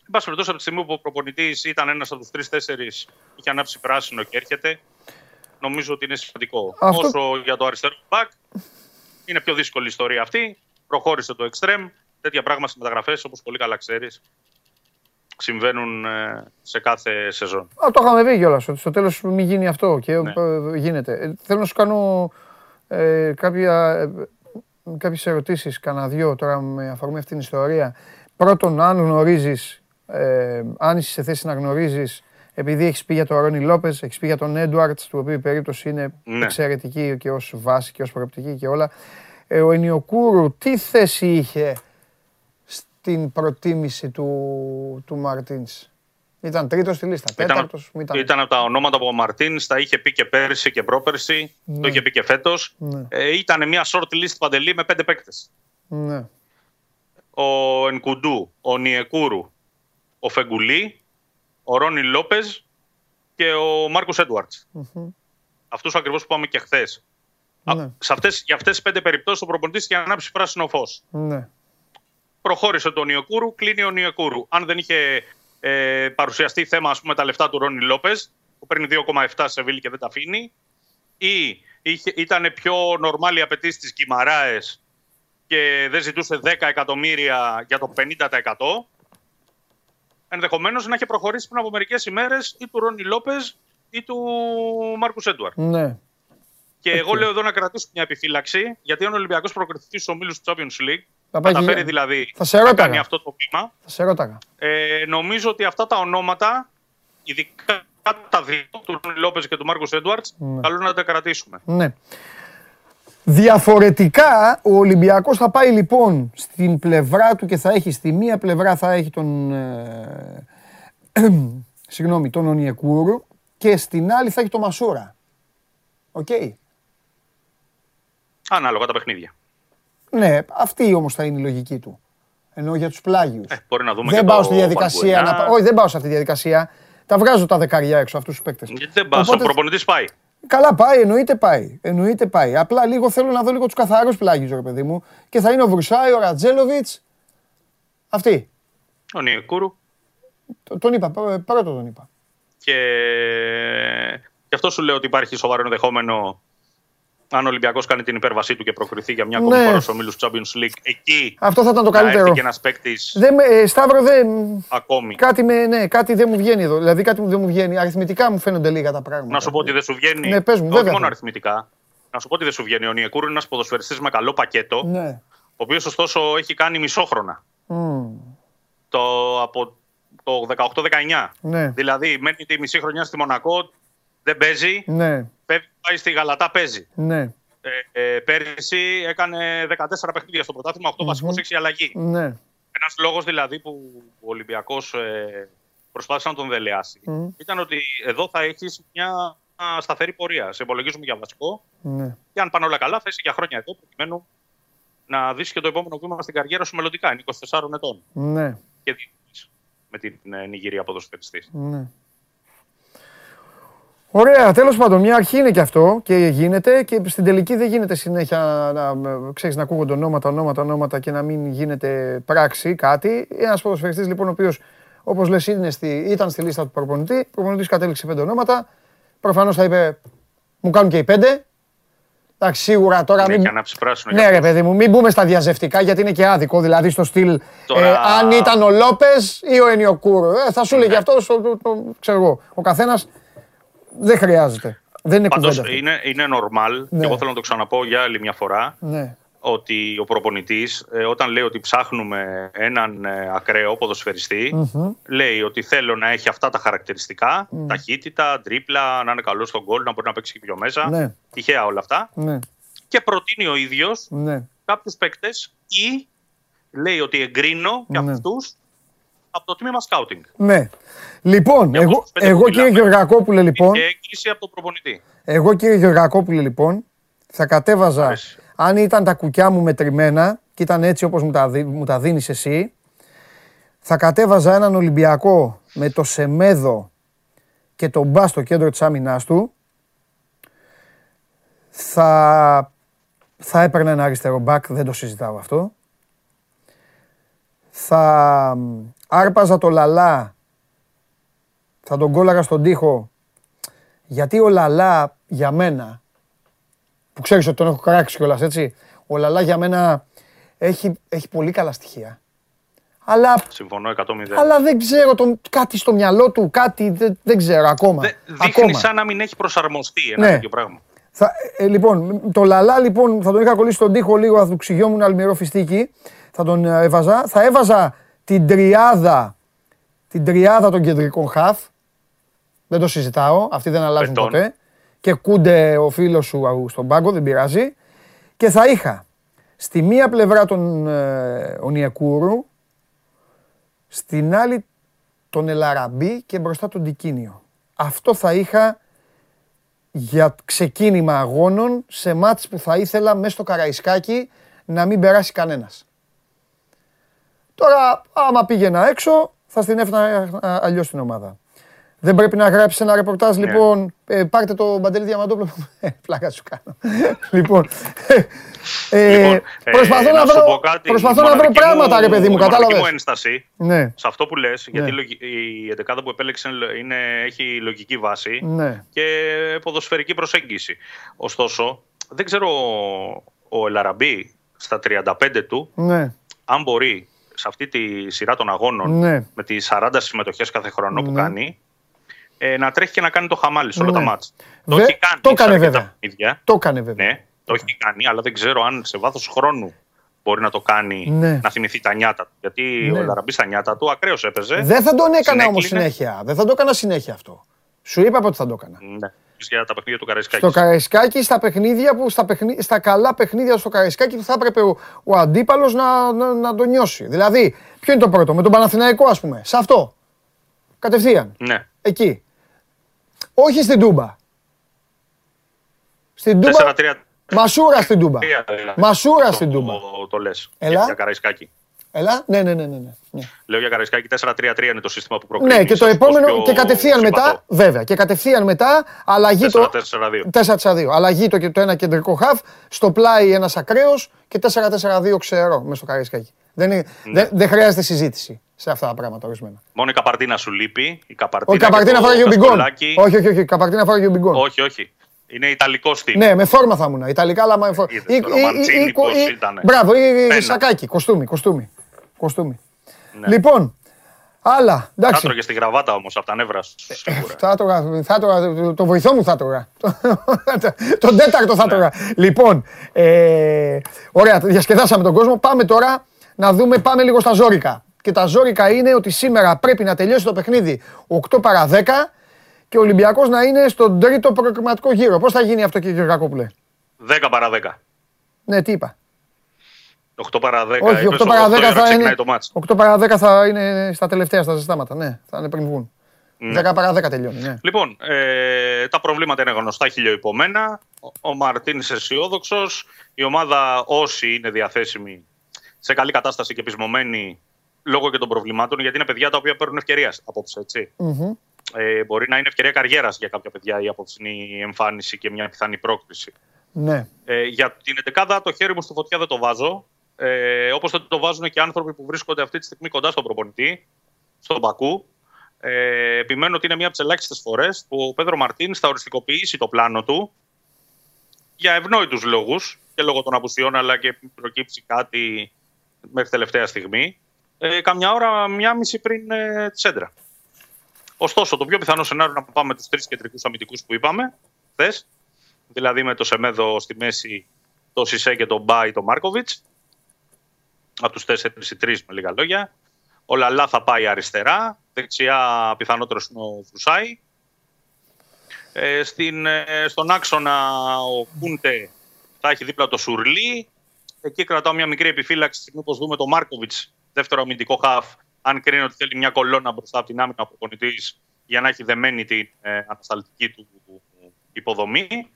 Εν πάση περιπτώσει, από τη στιγμή που ο προπονητής ήταν ένας από τους τρει-τέσσερι, είχε ανάψει πράσινο και έρχεται, νομίζω ότι είναι σημαντικό. Αυτό... Όσο για το αριστερό μπακ, είναι πιο δύσκολη η ιστορία αυτή. Προχώρησε το εξτρέμ. Τέτοια πράγματα στις μεταγραφές, όπως πολύ καλά ξέρεις, συμβαίνουν ε, σε κάθε σεζόν. Α, το είχαμε δει κιόλας. Ότι στο τέλος μην γίνει αυτό και ναι. Ε, γίνεται. Ε, θέλω να σου κάνω ε, κάποια κάποιες ερωτήσεις, κανένα δυο τώρα με αφορμή αυτήν την ιστορία. Πρώτον, αν γνωρίζεις, ε, αν είσαι σε θέση να γνωρίζεις, επειδή έχεις πει για τον Ρόνι Λόπες, έχεις πει για τον Έντουαρτς, του οποίου η περίπτωση είναι ναι. εξαιρετική και ως βάση και ως προοπτική και όλα. Ε, ο Ενιοκούρου τι θέση είχε στην προτίμηση του, του Μαρτίνς; Ήταν τρίτος στη λίστα. Τέταρτος. Ήταν, ήταν από τα ονόματα που ο Μαρτίν τα είχε πει και πέρσι και πρόπερσι. Ναι. Το είχε πει και φέτος. Ναι. Ε, ήταν μια short list παντελή με πέντε παίκτες. Ναι. Ο Ενκουντού, ο Νιεκούρου, ο Φεγκουλή, ο Ρόνι Λόπε και ο Μάρκος Έντουαρτς. Mm-hmm. Αυτούς ακριβώς που είπαμε και χθες. Ναι. για αυτές τι πέντε περιπτώσεις ο προπονητής είχε ανάψει πράσινο φως. Ναι. Προχώρησε τον Νιεκούρου, κλείνει ο Νιεκούρου. Αν δεν είχε ε, παρουσιαστεί θέμα ας πούμε, τα λεφτά του Ρόνι Λόπες, που παίρνει 2,7 σε Βίλη και δεν τα αφήνει, ή είχε, ήταν πιο νορμάλ η απαιτήσεις της Κιμαράες και δεν ζητούσε 10 εκατομμύρια για το 50%. Ενδεχομένως να είχε προχωρήσει πριν από μερικές ημέρες ή του Ρόνι Λόπες ή του Μάρκους Έντουαρτ. Ναι. Και εγώ λέω εδώ να κρατήσω μια επιφύλαξη, γιατί αν ο Ολυμπιακός προκριθεί στους ομίλους του Champions League, θα καταφέρει δηλαδή θα σε να κάνει αυτό το βήμα. Θα σε ρώταγα. Ε, νομίζω ότι αυτά τα ονόματα, ειδικά τα δύο, του Ρόνι Λόπες και του Μάρκο Έντουαρτς, ναι. καλό να τα κρατήσουμε. Ναι. Διαφορετικά, ο Ολυμπιακός θα πάει λοιπόν στην πλευρά του και θα έχει στη μία πλευρά θα έχει τον, ε, [clears throat] συγγνώμη, τον Ονιεκούρου και στην άλλη θα έχει τον Μασούρα. OK. Okay. Ανάλογα τα παιχνίδια. Ναι, αυτή όμως θα είναι η λογική του. Ενώ για τους πλάγιους. Ε, μπορεί να δούμε δεν πάω στη διαδικασία. Να... Όχι, δεν πάω σε αυτή τη διαδικασία. Τα βγάζω τα δεκαριά έξω αυτούς τους παίκτες. Γιατί δεν πάω, Οπότε... ο προπονητής πάει. Καλά πάει, εννοείται πάει. Εννοείται πάει. Απλά λίγο θέλω να δω λίγο τους καθαρούς πλάγιους, ρε παιδί μου. Και θα είναι ο Βρουσάη, ο Ρατζέλοβιτς. Αυτή. Ο Νιεκούρου. Τον είπα, πρώτο τον είπα. Και γι' αυτό σου λέω ότι υπάρχει σοβαρό ενδεχόμενο αν ο Ολυμπιακός κάνει την υπέρβασή του και προκριθεί για μια ακόμη ναι. φορά στο ομίλου Champions League, εκεί Αυτό θα ήταν το καλύτερο. Να έρθει και ένας παίκτης. Ε, Σταύρο, δεν. Ακόμη. Κάτι, με, ναι, κάτι δεν μου βγαίνει εδώ. Δηλαδή κάτι δεν μου βγαίνει. Αριθμητικά μου φαίνονται λίγα τα πράγματα. Να σου πω ότι δεν σου βγαίνει. Ναι, πες μου, Όχι μόνο αριθμητικά. Να σου πω ότι δεν σου βγαίνει. Ο Νιεκούρ είναι ένας ποδοσφαιριστής με καλό πακέτο. Ναι. Ο οποίος ωστόσο έχει κάνει μισόχρονα. Mm. Το, από το 18-19. Ναι. Δηλαδή μένει τη μισή χρονιά στη Μονακό, δεν παίζει. Ναι. Πάει στη Γαλατά, παίζει. Ναι. Ε, ε, πέρυσι έκανε 14 παιχνίδια στο πρωτάθλημα, 8 mm-hmm. βασικό, 6 αλλαγή. Ναι. Ένας λόγος δηλαδή που ο Ολυμπιακός ε, προσπάθησε να τον δελεάσει mm. ήταν ότι εδώ θα έχεις μια σταθερή πορεία. Σε υπολογίζουμε για βασικό. Ναι. Και αν πάνε όλα καλά, θα είσαι για χρόνια εδώ προκειμένου να δεις και το επόμενο βήμα στην καριέρα σου μελλοντικά. Είναι 24 ετών. Ναι. Και με την ε, Νιγηρία ποδοσφαιριστής. Ναι. Ωραία, τέλος πάντων, μια αρχή είναι και αυτό και γίνεται και στην τελική δεν γίνεται συνέχεια να, ξέρεις, να ακούγονται ονόματα, ονόματα, ονόματα και να μην γίνεται πράξη κάτι. Ένας ποδοσφαιριστής λοιπόν, ο οποίος όπως λες ήταν στη λίστα του προπονητή, ο προπονητής κατέληξε πέντε ονόματα. Προφανώς θα είπε, μου κάνουν και οι πέντε. Εντάξει, σίγουρα τώρα. Μην... Πράσινο ναι, ρε παιδί μου, μην μπούμε στα διαζευτικά γιατί είναι και άδικο. Δηλαδή στο στυλ τώρα... ε, αν ήταν ο Λόπες ή ο Ενιοκούρο. Ε, θα σου έλεγε ναι. αυτό, ξέρω εγώ. Ο καθένας δεν χρειάζεται. Δεν είναι Πάντως, κουβέντα. Είναι, είναι normal, ναι. και εγώ θέλω να το ξαναπώ για άλλη μια φορά, ναι. ότι ο προπονητής, ε, όταν λέει ότι ψάχνουμε έναν ε, ακραίο λέει ότι θέλω να έχει αυτά τα χαρακτηριστικά, mm. ταχύτητα, τρίπλα, να είναι καλός στον γκολ, να μπορεί να παίξει και πιο μέσα. Ναι. Τυχαία όλα αυτά. Ναι. Και προτείνει ο ίδιος ναι. κάποιους παίκτες ή λέει ότι εγκρίνω και ναι. αυτούς από το τμήμα σκάουτινγκ. Ναι. Λοιπόν, εγώ, εγώ κύριε Γεωργακόπουλε, λοιπόν. Και έγκριση από τον προπονητή. Εγώ κύριε Γεωργακόπουλε, λοιπόν, θα κατέβαζα. Αν ήταν τα κουκιά μου μετρημένα και ήταν έτσι όπως μου τα, μου τα δίνεις εσύ, θα κατέβαζα έναν Ολυμπιακό με το Σεμέδο και τον Μπά στο κέντρο της άμυνάς του. Θα, θα έπαιρνα ένα αριστερό μπακ, δεν το συζητάω αυτό. Θα άρπαζα το Λαλά θα τον κόλλαγα στον τοίχο. Γιατί ο Λαλά για μένα, που ξέρεις ότι τον έχω κράξει κιόλας έτσι, ο Λαλά για μένα έχει, έχει πολύ καλά στοιχεία. Αλλά, Συμφωνώ 100%. Αλλά δεν ξέρω τον, κάτι στο μυαλό του, κάτι δεν, δεν ξέρω ακόμα. Δε, δείχνει σαν να μην έχει προσαρμοστεί ένα ναι. τέτοιο πράγμα. Θα, ε, λοιπόν, το Λαλά λοιπόν θα τον είχα κολλήσει στον τοίχο λίγο, θα του ξυγιόμουν αλμυρό φιστίκι. Θα τον ε, έβαζα. Θα έβαζα την τριάδα, την τριάδα των κεντρικών χαφ. Δεν το συζητάω. Αυτοί δεν αλλάζουν ποτέ. Και κούνται ο φίλος σου στον πάγκο, δεν πειράζει. Και θα είχα στη μία πλευρά τον ε, Ονιακούρου, στην άλλη τον Ελαραμπή και μπροστά τον Τικίνιο. Αυτό θα είχα για ξεκίνημα αγώνων σε μάτς που θα ήθελα μέσα στο Καραϊσκάκι να μην περάσει κανένας. Τώρα, άμα πήγαινα έξω, θα στην έφτανα αλλιώς την ομάδα. Δεν πρέπει να γράψεις ένα ρεπορτάζ, ναι. λοιπόν. Ε, πάρτε το Μπαντελή Διαμαντόπουλο. [laughs] Ε, πλάκα σου κάνω. [laughs] λοιπόν, ε, λοιπόν ε, προσπαθώ να, βρω, κάτι, προσπαθώ να βρω πράγματα, ρε παιδί μου, κατάλαβες; μου ένσταση ναι. σε αυτό που λες, γιατί ναι. η εντεκάδα που επέλεξε είναι, έχει λογική βάση ναι. και ποδοσφαιρική προσέγγιση. Ωστόσο, δεν ξέρω ο Ελαραμπή στα 35 του, ναι. αν μπορεί σε αυτή τη σειρά των αγώνων ναι. με τις 40 συμμετοχές κάθε χρόνο που κάνει ε, να τρέχει και να κάνει το χαμάλι σε όλα τα ναι. μάτς. Το έχει κάνει. Το έκανε βέβαια. Το έκανε βέβαια. Ναι, το έχει κάνει, αλλά δεν ξέρω αν σε βάθος χρόνου μπορεί να το κάνει ναι. να θυμηθεί τα νιάτα του. Γιατί ναι. ο Λαραμπής στα νιάτα του ακραίο έπαιζε. Δεν θα τον έκανα όμως συνέχεια. Δεν θα το έκανα συνέχεια αυτό. Σου είπα πότε θα το έκανα. Ναι. Για τα παιχνίδια του Καραϊσκάκης. Στο Καραϊσκάκη, στα, παιχνίδια που, στα, παιχνί, στα καλά παιχνίδια στο Καραϊσκάκη που θα έπρεπε ο, ο αντίπαλος να, να, να τον νιώσει. Δηλαδή, ποιο είναι το πρώτο, με τον Παναθηναϊκό, ας πούμε. Σε αυτό; Κατευθείαν. Ναι. Εκεί. Όχι στην Τούμπα. Στην Τούμπα. 4-3. Μασούρα στην Τούμπα. Δηλαδή. Μασούρα στην Τούμπα. Το, το λες. Για Καραϊσκάκη. Έλα, ναι, ναι, ναι. ναι, ναι. Λέω για Καραϊσκάκη 4-3-3 είναι το σύστημα που προκρίνεις. Ναι, και το επόμενο και κατευθείαν μετά, βέβαια, και κατευθείαν μετά αλλαγή 4, το 4-4-2. Αλλαγή το, το ένα κεντρικό χαφ, στο πλάι ένας ακραίος και 4-4-2 ξερό μέσα στο Καραϊσκάκη. Δεν, ναι. δεν, δεν χρειάζεται συζήτηση σε αυτά τα πράγματα ορισμένα. Μόνο η Καπαρτίνα σου λείπει. Η Καπαρτίνα, η Καπαρτίνα φοράει ο Μπιγκόν. Όχι, όχι, όχι. Η Καπαρτίνα φοράει ο Μπιγκόν. Όχι, όχι. Είναι Ιταλικό στυλ. Ναι, με φόρμα θα ήμουν. Ιταλικά, αλλά με φόρμα. Μπράβο, ή σακάκι, κοστούμι, κοστούμι. Κοστούμι. Ναι. Λοιπόν, άλλα. Εντάξει. Θα και στη γραβάτα όμως από τα νεύρα σου. Ε, θα τρώγα, θα τρώγα, το βοηθό μου θα τρώγα. [laughs] Τον τέταρτο θα ναι. τρώγα. Λοιπόν, ε, ωραία, διασκεδάσαμε τον κόσμο. Πάμε τώρα να δούμε, πάμε λίγο στα ζώρικα. Και τα ζώρικα είναι ότι σήμερα πρέπει να τελειώσει το παιχνίδι 8 παρα 10 και ο Ολυμπιακός να είναι στον τρίτο προκριματικό γύρο. Πώς θα γίνει αυτό κύριε Κακόπουλε. 10 παρα 10. Ναι, τι είπα. 8 παρα 10. Όχι, 8 παρα 10 θα είναι. Το 8 παρα 10 θα είναι στα τελευταία, στα ζεστάματα. Ναι, θα είναι πριν βγουν. Ναι. 10 παρα 10 τελειώνει. Ναι. Λοιπόν, ε, τα προβλήματα είναι γνωστά χιλιοϊπωμένα. Ο, ο Μαρτίνς αισιόδοξος. Η ομάδα, όσοι είναι διαθέσιμοι σε καλή κατάσταση και πεισμωμένοι λόγω και των προβλημάτων, γιατί είναι παιδιά τα οποία παίρνουν ευκαιρίας απόψε. Έτσι. Mm-hmm. Ε, μπορεί να είναι ευκαιρία καριέρας για κάποια παιδιά η απόψινή εμφάνιση και μια πιθανή πρόκληση. Ναι. Ε, για την 11 το χέρι μου στη φωτιά δεν το βάζω ε, όπως θα το βάζουν και άνθρωποι που βρίσκονται αυτή τη στιγμή κοντά στον προπονητή, στον Πακού. Ε, επιμένω ότι είναι μία από τις ελάχιστες φορές που ο Πέδρο Μαρτίν θα οριστικοποιήσει το πλάνο του για ευνόητους λόγους και λόγω των απουσιών, αλλά και προκύψει κάτι μέχρι τελευταία στιγμή. Ε, καμιά ώρα, μία μισή πριν ε, της έντρα. Ωστόσο, το πιο πιθανό σενάριο είναι να πάμε τους τρεις κεντρικούς αμυντικούς που είπαμε χθες. Δηλαδή με το Σεμέδο στη μέση, το Σισε και τον Μπάι, τον Μάρκοβιτς από τους 4 ή 3 με λίγα λόγια. Ο Λαλά θα πάει αριστερά, δεξιά πιθανότερο είναι ο Φουσάη. Ε, στην, ε, στον άξονα ο Κούντε θα έχει δίπλα το Σουρλί. Εκεί κρατάω μια μικρή επιφύλαξη όπως δούμε το Μάρκοβιτς, δεύτερο αμυντικό χαφ, αν κρίνει ότι θέλει μια κολόνα μπροστά από την άμυνα ο προπονητής για να έχει δεμένη την ε, ανασταλτική του υποδομή.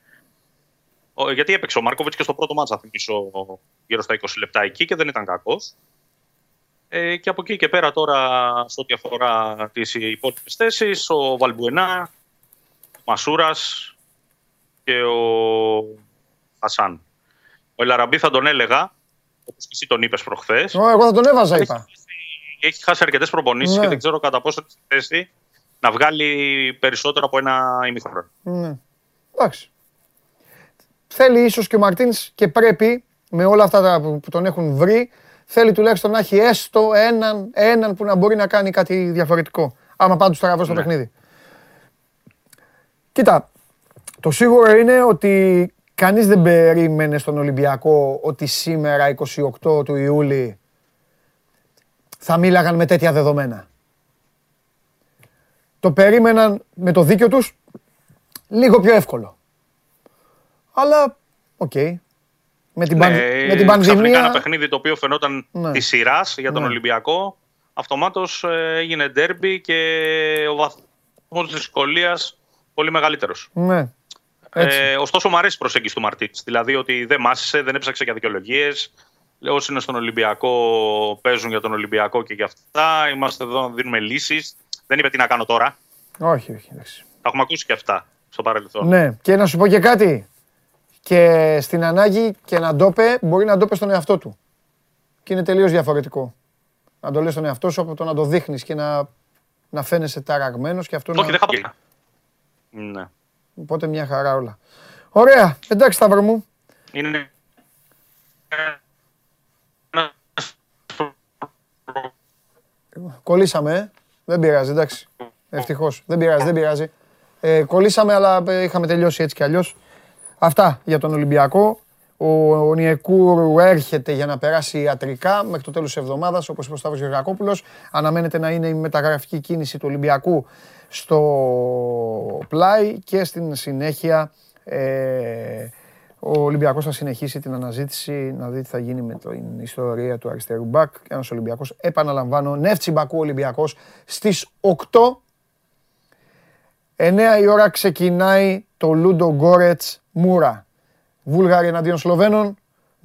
Γιατί έπαιξε ο Μάρκοβιτς και στο πρώτο μάτσα, θα θυμίσω, γύρω στα 20 λεπτά εκεί και δεν ήταν κακός. Ε, και από εκεί και πέρα τώρα, σε ό,τι αφορά τις υπόλοιπες θέσεις, ο Βαλμπουενά, ο Μασούρας και ο Χασάν. Ο Ελαραμπή θα τον έλεγα, όπως και εσύ τον είπες προχθές. Εγώ θα τον έβαζα, είπα. Έχει, χάσει αρκετές προπονήσεις ναι. και δεν ξέρω κατά πόσο έχει θέση να βγάλει περισσότερο από ένα ημίχρονο. Ναι. Εντάξει θέλει ίσως και ο Μαρτίνς και πρέπει με όλα αυτά που τον έχουν βρει, θέλει τουλάχιστον να έχει έστω έναν, έναν που να μπορεί να κάνει κάτι διαφορετικό. Άμα πάντως στραβώ στο ναι. παιχνίδι. Κοίτα, το σίγουρο είναι ότι κανείς δεν περίμενε στον Ολυμπιακό ότι σήμερα 28 του Ιούλη θα μίλαγαν με τέτοια δεδομένα. Το περίμεναν με το δίκιο τους λίγο πιο εύκολο. Αλλά, οκ. Με την, ναι, με την πανδημία... ένα παιχνίδι το οποίο φαινόταν ναι. της σειράς για τον ναι. Ολυμπιακό, αυτομάτως ε, έγινε ντέρμπι και ο βαθμός της δυσκολίας πολύ μεγαλύτερος. Ναι. Ε, ωστόσο, μου αρέσει η προσέγγιση του Μαρτίνς. Δηλαδή ότι δεν μάσησε, δεν έψαξε για δικαιολογίες. Όσοι είναι στον Ολυμπιακό παίζουν για τον Ολυμπιακό και για αυτά. Είμαστε εδώ να δίνουμε λύσεις. Δεν είπε τι να κάνω τώρα. Όχι, όχι. Τα έχουμε ακούσει και αυτά στο παρελθόν. Ναι, και να σου πω και κάτι και στην ανάγκη και να το πει, μπορεί να το πει στον εαυτό του. Και είναι τελείως διαφορετικό. Να το λες στον εαυτό σου από το να το δείχνεις και να, να φαίνεσαι ταραγμένος και αυτό. Όχι, δεν θα Ναι. Οπότε μια χαρά όλα. Ωραία. Εντάξει, Σταύρο μου. Είναι. Κολλήσαμε, ε. Δεν πειράζει, εντάξει. Ευτυχώς. Δεν πειράζει, δεν πειράζει. Ε, κολλήσαμε, αλλά ε, είχαμε τελειώσει έτσι κι αλλιώς. Αυτά για τον Ολυμπιακό. Ο Νιεκούρου έρχεται για να περάσει ιατρικά μέχρι το τέλος της εβδομάδας, όπως είπε ο Σταύρος Γεωργακόπουλος. Αναμένεται να είναι η μεταγραφική κίνηση του Ολυμπιακού στο πλάι και στην συνέχεια ε, ο Ολυμπιακός θα συνεχίσει την αναζήτηση να δει τι θα γίνει με την ιστορία του αριστερού μπακ. Ένας Ολυμπιακός, επαναλαμβάνω, Νεύτσι Μπακού Ολυμπιακός στις 8. 9 η ώρα ξεκινάει το Λούντο Γκόρετς Μούρα. Βούλγαροι εναντίον Σλοβαίνων.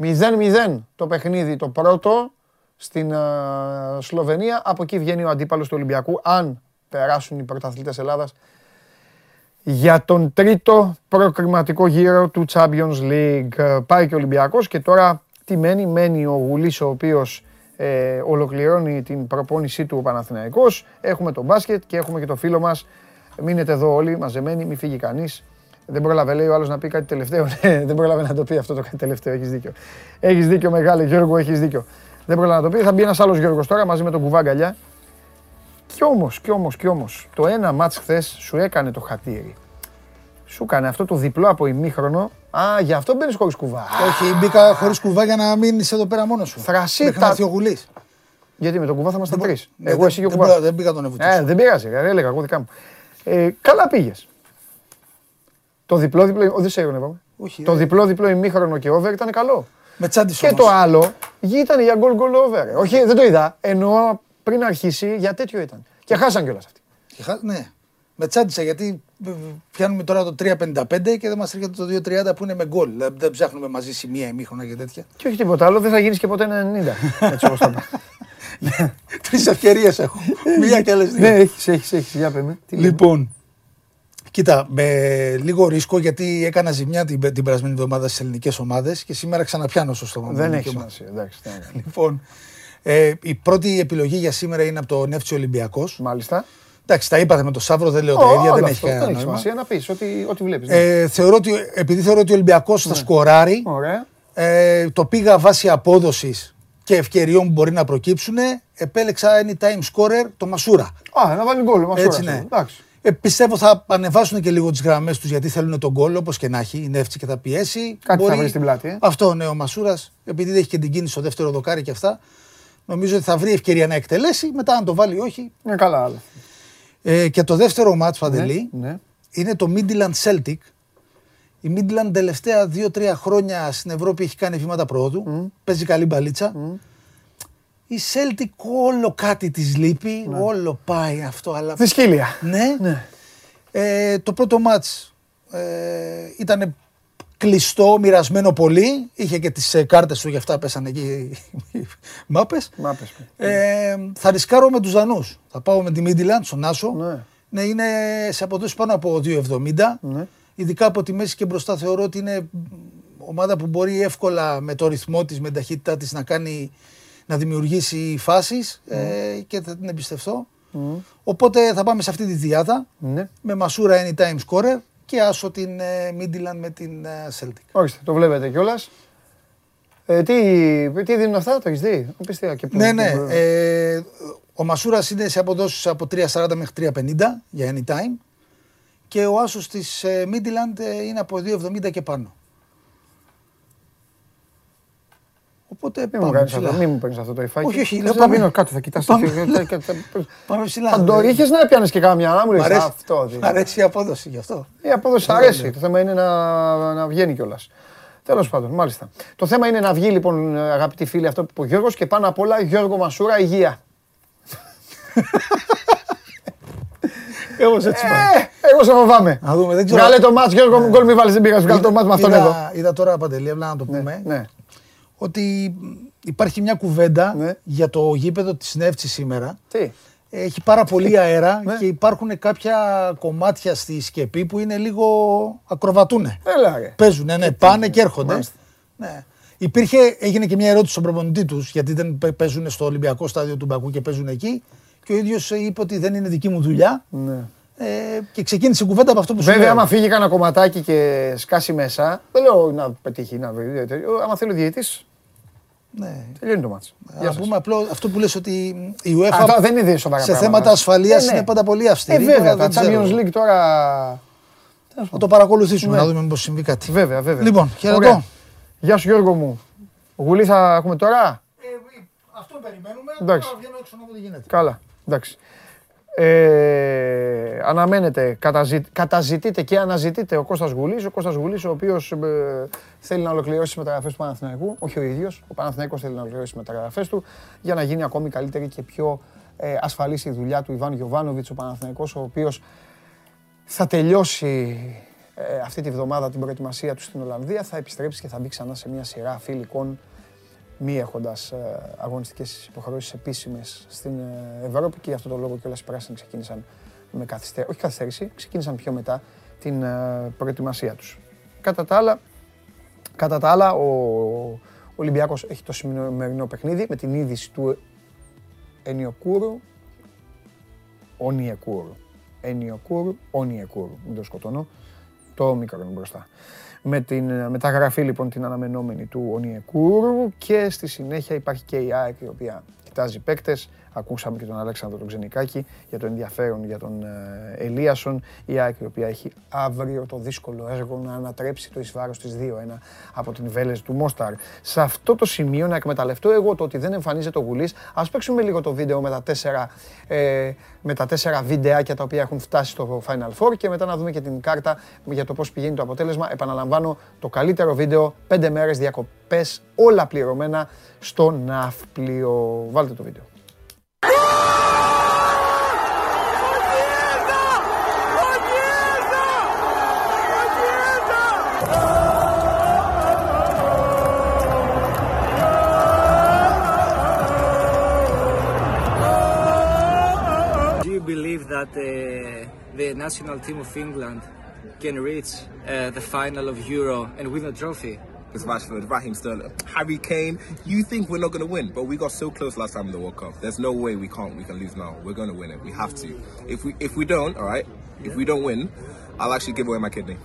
0-0 το παιχνίδι το πρώτο στην Σλοβενία. Από εκεί βγαίνει ο αντίπαλος του Ολυμπιακού. Αν περάσουν οι πρωταθλητές Ελλάδας για τον τρίτο προκριματικό γύρο του Champions League. Πάει και ο Ολυμπιακός και τώρα τι μένει; Μένει ο Γουλής ο οποίος ε, ολοκληρώνει την προπόνησή του ο Παναθηναϊκός. Έχουμε το μπάσκετ και έχουμε και το φίλο μας. Μείνετε εδώ όλοι μαζεμένοι, μην φύγει κανείς. Δεν πρόλαβε, λέει ο άλλος να πει κάτι τελευταίο. Ναι, δεν πρόλαβε να το πει αυτό το κάτι τελευταίο. Έχεις δίκιο. Έχεις δίκιο, μεγάλο Γιώργο, έχεις δίκιο. Δεν πρόλαβε να το πει. Θα μπει ένας άλλος Γιώργος τώρα μαζί με τον κουβάγκαλιά. Κι όμως, κι όμως, κι όμως, το ένα μάτς χθες σου έκανε το χατήρι. Σου έκανε αυτό το διπλό από ημίχρονο. Α, γι' αυτό μπαίνεις χωρίς κουβά. Όχι, μπήκα χωρίς κουβά για να μείνεις εδώ πέρα μόνος σου. Θρασίτα. Γιατί με τον κουβά θα είμαστε τρεις. Εγώ εσύ και ο κουβάς. Δεν πήγα τον Εβούτσο. Ε, δεν πειράζει, έλεγα εγώ δικά μου. Ε, καλά πήγες. Το διπλό διπλό. Δεν σε είπαμε. Το διπλό διπλό ημίχρονο και over ήταν καλό. Με τσάντι Και το άλλο ήταν για γκολ γκολ over. Όχι, δεν το είδα. Ενώ πριν αρχίσει για τέτοιο ήταν. Και χάσαν κιόλας αυτοί. Ναι. Με τσάντισα γιατί πιάνουμε τώρα το 3.55 και δεν μας έρχεται το 2.30 που είναι με γκολ. Δεν ψάχνουμε μαζί σημεία ημίχρονα και τέτοια. Και όχι τίποτα άλλο, δεν θα γίνεις και ποτέ 90. [laughs] Έτσι όπως τα Τρεις ευκαιρίες έχω. Μία και άλλες δύο. Ναι, έχεις, έχεις, έχεις. Για πέμε. Λοιπόν, Κοίτα, με λίγο ρίσκο γιατί έκανα ζημιά την, την περασμένη εβδομάδα στις ελληνικές ομάδες και σήμερα ξαναπιάνω στο Δεν έχει σημασία. Εντάξει, [laughs] λοιπόν, ε, η πρώτη επιλογή για σήμερα είναι από το Νεύτσι Ολυμπιακός. Μάλιστα. Εντάξει, τα είπατε με το Σαύρο, δεν λέω τα ίδια, δεν έχει κανένα νόημα. σημασία να πεις ό,τι, ό,τι βλέπεις. Ναι. Ε, θεωρώ ότι, επειδή θεωρώ ότι ο Ολυμπιακός ναι. θα σκοράρει, ε, το πήγα βάσει απόδοσης και ευκαιριών που μπορεί να προκύψουν, επέλεξα anytime scorer το Μασούρα. Α, να βάλει γκολ, Μασούρα. Έτσι, ναι. Εντάξει. Ε, πιστεύω θα ανεβάσουν και λίγο τις γραμμές τους γιατί θέλουν τον γκολ όπως και να έχει. Είναι εύτσι και θα πιέσει. Κάτι Μπορεί... θα βρει στην πλάτη. Ε. Αυτό ναι, ο Μασούρας, επειδή δεν έχει και την κίνηση στο δεύτερο δοκάρι και αυτά, νομίζω ότι θα βρει ευκαιρία να εκτελέσει. Μετά, αν το βάλει, όχι. Είναι καλά, άλλο. Ε, και το δεύτερο μάτς Παντελή ναι, ναι. είναι το Midland Celtic. Η Midland τελευταία 2-3 χρόνια στην Ευρώπη έχει κάνει βήματα πρόοδου. Mm. Παίζει καλή μπαλίτσα. Mm. Η Celtic όλο κάτι της λείπει, ναι. όλο πάει αυτό. Αλλά... Δυσκύλια. Ναι. ναι. Ε, το πρώτο μάτς ε, ήταν κλειστό, μοιρασμένο πολύ. Είχε και τις ε, κάρτες του, γι' αυτά πέσανε εκεί οι [laughs] μάπες. μάπες. Ε, θα ρισκάρω με τους Δανούς. Θα πάω με τη Midland, στον Άσο. Ναι. ναι είναι σε αποδόσεις πάνω από 2,70. Ναι. Ειδικά από τη μέση και μπροστά θεωρώ ότι είναι ομάδα που μπορεί εύκολα με το ρυθμό της, με την ταχύτητά της να κάνει να δημιουργήσει φάσεις mm. ε, και θα την εμπιστευτώ. Mm. Οπότε θα πάμε σε αυτή τη διάδα mm. με Μασούρα anytime scorer και άσο την ε, Midland με την ε, Celtic. Όχι, το βλέπετε κιόλας. Ε, τι, τι δίνουν αυτά, το έχεις δει; Και ναι, ναι. Ε, ο Μασούρας είναι σε αποδόσεις από 3,40 μέχρι 3,50 για anytime. Και ο άσος της ε, Midland ε, είναι από 2,70 και πάνω. Οπότε μην πάμε ψηλά. Μην μου παίρνεις αυτό το υφάκι. Όχι, όχι. Δεν θα μείνω κάτω, θα κοιτάς. Πάμε ψηλά. Θα το είχες να πιάνεις και κάμια, να μου λες αυτό. Μ' αρέσει η απόδοση γι' αυτό. Η απόδοση αρέσει. Το θέμα είναι να βγαίνει κιόλας. Τέλος πάντων, μάλιστα. Το θέμα είναι να βγει λοιπόν, αγαπητοί φίλοι, αυτό που είπε ο Γιώργος και πάνω απ' όλα Γιώργο Μασούρα, υγεία. [laughs] Εγώ έτσι πάει. Ε, εγώ σε φοβάμαι. Να δούμε, δεν ξέρω. Βγάλε το μάτς, Γιώργο μου, γκολ μη βάλεις, δεν πήγα, βγάλε το μάτς με αυτόν εδώ. Είδα τώρα, Παντελή, να το ναι, πούμε. Ναι ότι υπάρχει μια κουβέντα ναι. για το γήπεδο της Νεύτσι σήμερα. Τι; Έχει πάρα πολύ αέρα ναι. και υπάρχουν κάποια κομμάτια στη σκεπή που είναι λίγο ακροβατούνε. Έλα, Παίζουν, ναι, πάνε και έρχονται. Ναι. Υπήρχε, έγινε και μια ερώτηση στον προπονητή τους, γιατί δεν παίζουν στο Ολυμπιακό στάδιο του Μπακού και παίζουν εκεί. Και ο ίδιος είπε ότι δεν είναι δική μου δουλειά. Ναι. Ε, και ξεκίνησε η κουβέντα από αυτό που σου Βέβαια, άμα φύγει κανένα κομματάκι και σκάσει μέσα, δεν λέω να πετύχει, να βρει. Άμα θέλει ο διαιτητής, ναι. Τελειώνει το μάτσο. Να πούμε απλό αυτό που λες ότι η UEFA Αυτό δεν είναι σοβαρά σε θέματα ασφαλείας ε, ναι. είναι πάντα πολύ αυστηρή. Ε, βέβαια, τα Champions League τώρα... Θα το παρακολουθήσουμε ναι. να δούμε μήπως συμβεί κάτι. Βέβαια, βέβαια. Λοιπόν, χαιρετώ. Γεια σου Γιώργο μου. Γουλή θα έχουμε τώρα; Ε, αυτό περιμένουμε. Εντάξει. Τώρα βγαίνω έξω να δω τι γίνεται. Καλά. Εντάξει. Ε, αναμένεται, καταζη, καταζητείται και αναζητείται ο Κώστας Γουλής. Ο Κώστας Γουλής, ο οποίος ε, θέλει να ολοκληρώσει τις μεταγραφές του Παναθηναϊκού. Όχι ο ίδιος, ο Παναθηναϊκός θέλει να ολοκληρώσει τις μεταγραφές του για να γίνει ακόμη καλύτερη και πιο ε, ασφαλής η δουλειά του Ιβάν Γιωβάνοβιτς, ο Παναθηναϊκός, ο οποίος θα τελειώσει ε, αυτή τη βδομάδα την προετοιμασία του στην Ολλανδία, θα επιστρέψει και θα μπει ξανά σε μια σειρά φιλικών μη έχοντας ε, αγωνιστικές υποχρεώσεις επίσημες στην ε, Ευρώπη και γι' αυτό το λόγο και όλα οι πράσινοι ξεκίνησαν με καθυστέρηση. Όχι καθυστέρηση, ξεκίνησαν πιο την ε, προετοιμασία τους. Κατά τα άλλα, κατά τα άλλα ο Ολυμπιακός έχει το σημερινό παιχνίδι με την είδηση του Ενιοκούρου, Ονιεκούρου. Ενιοκούρου, Ονιεκούρου. Μην το σκοτώνω. Το μικρό είναι μπροστά με την μεταγραφή λοιπόν την αναμενόμενη του Ονιεκούρου και στη συνέχεια υπάρχει και η ΑΕΚ η οποία κοιτάζει παίκτες Ακούσαμε και τον Αλέξανδρο τον Ξενικάκη για το ενδιαφέρον για τον ε, Ελίασον. Η ΑΕΚ η οποία έχει αύριο το δύσκολο έργο να ανατρέψει το εισβάρος της 2-1 από την Βέλες του Μόσταρ. Σε αυτό το σημείο να εκμεταλλευτώ εγώ το ότι δεν εμφανίζεται ο Γουλής. Ας παίξουμε λίγο το βίντεο με τα τέσσερα, ε, με τα τέσσερα βιντεάκια τα οποία έχουν φτάσει στο Final Four και μετά να δούμε και την κάρτα για το πώς πηγαίνει το αποτέλεσμα. Επαναλαμβάνω το καλύτερο βίντεο, πέντε μέρες διακοπές, όλα πληρωμένα στο ναύπλιο. Βάλτε το βίντεο. That uh, the national team of England can reach uh, the final of Euro and win a trophy? It's Rashford, Raheem Sterling, Harry Kane. You think we're not going to win, but we got so close last time in the World Cup. There's no way we can't. We can lose now. We're going to win it. We have to. If we if we don't, all right. If we don't win, I'll actually give away my kidney.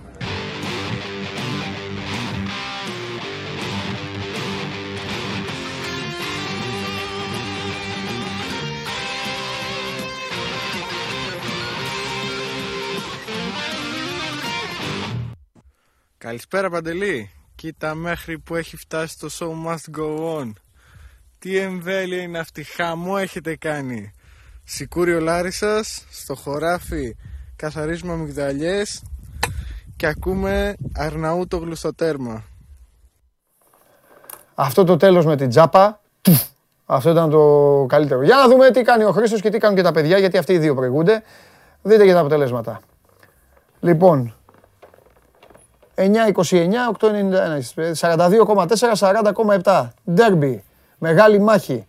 Καλησπέρα Παντελή. Κοίτα μέχρι που έχει φτάσει το show must go on. Τι εμβέλεια είναι αυτή, χαμό έχετε κάνει. Σικούριο Λάρισας, στο χωράφι καθαρίζουμε αμυγδαλιές και ακούμε Αρναούτο γλουστοτέρμα. Αυτό το τέλος με την τζάπα, αυτό ήταν το καλύτερο. Για να δούμε τι κάνει ο Χρήστος και τι κάνουν και τα παιδιά, γιατί αυτοί οι δύο προηγούνται. Δείτε και τα αποτελέσματα. Λοιπόν, 9-29, 8-91, 42,4, 40,7. Ντέρμπι, μεγάλη μάχη.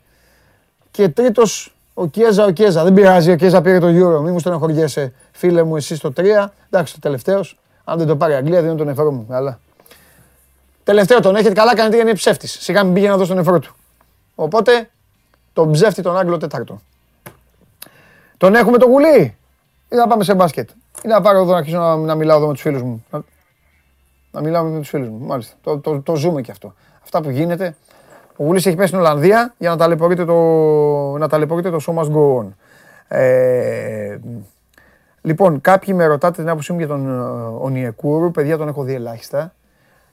Και τρίτος ο Κιέζα, ο Κιέζα. Δεν πειράζει, ο Κιέζα πήρε το Euro. Μην μου στενοχωριέσαι, φίλε μου, εσύ στο 3. Εντάξει, το τελευταίος. Αν δεν το πάρει η Αγγλία, δίνω τον ευρώ μου. Αλλά. Τελευταίο τον έχετε. Καλά κάνετε γιατί είναι ψεύτης. Σιγά μην πήγε να δώσει τον ευρώ του. Οπότε τον ψεύτη τον Άγγλο Τέταρτο. Τον έχουμε το γουλί. Ή να πάμε σε μπάσκετ. Ή να πάρω εδώ να αρχίσω να, να μιλάω εδώ με τους φίλους μου. Να μιλάμε με τους φίλους μου. Μάλιστα. Το, το, το ζούμε και αυτό. Αυτά που γίνεται. Ο Γουλής έχει πέσει στην Ολλανδία για να ταλαιπωρείται το, να ταλαιπωρείται το σώμα go Ε, λοιπόν, κάποιοι με ρωτάτε την άποψή μου για τον Ονιεκούρου. Παιδιά, τον έχω δει ελάχιστα.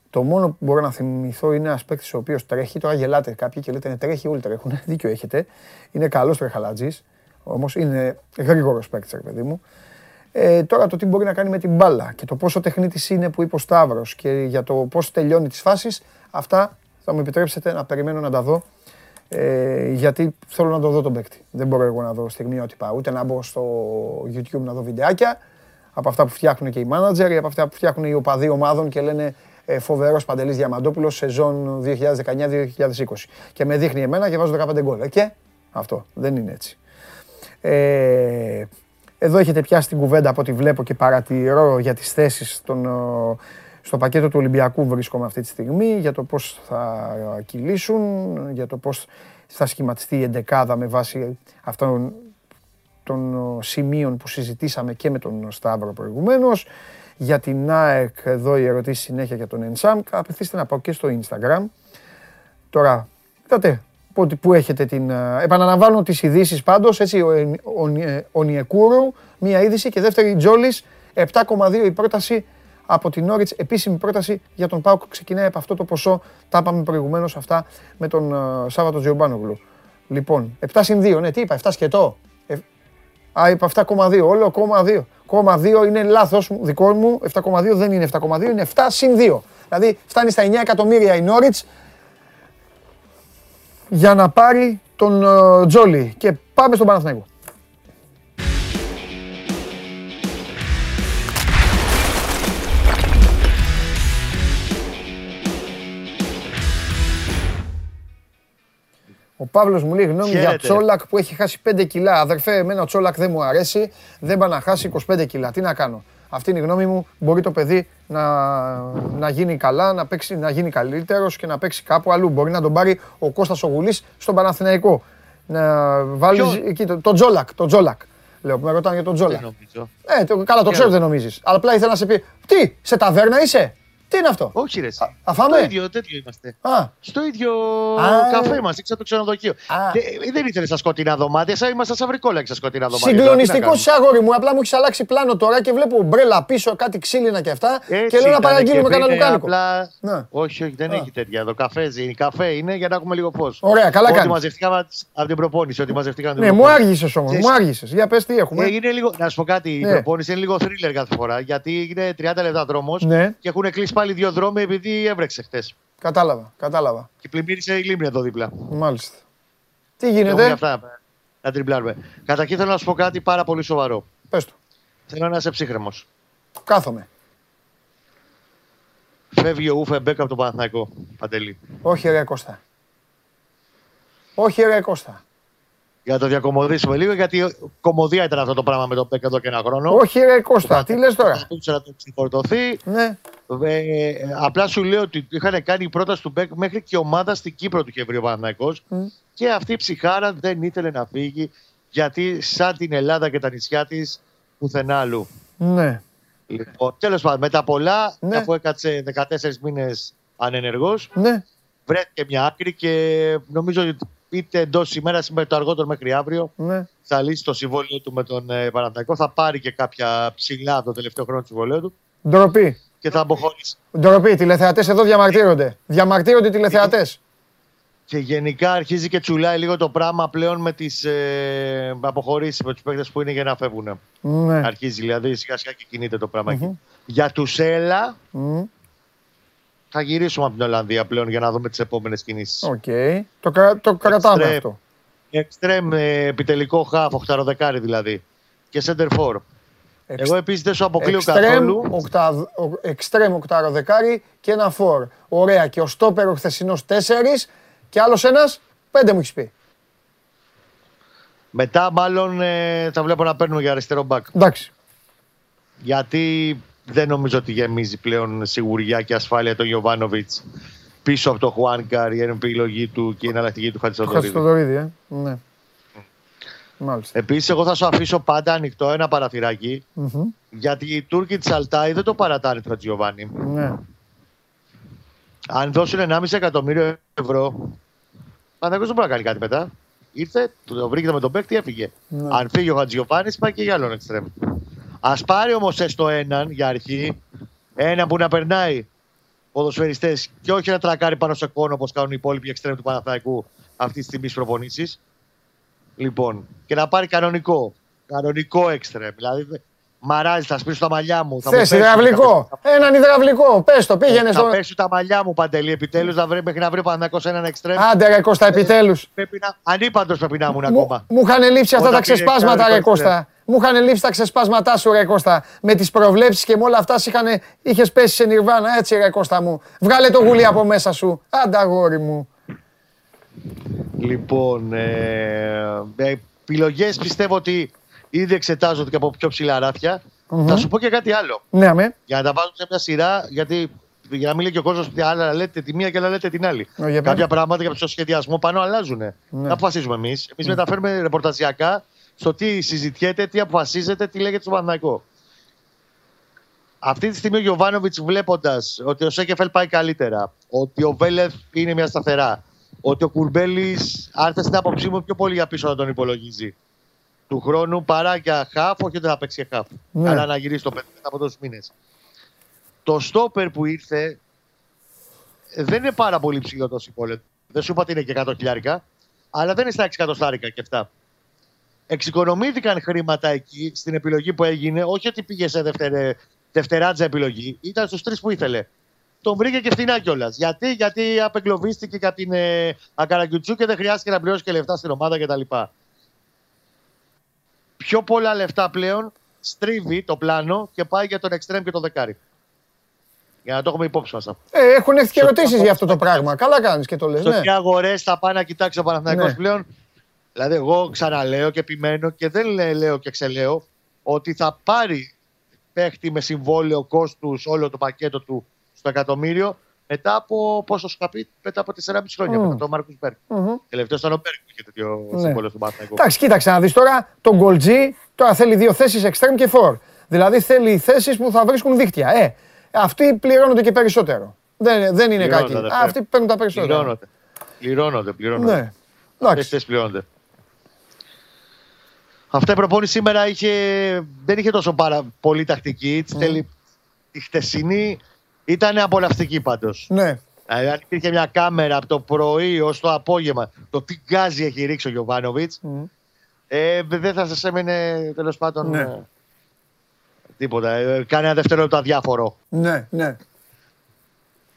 Το μόνο που μπορώ να θυμηθώ είναι ένας παίκτης ο οποίος τρέχει. Τώρα γελάτε κάποιοι και λέτε ναι, τρέχει, όλοι τρέχουν. [laughs] Δίκιο έχετε. Είναι καλός τρεχαλάτζης. Όμως είναι γρήγορος παίκτης, παιδί μου. Ε, τώρα το τι μπορεί να κάνει με την μπάλα και το πόσο τεχνίτης είναι που είπε ο Σταύρος και για το πώς τελειώνει τις φάσεις, αυτά θα μου επιτρέψετε να περιμένω να τα δω. Ε, γιατί θέλω να το δω τον παίκτη. Δεν μπορώ εγώ να δω στιγμιότυπα, ούτε να μπω στο YouTube να δω βιντεάκια από αυτά που φτιάχνουν και οι μάνατζερ ή από αυτά που φτιάχνουν οι οπαδοί ομάδων και λένε ε, φοβερός Παντελής Διαμαντόπουλος σεζόν 2019-2020. Και με δείχνει εμένα και βάζω 15 γκολ. Ε, και αυτό δεν είναι έτσι. Ε, εδώ έχετε πιάσει την κουβέντα από ό,τι βλέπω και παρατηρώ για τις θέσεις στον, στο πακέτο του Ολυμπιακού βρίσκομαι αυτή τη στιγμή, για το πώς θα κυλήσουν, για το πώς θα σχηματιστεί η εντεκάδα με βάση αυτών των σημείων που συζητήσαμε και με τον Σταύρο προηγουμένως. Για την ΑΕΚ, εδώ η ερωτήση συνέχεια για τον Ενσάμ. Απευθύστε να πάω και στο Instagram. Τώρα, είδατε, που έχετε την... Ε, επαναλαμβάνω τις ειδήσεις πάντως, έτσι, ο Νιεκούρου, μία είδηση και δεύτερη Τζόλης, 7,2 η πρόταση από την Όριτς, επίσημη πρόταση για τον Πάουκ ξεκινάει από αυτό το ποσό, τα είπαμε προηγουμένως αυτά με τον uh, Σάββατο Τζιομπάνογλου. Λοιπόν, 7 συν 2, ναι, τι είπα, 7 σκετό. Ε, Α, είπα 7,2. Όλο κόμμα 2. Κόμμα 2 είναι λάθος δικό μου. 7,2 δεν είναι 7,2, είναι 7 συν 2. Δηλαδή φτάνει στα 9 εκατομμύρια η Νόριτ για να πάρει τον uh, Τζόλι. Και πάμε στον Παναθηναϊκό. Ο Παύλος μου λέει γνώμη για Τσόλακ που έχει χάσει 5 κιλά. Αδερφέ, εμένα ο Τσόλακ δεν μου αρέσει. Δεν πάει να χάσει 25 κιλά. Τι να κάνω. Αυτή είναι η γνώμη μου. Μπορεί το παιδί να, να γίνει καλά, να, παίξει, να γίνει καλύτερος και να παίξει κάπου αλλού. Μπορεί να τον πάρει ο Κώστας Ογουλής στον Παναθηναϊκό. Να βάλει εκεί τον το Τζόλακ. Το Τζόλακ. Λέω που με ρωτάνε για τον Τζόλακ. Ε, το, καλά, το ξέρω δεν νομίζεις. Αλλά απλά ήθελα να σε πει. Τι, σε ταβέρνα είσαι; Τι είναι αυτό; Όχι, ρε. Αφάμε. Στο ίδιο τέτοιο είμαστε. Α. Στο ίδιο Α. καφέ μας, έξω το ξενοδοχείο. Ε, δεν ήθελες στα σκοτεινά δωμάτια, σαν είμαστε στα βρικόλα στα σκοτεινά δωμάτια. Συγκλονιστικός αγόρι μου. Απλά μου έχεις αλλάξει πλάνο τώρα και βλέπω μπρέλα πίσω, κάτι ξύλινα και αυτά. Έτσι, και λέω να παραγγείλουμε κανένα λουκάνικο. Απλά... Όχι, όχι, δεν Α. έχει τέτοια. Το καφέ είναι. Καφέ είναι για να έχουμε λίγο φως. Ωραία, καλά κάνεις. Ότι μαζευτήκαμε από την προπόνηση. Ότι μαζευτήκαμε ναι, μου άργησες όμως. Μου άργησες. Για πες τι έχουμε. Ε, είναι λίγο, να σου πω κάτι. Η ναι. προπόνηση είναι λίγο θρίλερ κάθε φορά γιατί είναι 30 λεπτά δρόμος ναι. και έχουν κλείσει πάλι δύο δρόμοι επειδή έβρεξε χτε. Κατάλαβα, κατάλαβα. Και πλημμύρισε η λίμνη εδώ δίπλα. Μάλιστα. Τι γίνεται; Αυτά, να τριμπλάρουμε. Καταρχήν θέλω να σου πω κάτι πάρα πολύ σοβαρό. Πες το. Θέλω να είσαι ψύχρεμος. Κάθομαι. Φεύγει ο Ούφε Μπέκ από τον Παναθηναϊκό. Παντελή. Όχι ρε Κώστα. Όχι ρε Κώστα για να το διακομωδήσουμε λίγο, γιατί κομμωδία ήταν αυτό το πράγμα με το ΠΕΚ εδώ και ένα χρόνο. Όχι, ρε Κώστα, τι λες τώρα; να το ξεφορτωθεί. Ναι. Ε, απλά σου λέω ότι είχαν κάνει η πρόταση του ΠΕΚ μέχρι και ομάδα στην Κύπρο του είχε βρει ο Παναθηναϊκός mm. και αυτή η ψυχάρα δεν ήθελε να φύγει γιατί σαν την Ελλάδα και τα νησιά της πουθενά αλλού. Ναι. Λοιπόν, τέλος πάντων, μετά πολλά, ναι. αφού έκατσε 14 μήνες ανενεργός, ναι. βρέθηκε μια άκρη και νομίζω ότι είτε εντός ημέρας είτε το αργότερο μέχρι αύριο. Ναι. Θα λύσει το συμβόλαιο του με τον ε, Θα πάρει και κάποια ψηλά το τελευταίο χρόνο του συμβολέου του. Ντροπή. Και θα αποχωρήσει. Ντροπή. Τηλεθεατές εδώ διαμαρτύρονται. Διαμαρτύρονται οι τηλεθεατές. Και γενικά αρχίζει και τσουλάει λίγο το πράγμα πλέον με τις ε, αποχωρήσεις με τους παίκτες που είναι για να φεύγουν. Ναι. Αρχίζει δηλαδή σιγά σιγά και κινείται το πράγμα mm-hmm. εκεί. Για τους Έλα, mm θα γυρίσουμε από την Ολλανδία πλέον για να δούμε τις επόμενες κινήσεις. OK. Okay. Το, το κρατάμε αυτό. Εξτρέμ επιτελικό χαφ, οχταροδεκάρι δηλαδή. Και σέντερ φορ. Εγώ επίσης δεν σου αποκλείω καθόλου. Εξτρέμ οχταροδεκάρι και ένα φορ. Ωραία. Και ο στόπερ ο χθεσινός τέσσερις και άλλος ένας πέντε μου έχεις πει. Μετά μάλλον ε, θα βλέπω να παίρνουμε για αριστερό μπακ. Εντάξει. Γιατί δεν νομίζω ότι γεμίζει πλέον σιγουριά και ασφάλεια τον Ιωβάνοβιτ πίσω από το Χουάνκαρ, η επιλογή του και η εναλλακτική του Χατζηδορίδη. Χατζηδορίδη, ε. Ναι. Μάλιστα. Επίσης, εγώ θα σου αφήσω πάντα ανοιχτό ένα παραθυράκι, mm-hmm. γιατί οι Τούρκοι της Αλτάη δεν το παρατάνε το Τζιοβάνι. Ναι. Αν δώσουν 1,5 εκατομμύριο ευρώ, ο δεν μπορεί να κάνει κάτι μετά. Ήρθε, το βρήκε με τον παίκτη, έφυγε. Ναι. Αν φύγει ο Χατζιοβάνη, πάει και για άλλον εξτρέμ. Α πάρει όμως έστω έναν για αρχή. Ένα που να περνάει ποδοσφαιριστές και όχι να τρακάρει πάνω σε κόνο όπως κάνουν οι υπόλοιποι εξτρέμοι του Παναθαϊκού αυτής της στιγμή προπονήσεις. Λοιπόν, και να πάρει κανονικό. Κανονικό εξτρέμ. Δηλαδή, μαράζει, θα σπίσω τα μαλλιά μου. Θες υδραυλικό. Έναν υδραυλικό. Πες το, πήγαινε στο. Θα πέσουν τα μαλλιά μου παντελή. Επιτέλους να βρει μέχρι να βρει Παναθαϊκό έναν εξτρέμ. Άντε, ρε Κώστα, επιτέλους. Ανήπαντος πρέπει να ήμουν ακόμα. Μου είχαν λείψει αυτά τα ξεσπάσματα, ρε Κώστα. Μου είχαν λείψει τα ξεσπάσματά σου, ρε Κώστα. Με τις προβλέψεις και με όλα αυτά είχες πέσει σε νιρβάνα. Έτσι, ρε Κώστα μου. Βγάλε το γουλί από μέσα σου. Άντα, αγόρι μου. Λοιπόν, ε, ε επιλογές πιστεύω ότι ήδη εξετάζονται και από πιο ψηλά ράφια. Mm-hmm. Θα σου πω και κάτι άλλο. Ναι, αμέ. Για να τα βάλω σε μια σειρά, γιατί για να μην λέει και ο κόσμος ότι άλλα λέτε τη μία και άλλα λέτε την άλλη. Oh, Κάποια πράγματα για το σχεδιασμό πάνω αλλάζουν. Ναι. Δεν αποφασίζουμε εμείς. Εμείς mm. μεταφέρουμε ρεπορταζιακά στο τι συζητιέται, τι αποφασίζεται, τι λέγεται στο Παναθηναϊκό. Αυτή τη στιγμή ο Γιωβάνοβιτς βλέποντας ότι ο Σέκεφελ πάει καλύτερα, ότι ο Βέλεθ είναι μια σταθερά, ότι ο Κουρμπέλης, αν θες την άποψή μου, πιο πολύ για πίσω να τον υπολογίζει του χρόνου παρά για χάφ, όχι ότι θα παίξει χάφ. Ναι. Αλλά να γυρίσει το πέντε μετά από τόσους μήνες. Το στόπερ που ήρθε δεν είναι πάρα πολύ ψηλό το συμβόλαιο. Δεν σου είπα ότι είναι και 100 χιλιάρικα, αλλά δεν είναι στα 6 εκατοστάρικα και αυτά. εξοικονομήθηκαν χρήματα εκεί στην επιλογή που έγινε. Όχι ότι πήγε σε δευτερε, δευτεράτζα επιλογή. Ήταν στους τρεις που ήθελε. Τον βρήκε και φθηνά κιόλας. Γιατί, γιατί απεγκλωβίστηκε κατά την ε, Ακαραγκιουτσού και δεν χρειάστηκε να πληρώσει και λεφτά στην ομάδα κτλ. Πιο πολλά λεφτά πλέον στρίβει το πλάνο και πάει για τον Εκστρέμ και τον Δεκάρι. Για να το έχουμε υπόψη μας. Ε, έχουν έρθει και ερωτήσεις για αυτό το πράγμα. Καλά κάνεις και το λες. Στο ναι. αγορέ θα πάει να κοιτάξει ο Παναθηναϊκός ναι. πλέον. Δηλαδή, εγώ ξαναλέω και επιμένω και δεν λέω και ξελέω ότι θα πάρει παίχτη με συμβόλαιο κόστους όλο το πακέτο του στο εκατομμύριο μετά από πόσο σκαπεί, μετά από 4,5 χρόνια. Mm. Μετά τον Μάρκο Μπέρκ. Mm-hmm. Τελευταίος ήταν ο Μπέρκ που είχε τέτοιο ναι. συμβόλαιο στον Παναθηναϊκό. Εντάξει, κοίταξε να δεις τώρα τον Γκολτζή τώρα θέλει δύο θέσεις extreme και for. Δηλαδή θέλει θέσεις που θα βρίσκουν δίκτυα. Ε, αυτοί πληρώνονται και περισσότερο. Δεν, δεν είναι κακοί. Αυτοί παίρνουν τα περισσότερα. Πληρώνονται. Πληρώνονται, πληρώνονται. Ναι. Αυτές πληρώνονται. Αυτή η προπόνηση σήμερα είχε, δεν είχε τόσο πάρα πολύ τακτική. Mm. Η χτεσινή ήταν απολαυστική πάντως. Ναι. Δηλαδή, αν υπήρχε μια κάμερα από το πρωί ως το απόγευμα, το τι γκάζι έχει ρίξει ο Γιωβάνοβιτς, mm. ε, δεν θα σας έμενε τέλος πάντων. Ναι. Ε, τίποτα. Ε, κάνει ένα δευτερόλεπτο αδιάφορο. Ναι, ναι.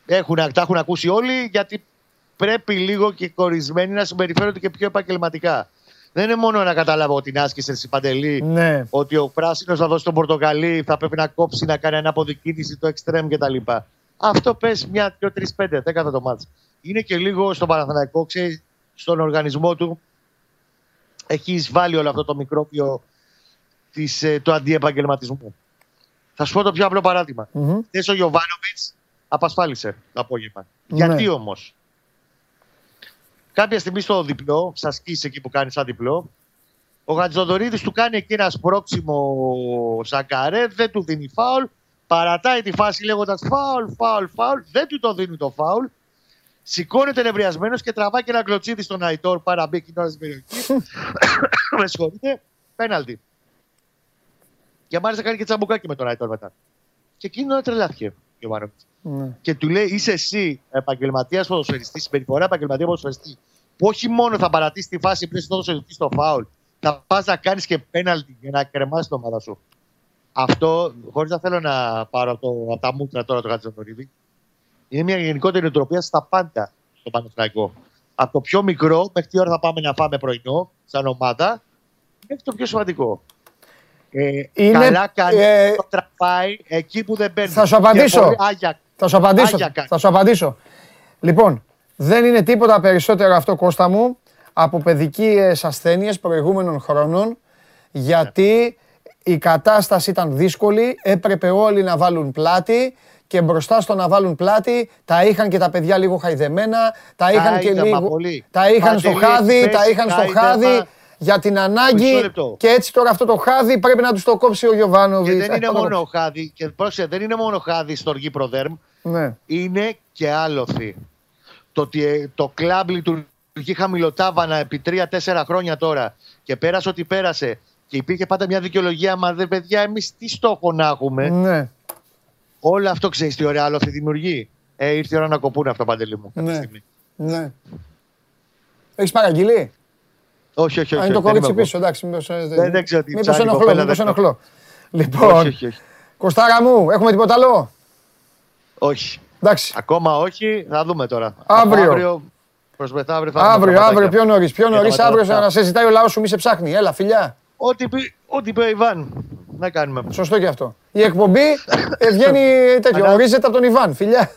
Έχουν, τα έχουν ακούσει όλοι γιατί πρέπει λίγο και κορισμένοι να συμπεριφέρονται και πιο επαγγελματικά. Δεν είναι μόνο να καταλάβω την άσκηση εσύ Παντελή, ναι. ότι ο πράσινος θα δώσει τον πορτοκαλί, θα πρέπει να κόψει, να κάνει ανάποδη κίνηση, το extreme κτλ. Αυτό πες μια, δύο, τρεις, πέντε, δέκατα το μάτς. Είναι και λίγο στον Παναθηναϊκό, ξέρεις, στον οργανισμό του έχει εισβάλει όλο αυτό το μικρόβιο της, ε, του αντιεπαγγελματισμού. Θα σου πω το πιο απλό παράδειγμα. Mm-hmm. ο Γιωβάνοβιτς απασφάλισε το απόγευμα. Ναι. Γιατί όμως; Κάποια στιγμή στο διπλό, σας σκίσει εκεί που κάνει σαν διπλό, ο Γατζοδορίδη του κάνει εκεί ένας σπρώξιμο σακαρέ, δεν του δίνει φάουλ, παρατάει τη φάση λέγοντας φάουλ, φάουλ, φάουλ, δεν του το δίνει το φάουλ. Σηκώνεται νευριασμένος και τραβάει και ένα κλωτσίδι στον Αϊτόρ παραμπήκη τώρα στην περιοχή. [coughs] Με συγχωρείτε, πέναλτι. Και μάλιστα κάνει και τσαμπουκάκι με τον Αϊτόρ μετά. Και εκείνο τρελάθηκε ο ναι. Και του λέει: Είσαι εσύ επαγγελματίας ποδοσφαιριστής, συμπεριφορά επαγγελματίας ποδοσφαιριστής, που όχι μόνο θα παρατήσεις τη φάση πριν στο στο φάουλ, θα πας να κάνεις και πέναλτι για να κρεμάσεις το ομάδα σου. Αυτό, χωρίς να θέλω να πάρω από, το, από τα μούτρα τώρα το Χατζηδορίδη, είναι μια γενικότερη νοοτροπία στα πάντα στο Παναθηναϊκό. Από το πιο μικρό μέχρι τι ώρα θα πάμε να φάμε πρωινό, σαν ομάδα, μέχρι το πιο σημαντικό. Ε, είναι, καλά κάνει ε, το τραπάει εκεί που δεν παίρνει. Θα σου απαντήσω. Θα σου απαντήσω. θα σου απαντήσω. Λοιπόν, δεν είναι τίποτα περισσότερο αυτό Κώστα μου από παιδικές ασθένειες προηγούμενων χρόνων γιατί η κατάσταση ήταν δύσκολη, έπρεπε όλοι να βάλουν πλάτη και μπροστά στο να βάλουν πλάτη τα είχαν και τα παιδιά λίγο χαϊδεμένα, τα είχαν και λίγο... Τα είχαν στο χάδι, τα είχαν στο χάδι για την ανάγκη και έτσι τώρα αυτό το χάδι πρέπει να τους το κόψει ο Γιωβάνοβιτς. Και δεν είναι μόνο ο χάδι, και πρόσεχε, δεν είναι μόνο χάδι στο οργή προδέρμ, ναι. είναι και άλοθη. Το ότι ε, το κλαμπ λειτουργεί χαμηλοτάβανα επί τρία-τέσσερα χρόνια τώρα και πέρασε ό,τι πέρασε και υπήρχε πάντα μια δικαιολογία, μα δεν παιδιά, εμείς τι στόχο να έχουμε; Ναι. Όλο αυτό ξέρεις τι ωραία άλοθη δημιουργεί. Ε, ήρθε η ώρα να κοπούν αυτό παντελή μου. Ναι. ναι. Έχεις παραγγείλει; Όχι, όχι, όχι. είναι το κορίτσι πίσω, εντάξει. Μήπως, ε, δεν, δεν ξέρω τι Μήπως ενοχλώ, μήπως ενοχλώ. Λοιπόν, όχι, όχι, όχι. Κωστάρα μου, έχουμε τίποτα άλλο; Όχι. Εντάξει. Ακόμα όχι, θα δούμε τώρα. Αύριο. αύριο προς μεθαύριο θα Αύριο, αύριο, πιο νωρίς. Πιο νωρίς αύριο να σε ζητάει ο λαός σου, μη σε ψάχνει. Έλα, φιλιά. Ό,τι πει, ό,τι πει ο Ιβάν. Να κάνουμε. Σωστό και αυτό. Η εκπομπή ε, βγαίνει τέτοιο. Ορίζεται από τον Ιβάν, φιλιά.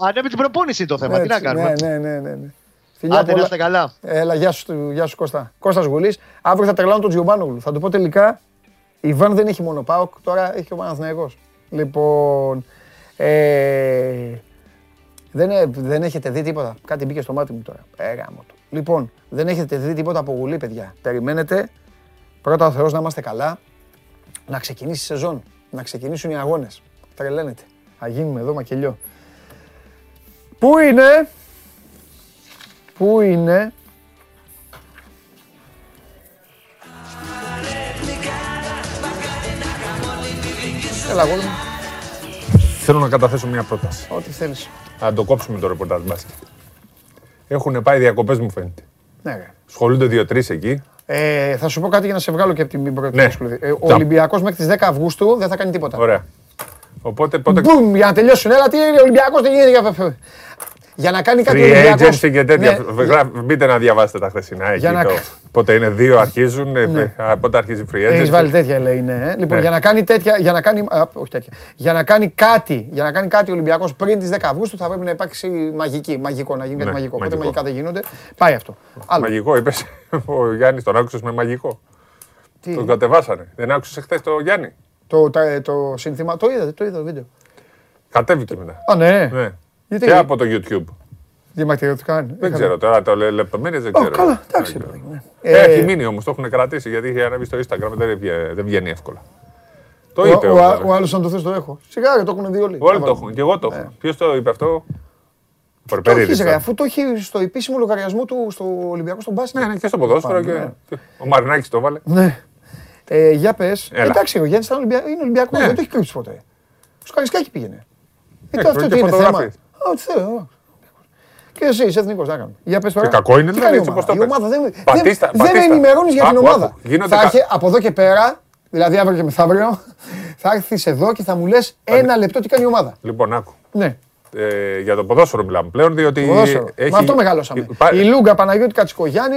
Ανέβει την προπόνηση το θέμα. Τι να κάνουμε. Ναι, ναι, ναι. ναι. Φιλιά Άντε, πολλά... καλά. Έλα, γεια σου, γεια σου Κώστα. Κώστας Γουλής. Αύριο θα τρελάνω τον Τζιομπάνογλου. Θα του πω τελικά, η Βαν δεν έχει μόνο ΠΑΟΚ, τώρα έχει ο Παναθηναϊκός. Λοιπόν, ε, δεν, ε, δεν έχετε δει τίποτα. Κάτι μπήκε στο μάτι μου τώρα. Ε, το. Λοιπόν, δεν έχετε δει τίποτα από Γουλή, παιδιά. Περιμένετε, πρώτα ο Θεός να είμαστε καλά, να ξεκινήσει η σεζόν, να ξεκινήσουν οι αγώνες. Τρελαίνετε. Θα γίνουμε εδώ μακελιό. Πού είναι, Πού είναι; Έλα, μου. Θέλω να καταθέσω μια πρόταση. Ό,τι θέλεις. Να το κόψουμε το ρεπορτάζ μπάσκετ. Έχουν πάει διακοπές μου φαίνεται. Ναι, ρε. Σχολούνται δύο-τρεις εκεί. Ε, θα σου πω κάτι για να σε βγάλω και από την πρώτη ναι. ε, Ο Ολυμπιακός μέχρι τις 10 Αυγούστου δεν θα κάνει τίποτα. Ωραία. Οπότε πότε. Μπουμ, για να τελειώσουν. Έλα, τι είναι ο Ολυμπιακός, δεν γίνεται. Για να κάνει κάτι ο Ολυμπιακός. και τέτοια. Ναι. Μπείτε να διαβάσετε τα χθεσινά. Εκεί, να... το... Πότε είναι δύο αρχίζουν, ναι. πότε αρχίζει η free agency. Έχεις βάλει τέτοια λέει, ναι. Λοιπόν, ναι. για να κάνει τέτοια, για να κάνει, α, όχι τέτοια, για να κάνει κάτι, για να κάνει κάτι ο Ολυμπιακός πριν τις 10 Αυγούστου θα πρέπει να υπάρξει μαγική, μαγικό, να γίνει κάτι ναι, μαγικό. Πότε μαγικά δεν γίνονται, πάει αυτό. Άλλο. Μαγικό είπες, [laughs] ο Γιάννης τον άκουσες με μαγικό; Τι; Τον κατεβάσανε. Δεν άκουσες χθες το Γιάννη; Το, το, το σύνθημα, το είδατε, το είδα το βίντεο. Κατέβηκε μετά. Α, ναι. ναι. Γιατί... Και από το YouTube. Διαμαρτυρήθηκαν. Δεν ξέρω τώρα, το λεπτομέρειες δεν ξέρω. Καλά, εντάξει. Ε, έχει μείνει όμως, το έχουν κρατήσει γιατί είχε ανέβει στο Instagram, δεν βγαίνει εύκολα. Το είπε. Ο, ο, άλλος, αν το θες, το έχω. Σιγά, το έχουν δει όλοι. Όλοι το έχουν. Και εγώ το έχω. Ε. Ποιος το είπε αυτό; Το έχει, αφού το έχει στο επίσημο λογαριασμό του στο Ολυμπιακό στον Μπάσκετ. Ναι, ναι, και στο ποδόσφαιρο. Και... Ναι. Ο Μαρινάκης το βάλε. Ναι. Ε, για πες. Εντάξει, ο Γιάννης είναι Ολυμπιακός, ναι. δεν το έχει κρύψει ποτέ. Στο Καρισκάκι πήγαινε. Ε, αυτό τι είναι θέμα. Και εσύ είσαι εθνικός, να Για πες τώρα. Και κακό είναι δηλαδή, έτσι το Η ομάδα δεν, πατίστα, δεν, πατίστα. με ενημερώνεις για την ομάδα. θα έχει από εδώ και πέρα, δηλαδή αύριο και μεθαύριο, [laughs] θα έρθεις εδώ και θα μου λες ένα λεπτό τι κάνει η ομάδα. Λοιπόν, άκου. Ναι. Ε, για το ποδόσφαιρο μιλάμε πλέον, διότι. Έχει... Με αυτό μεγαλώσαμε. Η Λούγκα, Παναγιώτη Κατσικογιάννη,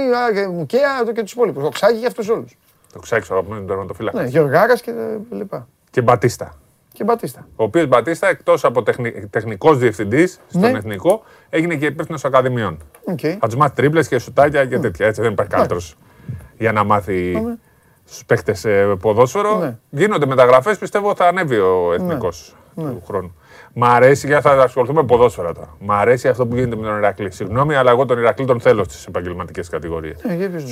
Μουκέα και τους υπόλοιπους. Το ξάκι για αυτούς όλους. Το ξάκι, ο αγαπημένο τερματοφύλακα. Ναι, Γεωργάρας και λοιπά. Και Μπατίστα. Και Μπατίστα. Ο οποίος Μπατίστα, εκτός από τεχνη, τεχνικός διευθυντής στον ναι. εθνικό, έγινε και υπεύθυνος ακαδημιών. Okay. Θα του μάθει τρίπλες και σουτάκια και τέτοια. Έτσι δεν υπάρχει καλύτερο για να μάθει ναι. στους παίχτε ε, ποδόσφαιρο. Ναι. Γίνονται μεταγραφές, πιστεύω θα ανέβει ο εθνικός του χρόνου. Μ' αρέσει, για θα ασχοληθούμε με ποδόσφαιρα τώρα. Μ' αρέσει αυτό που γίνεται με τον Ηρακλή. Συγγνώμη, αλλά εγώ τον Ηρακλή τον θέλω στις επαγγελματικές κατηγορίες.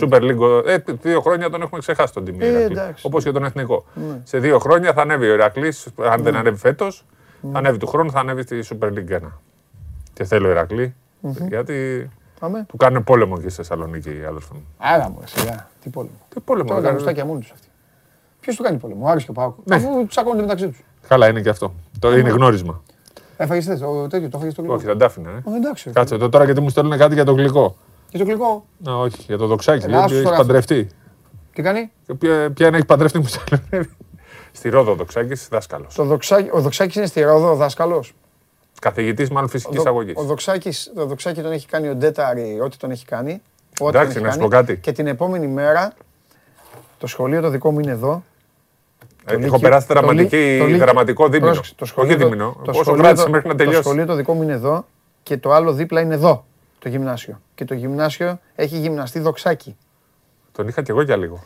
Super League, ε, δύο χρόνια τον έχουμε ξεχάσει τον τιμή. Ε, Όπως και τον εθνικό. Ναι. Σε δύο χρόνια θα ανέβει ο Ηρακλής, αν δεν ναι. ανέβει φέτος, ναι. θα ανέβει του χρόνου, θα ανέβει στη Super League 1. Και θέλω Ηρακλή, γιατί Πάμε. του κάνουν πόλεμο και στη Θεσσαλονίκη, αδερφό μου. Άρα μου, σιγά. Τι πόλεμο. Τι πόλεμο. Τώρα τα μόνοι τους αυτοί. Ποιος του κάνει πόλεμο, ο Άρης και ο Πάοκ. Ναι. Αφού τσακώνονται μεταξύ τους. Καλά είναι και αυτό. Το είναι γνώρισμα. Έφαγες το τέτοιο, το έφαγες το γλυκό. Όχι, δεν τα άφηνα. Ε. εντάξει. Κάτσε το τώρα γιατί μου στέλνουν κάτι για το γλυκό. Για το γλυκό. Να, όχι, για το δοξάκι. Ε, έχεις παντρευτεί. Τι κάνει; Ποια, ποια έχει παντρευτεί μου στέλνουν. Στη Ρόδο ο δοξάκι δάσκαλος. ο δοξάκι είναι στη Ρόδο ο δάσκαλος. Καθηγητής μάλλον φυσικής αγωγής. Ο δοξάκι το δοξάκι τον έχει κάνει ο Ντέταρη, ό,τι τον έχει κάνει. Εντάξει, να σου πω κάτι. Και την επόμενη μέρα το σχολείο το δικό μου είναι εδώ Έχω περάσει δραματική, δραματικό δίμηνο. Το σχολείο, Όχι δίμηνο. Όσο κράτησε μέχρι να τελειώσει. Το σχολείο το δικό μου είναι εδώ και το άλλο δίπλα είναι εδώ. Το γυμνάσιο. Και το γυμνάσιο έχει γυμναστεί δοξάκι. Τον είχα κι εγώ για λίγο.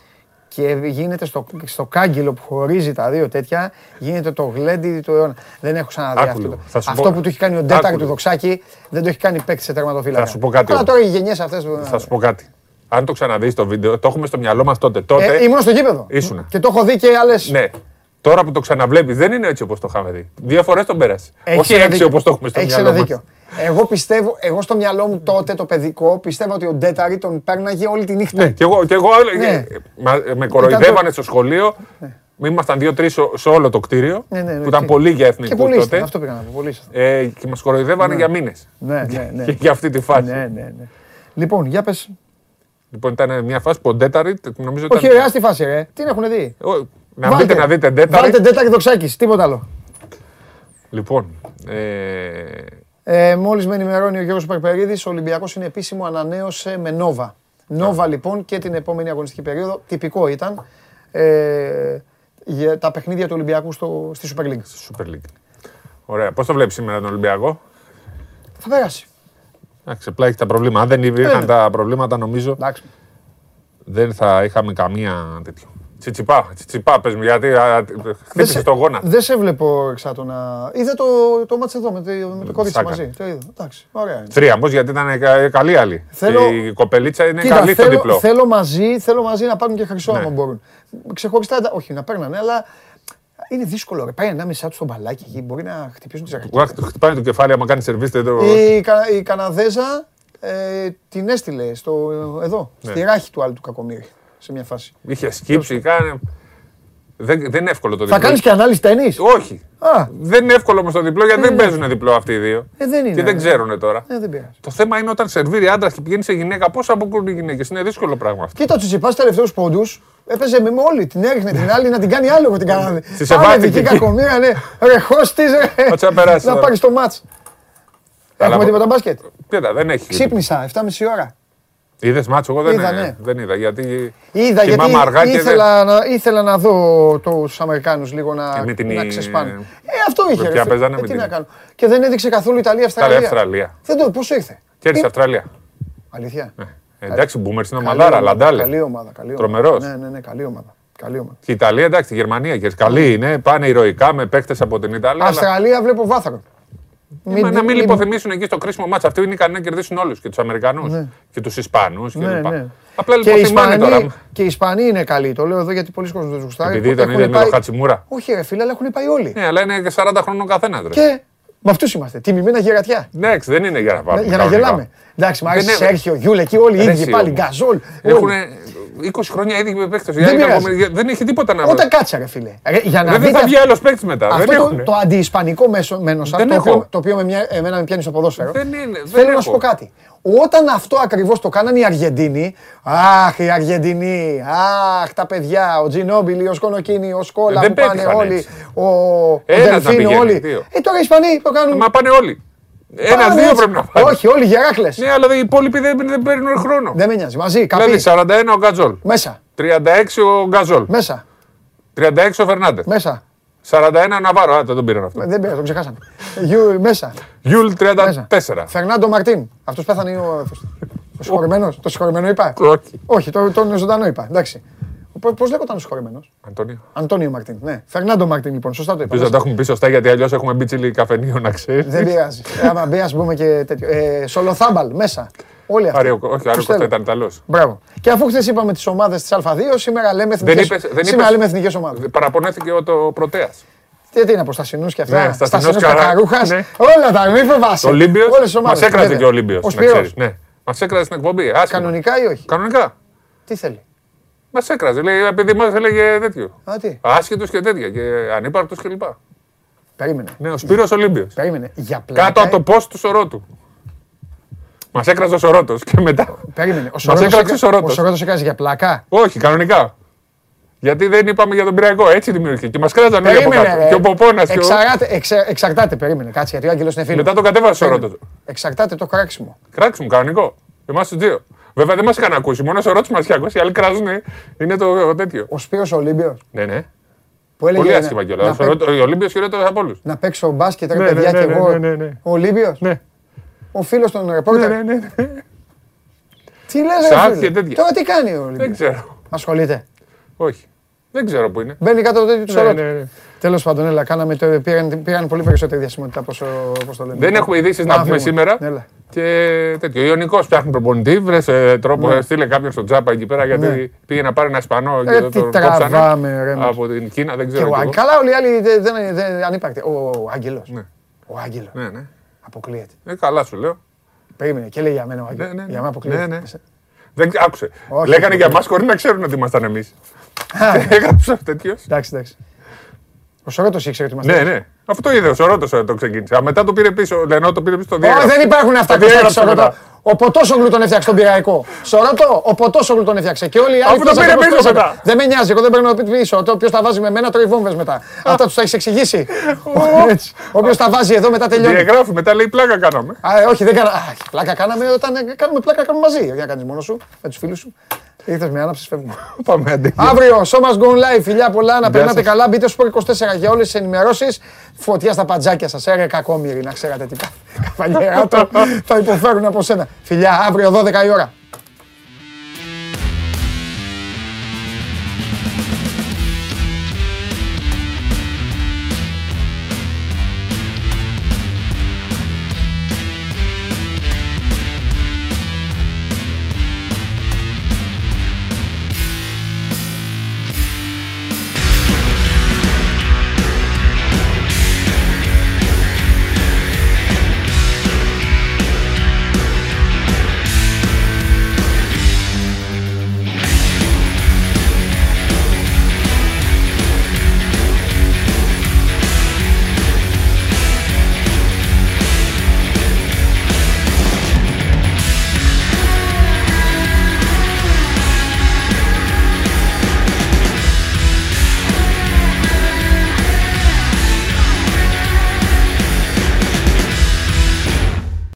Και γίνεται στο, στο κάγκελο που χωρίζει τα δύο τέτοια, γίνεται το γλέντι του αιώνα. Δεν έχω ξαναδεί αυτό. Αυτό που του έχει κάνει ο Ντέταρη του δοξάκι, δεν το έχει κάνει παίκτης σε τερματοφύλακα. Θα σου πω κάτι. Αλλά τώρα οι γενιές αυτές. Θα σου πω κάτι. Αν το ξαναδείς το βίντεο, το έχουμε στο μυαλό μας τότε. τότε ε, ήμουν στο γήπεδο. Ήσουνα. Και το έχω δει και άλλε. Ναι. Τώρα που το ξαναβλέπεις, δεν είναι έτσι όπως το είχαμε δει. Δύο φορές τον πέρασε. Όχι έξι όπως το έχουμε στο Έχεις μυαλό. Έχει δίκιο. Εγώ πιστεύω, εγώ στο μυαλό μου τότε το παιδικό, πιστεύω ότι ο Ντέταρη τον πέρναγε όλη τη νύχτα. Ναι, και εγώ, και εγώ ναι. με κοροϊδεύανε στο σχολείο. Ναι. Ήμασταν δύο-τρεις σε όλο το κτίριο. Ναι, ναι, ναι, που ήταν πολύ για εθνικού τότε. Ήταν, αυτό πήγα να πω. Πολύ ε, και μας κοροϊδεύανε για μήνες. Ναι, ναι, [laughs] ναι. για αυτή τη φάση. Ναι, ναι, ναι. Λοιπόν, για πες. Λοιπόν, ήταν μια φάση που ο Ντέταρη νομίζω. Όχι, ωραία στη φάση, ρε. Τι έχουν δει; Να βάλτε, μπείτε να δείτε Ντέταρη. Βάλτε Ντέταρη δοξάκι, τίποτα άλλο. Λοιπόν. Ε... Ε, Μόλις με ενημερώνει ο Γιώργος Περπερίδης, ο Ολυμπιακός είναι επίσημο, ανανέωσε με Νόβα. Νόβα λοιπόν και την επόμενη αγωνιστική περίοδο, τυπικό ήταν, ε, για τα παιχνίδια του Ολυμπιακού στο, στη Super League. Στη Super League. Ωραία. Πώς το βλέπεις σήμερα τον Ολυμπιακό; Θα πέρασει. Εντάξει, απλά έχει τα προβλήματα. Αν δεν υπήρχαν ε, τα προβλήματα, νομίζω Εντάξει. δεν θα είχαμε καμία τέτοιο. Τσιτσιπά, τσιτσιπά πες μου, γιατί χτύπησες το γόνα. Δεν σε βλέπω εξάτω να... Είδα το, το μάτς εδώ με, το, με το κορίτσι μαζί. Το είδα. Εντάξει, ωραία. Θρίαμβος γιατί ήταν καλή άλλη. Θέλω... η κοπελίτσα είναι Κοίτα, καλή θέλω, στο διπλό. Θέλω μαζί, θέλω μαζί να πάρουν και χρυσό ναι. αν μπορούν. Ξεχωριστά, όχι να παίρνανε, αλλά είναι δύσκολο. Ρε. Πάει ανάμεσά τους στο μπαλάκι εκεί. Μπορεί να χτυπήσουν τις αρχέ. Χτυπάει το κεφάλι άμα κάνει σερβίς. Το... Η, η Καναδέζα ε, την έστειλε στο, εδώ, ναι. στη ράχη του άλλου του Κακομύρη σε μια φάση. Είχε σκύψει, κάνει. Δεν, δεν είναι εύκολο το διπλό. Θα κάνεις και ανάλυση τέννη. Όχι. Α. Δεν είναι εύκολο όμως το διπλό γιατί δεν παίζουν διπλό αυτοί οι δύο. Ε, δεν είναι. Και δεν ξέρουν τώρα. Ε, δεν το θέμα είναι όταν σερβίρει άντρας και πηγαίνει σε γυναίκα, πώς αποκρούν οι γυναίκες. Είναι δύσκολο πράγμα αυτό. Κοίτα, τους Τσιπάς τελευταίους πόντους έπαιζε με όλη. Την έριχνε την άλλη να την κάνει άλλο την κάνανε. Τη ευάτηκε. κακομοίρα, ναι. Ρε, χώστη, Να πάρεις το μάτς. Έχουμε τίποτα μπάσκετ; Κοίτα, δεν έχει. Ξύπνησα 7,5 ώρα. Είδες μάτσο, εγώ δεν, είδα, ναι. δεν είδα. Γιατί είδα, γιατί αργά ήθελα, να, ήθελα να δω τους Αμερικάνους λίγο να, την... να ξεσπάνε. Ε, αυτό είχε. Ποια παίζανε ε, τι να κάνω. Και δεν έδειξε καθόλου Ιταλία-Αυστραλία. Ιταλία-Αυστραλία. Δεν το, πώ ήρθε; Κέρδισε Αυστραλία. Αλήθεια. Ε, εντάξει, Μπούμερ στην ομαδάρα, Λαντάλε. Καλή ομάδα. Τρομερός. Ναι, ναι, ναι, καλή ομάδα. Καλή ομάδα. Και η Ιταλία, εντάξει, η Γερμανία και καλή είναι. Πάνε ηρωικά με παίκτες από την Ιταλία. Αυστραλία αλλά... βλέπω βάθρο. Μην, να μην λιποθυμήσουν εκεί στο κρίσιμο μάτσα. Αυτοί είναι ικανοί να κερδίσουν όλους και τους Αμερικανούς ναι. και τους Ισπανού ναι, ναι. Απλά λιποθυμάνε τώρα. Και οι Ισπανοί είναι καλοί. Το λέω εδώ γιατί πολλοί κόσμοι δεν τους γουστάρουν. Επειδή τον είδε με τον Χατσιμούρα. Όχι, ρε φίλε, αλλά έχουν πάει όλοι. Ναι, αλλά είναι και 40 χρόνων καθένας. Και με αυτούς είμαστε. Τιμημένα γερατιά. Ναι, δεν είναι για να πάμε. Για να γελάμε. Εντάξει, μου αρέσει Σέρχιο, Γιούλ, εκεί όλοι οι ίδιοι πάλι, Γκασόλ. Έχουν 20 χρόνια ήδη με παίκτες. Δεν, δεν έχει τίποτα να βρει. Όταν κάτσε, ρε φίλε. Για να δεν θα βγει άλλος παίκτης μετά. Αυτό δεν το, το αντιισπανικό μένος, το, οποίο, το οποίο με εμένα με πιάνει στο ποδόσφαιρο. Δεν είναι, θέλω να σου πω κάτι. Όταν αυτό ακριβώς το κάνανε οι Αργεντίνοι, αχ, οι Αργεντινοί, αχ, τα παιδιά, ο Τζινόμπιλι, ο Σκονοκίνη, ο Σκόλα που πάνε όλοι, ο Δελφίνο όλοι. Ε, τώρα οι Ισπανοί το κάνουν. Μα πάνε όλοι. Ένα-δύο πρέπει να πάρει. Όχι, όλοι γεράκλε. Ναι, αλλά οι υπόλοιποι δεν, δεν παίρνουν χρόνο. Δεν με νοιάζει. Μαζί, καπί. Δηλαδή 41 ο Γκατζόλ. Μέσα. 36 ο Γκαζόλ. Μέσα. 36 ο Φερνάντε. Μέσα. 41 ο Ναβάρο. Α, δεν τον πήραν αυτό. Δεν πήραν, τον ξεχάσαμε. Γιου, μέσα. Γιουλ 34. Φερνάντο Μαρτίν. Αυτό πέθανε ο. Ο συγχωρημένο. Το συγχωρημένο είπα. Όχι. Όχι, τον ζωντανό είπα. Εντάξει. Πώ λέγονταν ο συγχωρημένο. Αντώνιο. Αντώνιο Μαρτίν. Ναι. Φερνάντο Μαρτίν, λοιπόν. Σωστά το είπα. Πίσω τα έχουμε πει σωστά γιατί αλλιώς έχουμε μπει τσιλί καφενείο να ξέρεις. Δεν πειράζει. Άμα μπει, ας πούμε και τέτοιο. Ε, Σολοθάμπαλ μέσα. Όλοι αυτοί. Άριο, όχι, Άριο Κώστα ήταν Ιταλός. Μπράβο. Και αφού χθες είπαμε τις ομάδες της Α2, σήμερα λέμε εθνικέ ομάδες. Παραπονέθηκε το Πρωτέας. Τι, τι είναι από στασινού και αυτά; Ναι, στασινού καρούχα. Ναι. Όλα τα μην φοβάσαι. Ο Ολύμπιος; Μας έκραζε και ο Ολύμπιος. Ναι. Μας έκραζε στην εκπομπή. Κανονικά ή όχι; Κανονικά. Τι θέλει; Μας έκραζε, λέει, επειδή μας έλεγε τέτοιο. Α, τι; Άσχετος και τέτοια. Και ανύπαρκτος κλπ. Περίμενε. Ναι, ο Σπύρος Ολύμπιος. Περίμενε. Για πλάκα... Κάτω από το πώ του σωρό του. Μας έκραζε ο Σωρότος και μετά. Περίμενε. Ο Σωρότος έκραζε για πλάκα; Όχι, κανονικά. Γιατί δεν είπαμε για τον Πυριακό, έτσι δημιουργήθηκε. Και μας κράζανε όλοι από κάτω. Και ο Ποπόνας. Και ο... εξαρτάται, περίμενε. Κάτσε γιατί ο Άγγελος είναι φίλος. Μετά το κατέβασε ο Σωρότος. Εξαρτάται το κράξιμο. Κράξιμο, κανονικό. Εμάς τους δύο. Βέβαια δεν μας είχαν ακούσει. Μόνο ο Ρότσι μας είχε ακούσει. Οι άλλοι κράζουν. Είναι το τέτοιο. Ο Σπύρος Ολύμπιος. Ναι, ναι. Που έλεγε, Πολύ άσχημα κιόλας. Ο Ολύμπιος χειρότερος από όλους. Να παίξω μπάσκετ, ρε ναι, παιδιά ναι, και ναι, εγώ. Ο Ολύμπιος. Ο φίλος των ρεπόρτερ. Ναι, ναι, ναι. Τι λες, Τώρα τι κάνει ο Ολύμπιος; Δεν ξέρω. Ασχολείται. Όχι. Δεν ξέρω πού είναι. Μπαίνει κάτω το τέτοιο του ναι, Τέλος πάντων, έλα, κάναμε το, πήραν, πήραν πολύ περισσότερη διασημότητα από όσο το λένε. Δεν έχουμε ειδήσεις να πούμε σήμερα. Έλα. Και τέτοιο. Ο Ιωνικός φτιάχνει προπονητή. Βρε ε, τρόπο, ναι. στείλε κάποιον στον Τζάπα εκεί πέρα γιατί ναι. πήγε να πάρει ένα Ισπανό ε, και τον τραβάμε, ρε, από την Κίνα. Δεν ξέρω. Και ο, καλά, όλοι οι άλλοι δεν, δεν, δεν ανύπαρκτοι. Ο Άγγελος. Ναι. Ο Άγγελος. Ναι, ναι. Αποκλείεται. Ε, καλά σου λέω. Περίμενε και λέει για μένα ο Άγγελος. Ναι, ναι, Για μένα αποκλείεται. Ναι, ναι. Δεν άκουσε. Λέγανε για μας χωρίς να ξέρουν ότι ήμασταν εμείς. [laughs] Έγραψε τέτοιος. Εντάξει, εντάξει. Ο Σωρότος ήξερε ότι είμαστε. Ναι, ναι. Αυτό είδε ο Σωρότος το ξεκίνησε. Μετά το πήρε πίσω. Λενό το πήρε πίσω στο διάγραφο. δεν υπάρχουν αυτά που Σωρότος. Ο Ποτόσογλου τον έφτιαξε τον πειραϊκό. Σωρότο, ο Ποτόσογλου τον έφτιαξε. Και όλοι οι άλλοι. Αυτό το πήρε πίσω μετά. Δεν με νοιάζει, εγώ δεν παίρνω πίσω. Ποιο τα βάζει με μένα τρώει βόμβες μετά. Αυτά τους τα έχεις εξηγήσει. Όποιος τα βάζει εδώ μετά τελειώνει. Διαγράφει, μετά λέει πλάκα κάναμε. Όχι, δεν κάναμε. Πλάκα κάναμε όταν κάνουμε πλάκα κάνουμε μαζί. Για να κάνεις μόνο σου με τους φίλους σου. Ήρθε με άναψη, φεύγουμε. [laughs] Πάμε αντί. Αύριο, σώμα Gone Live, φιλιά πολλά, να περνάτε καλά. Μπείτε στο 24 για όλες τις ενημερώσεις. Φωτιά στα παντζάκια σας, έρε κακόμοιροι, να ξέρατε τι πάει. Καβαλιέρα θα υποφέρουν από σένα. Φιλιά, αύριο 12 η ώρα.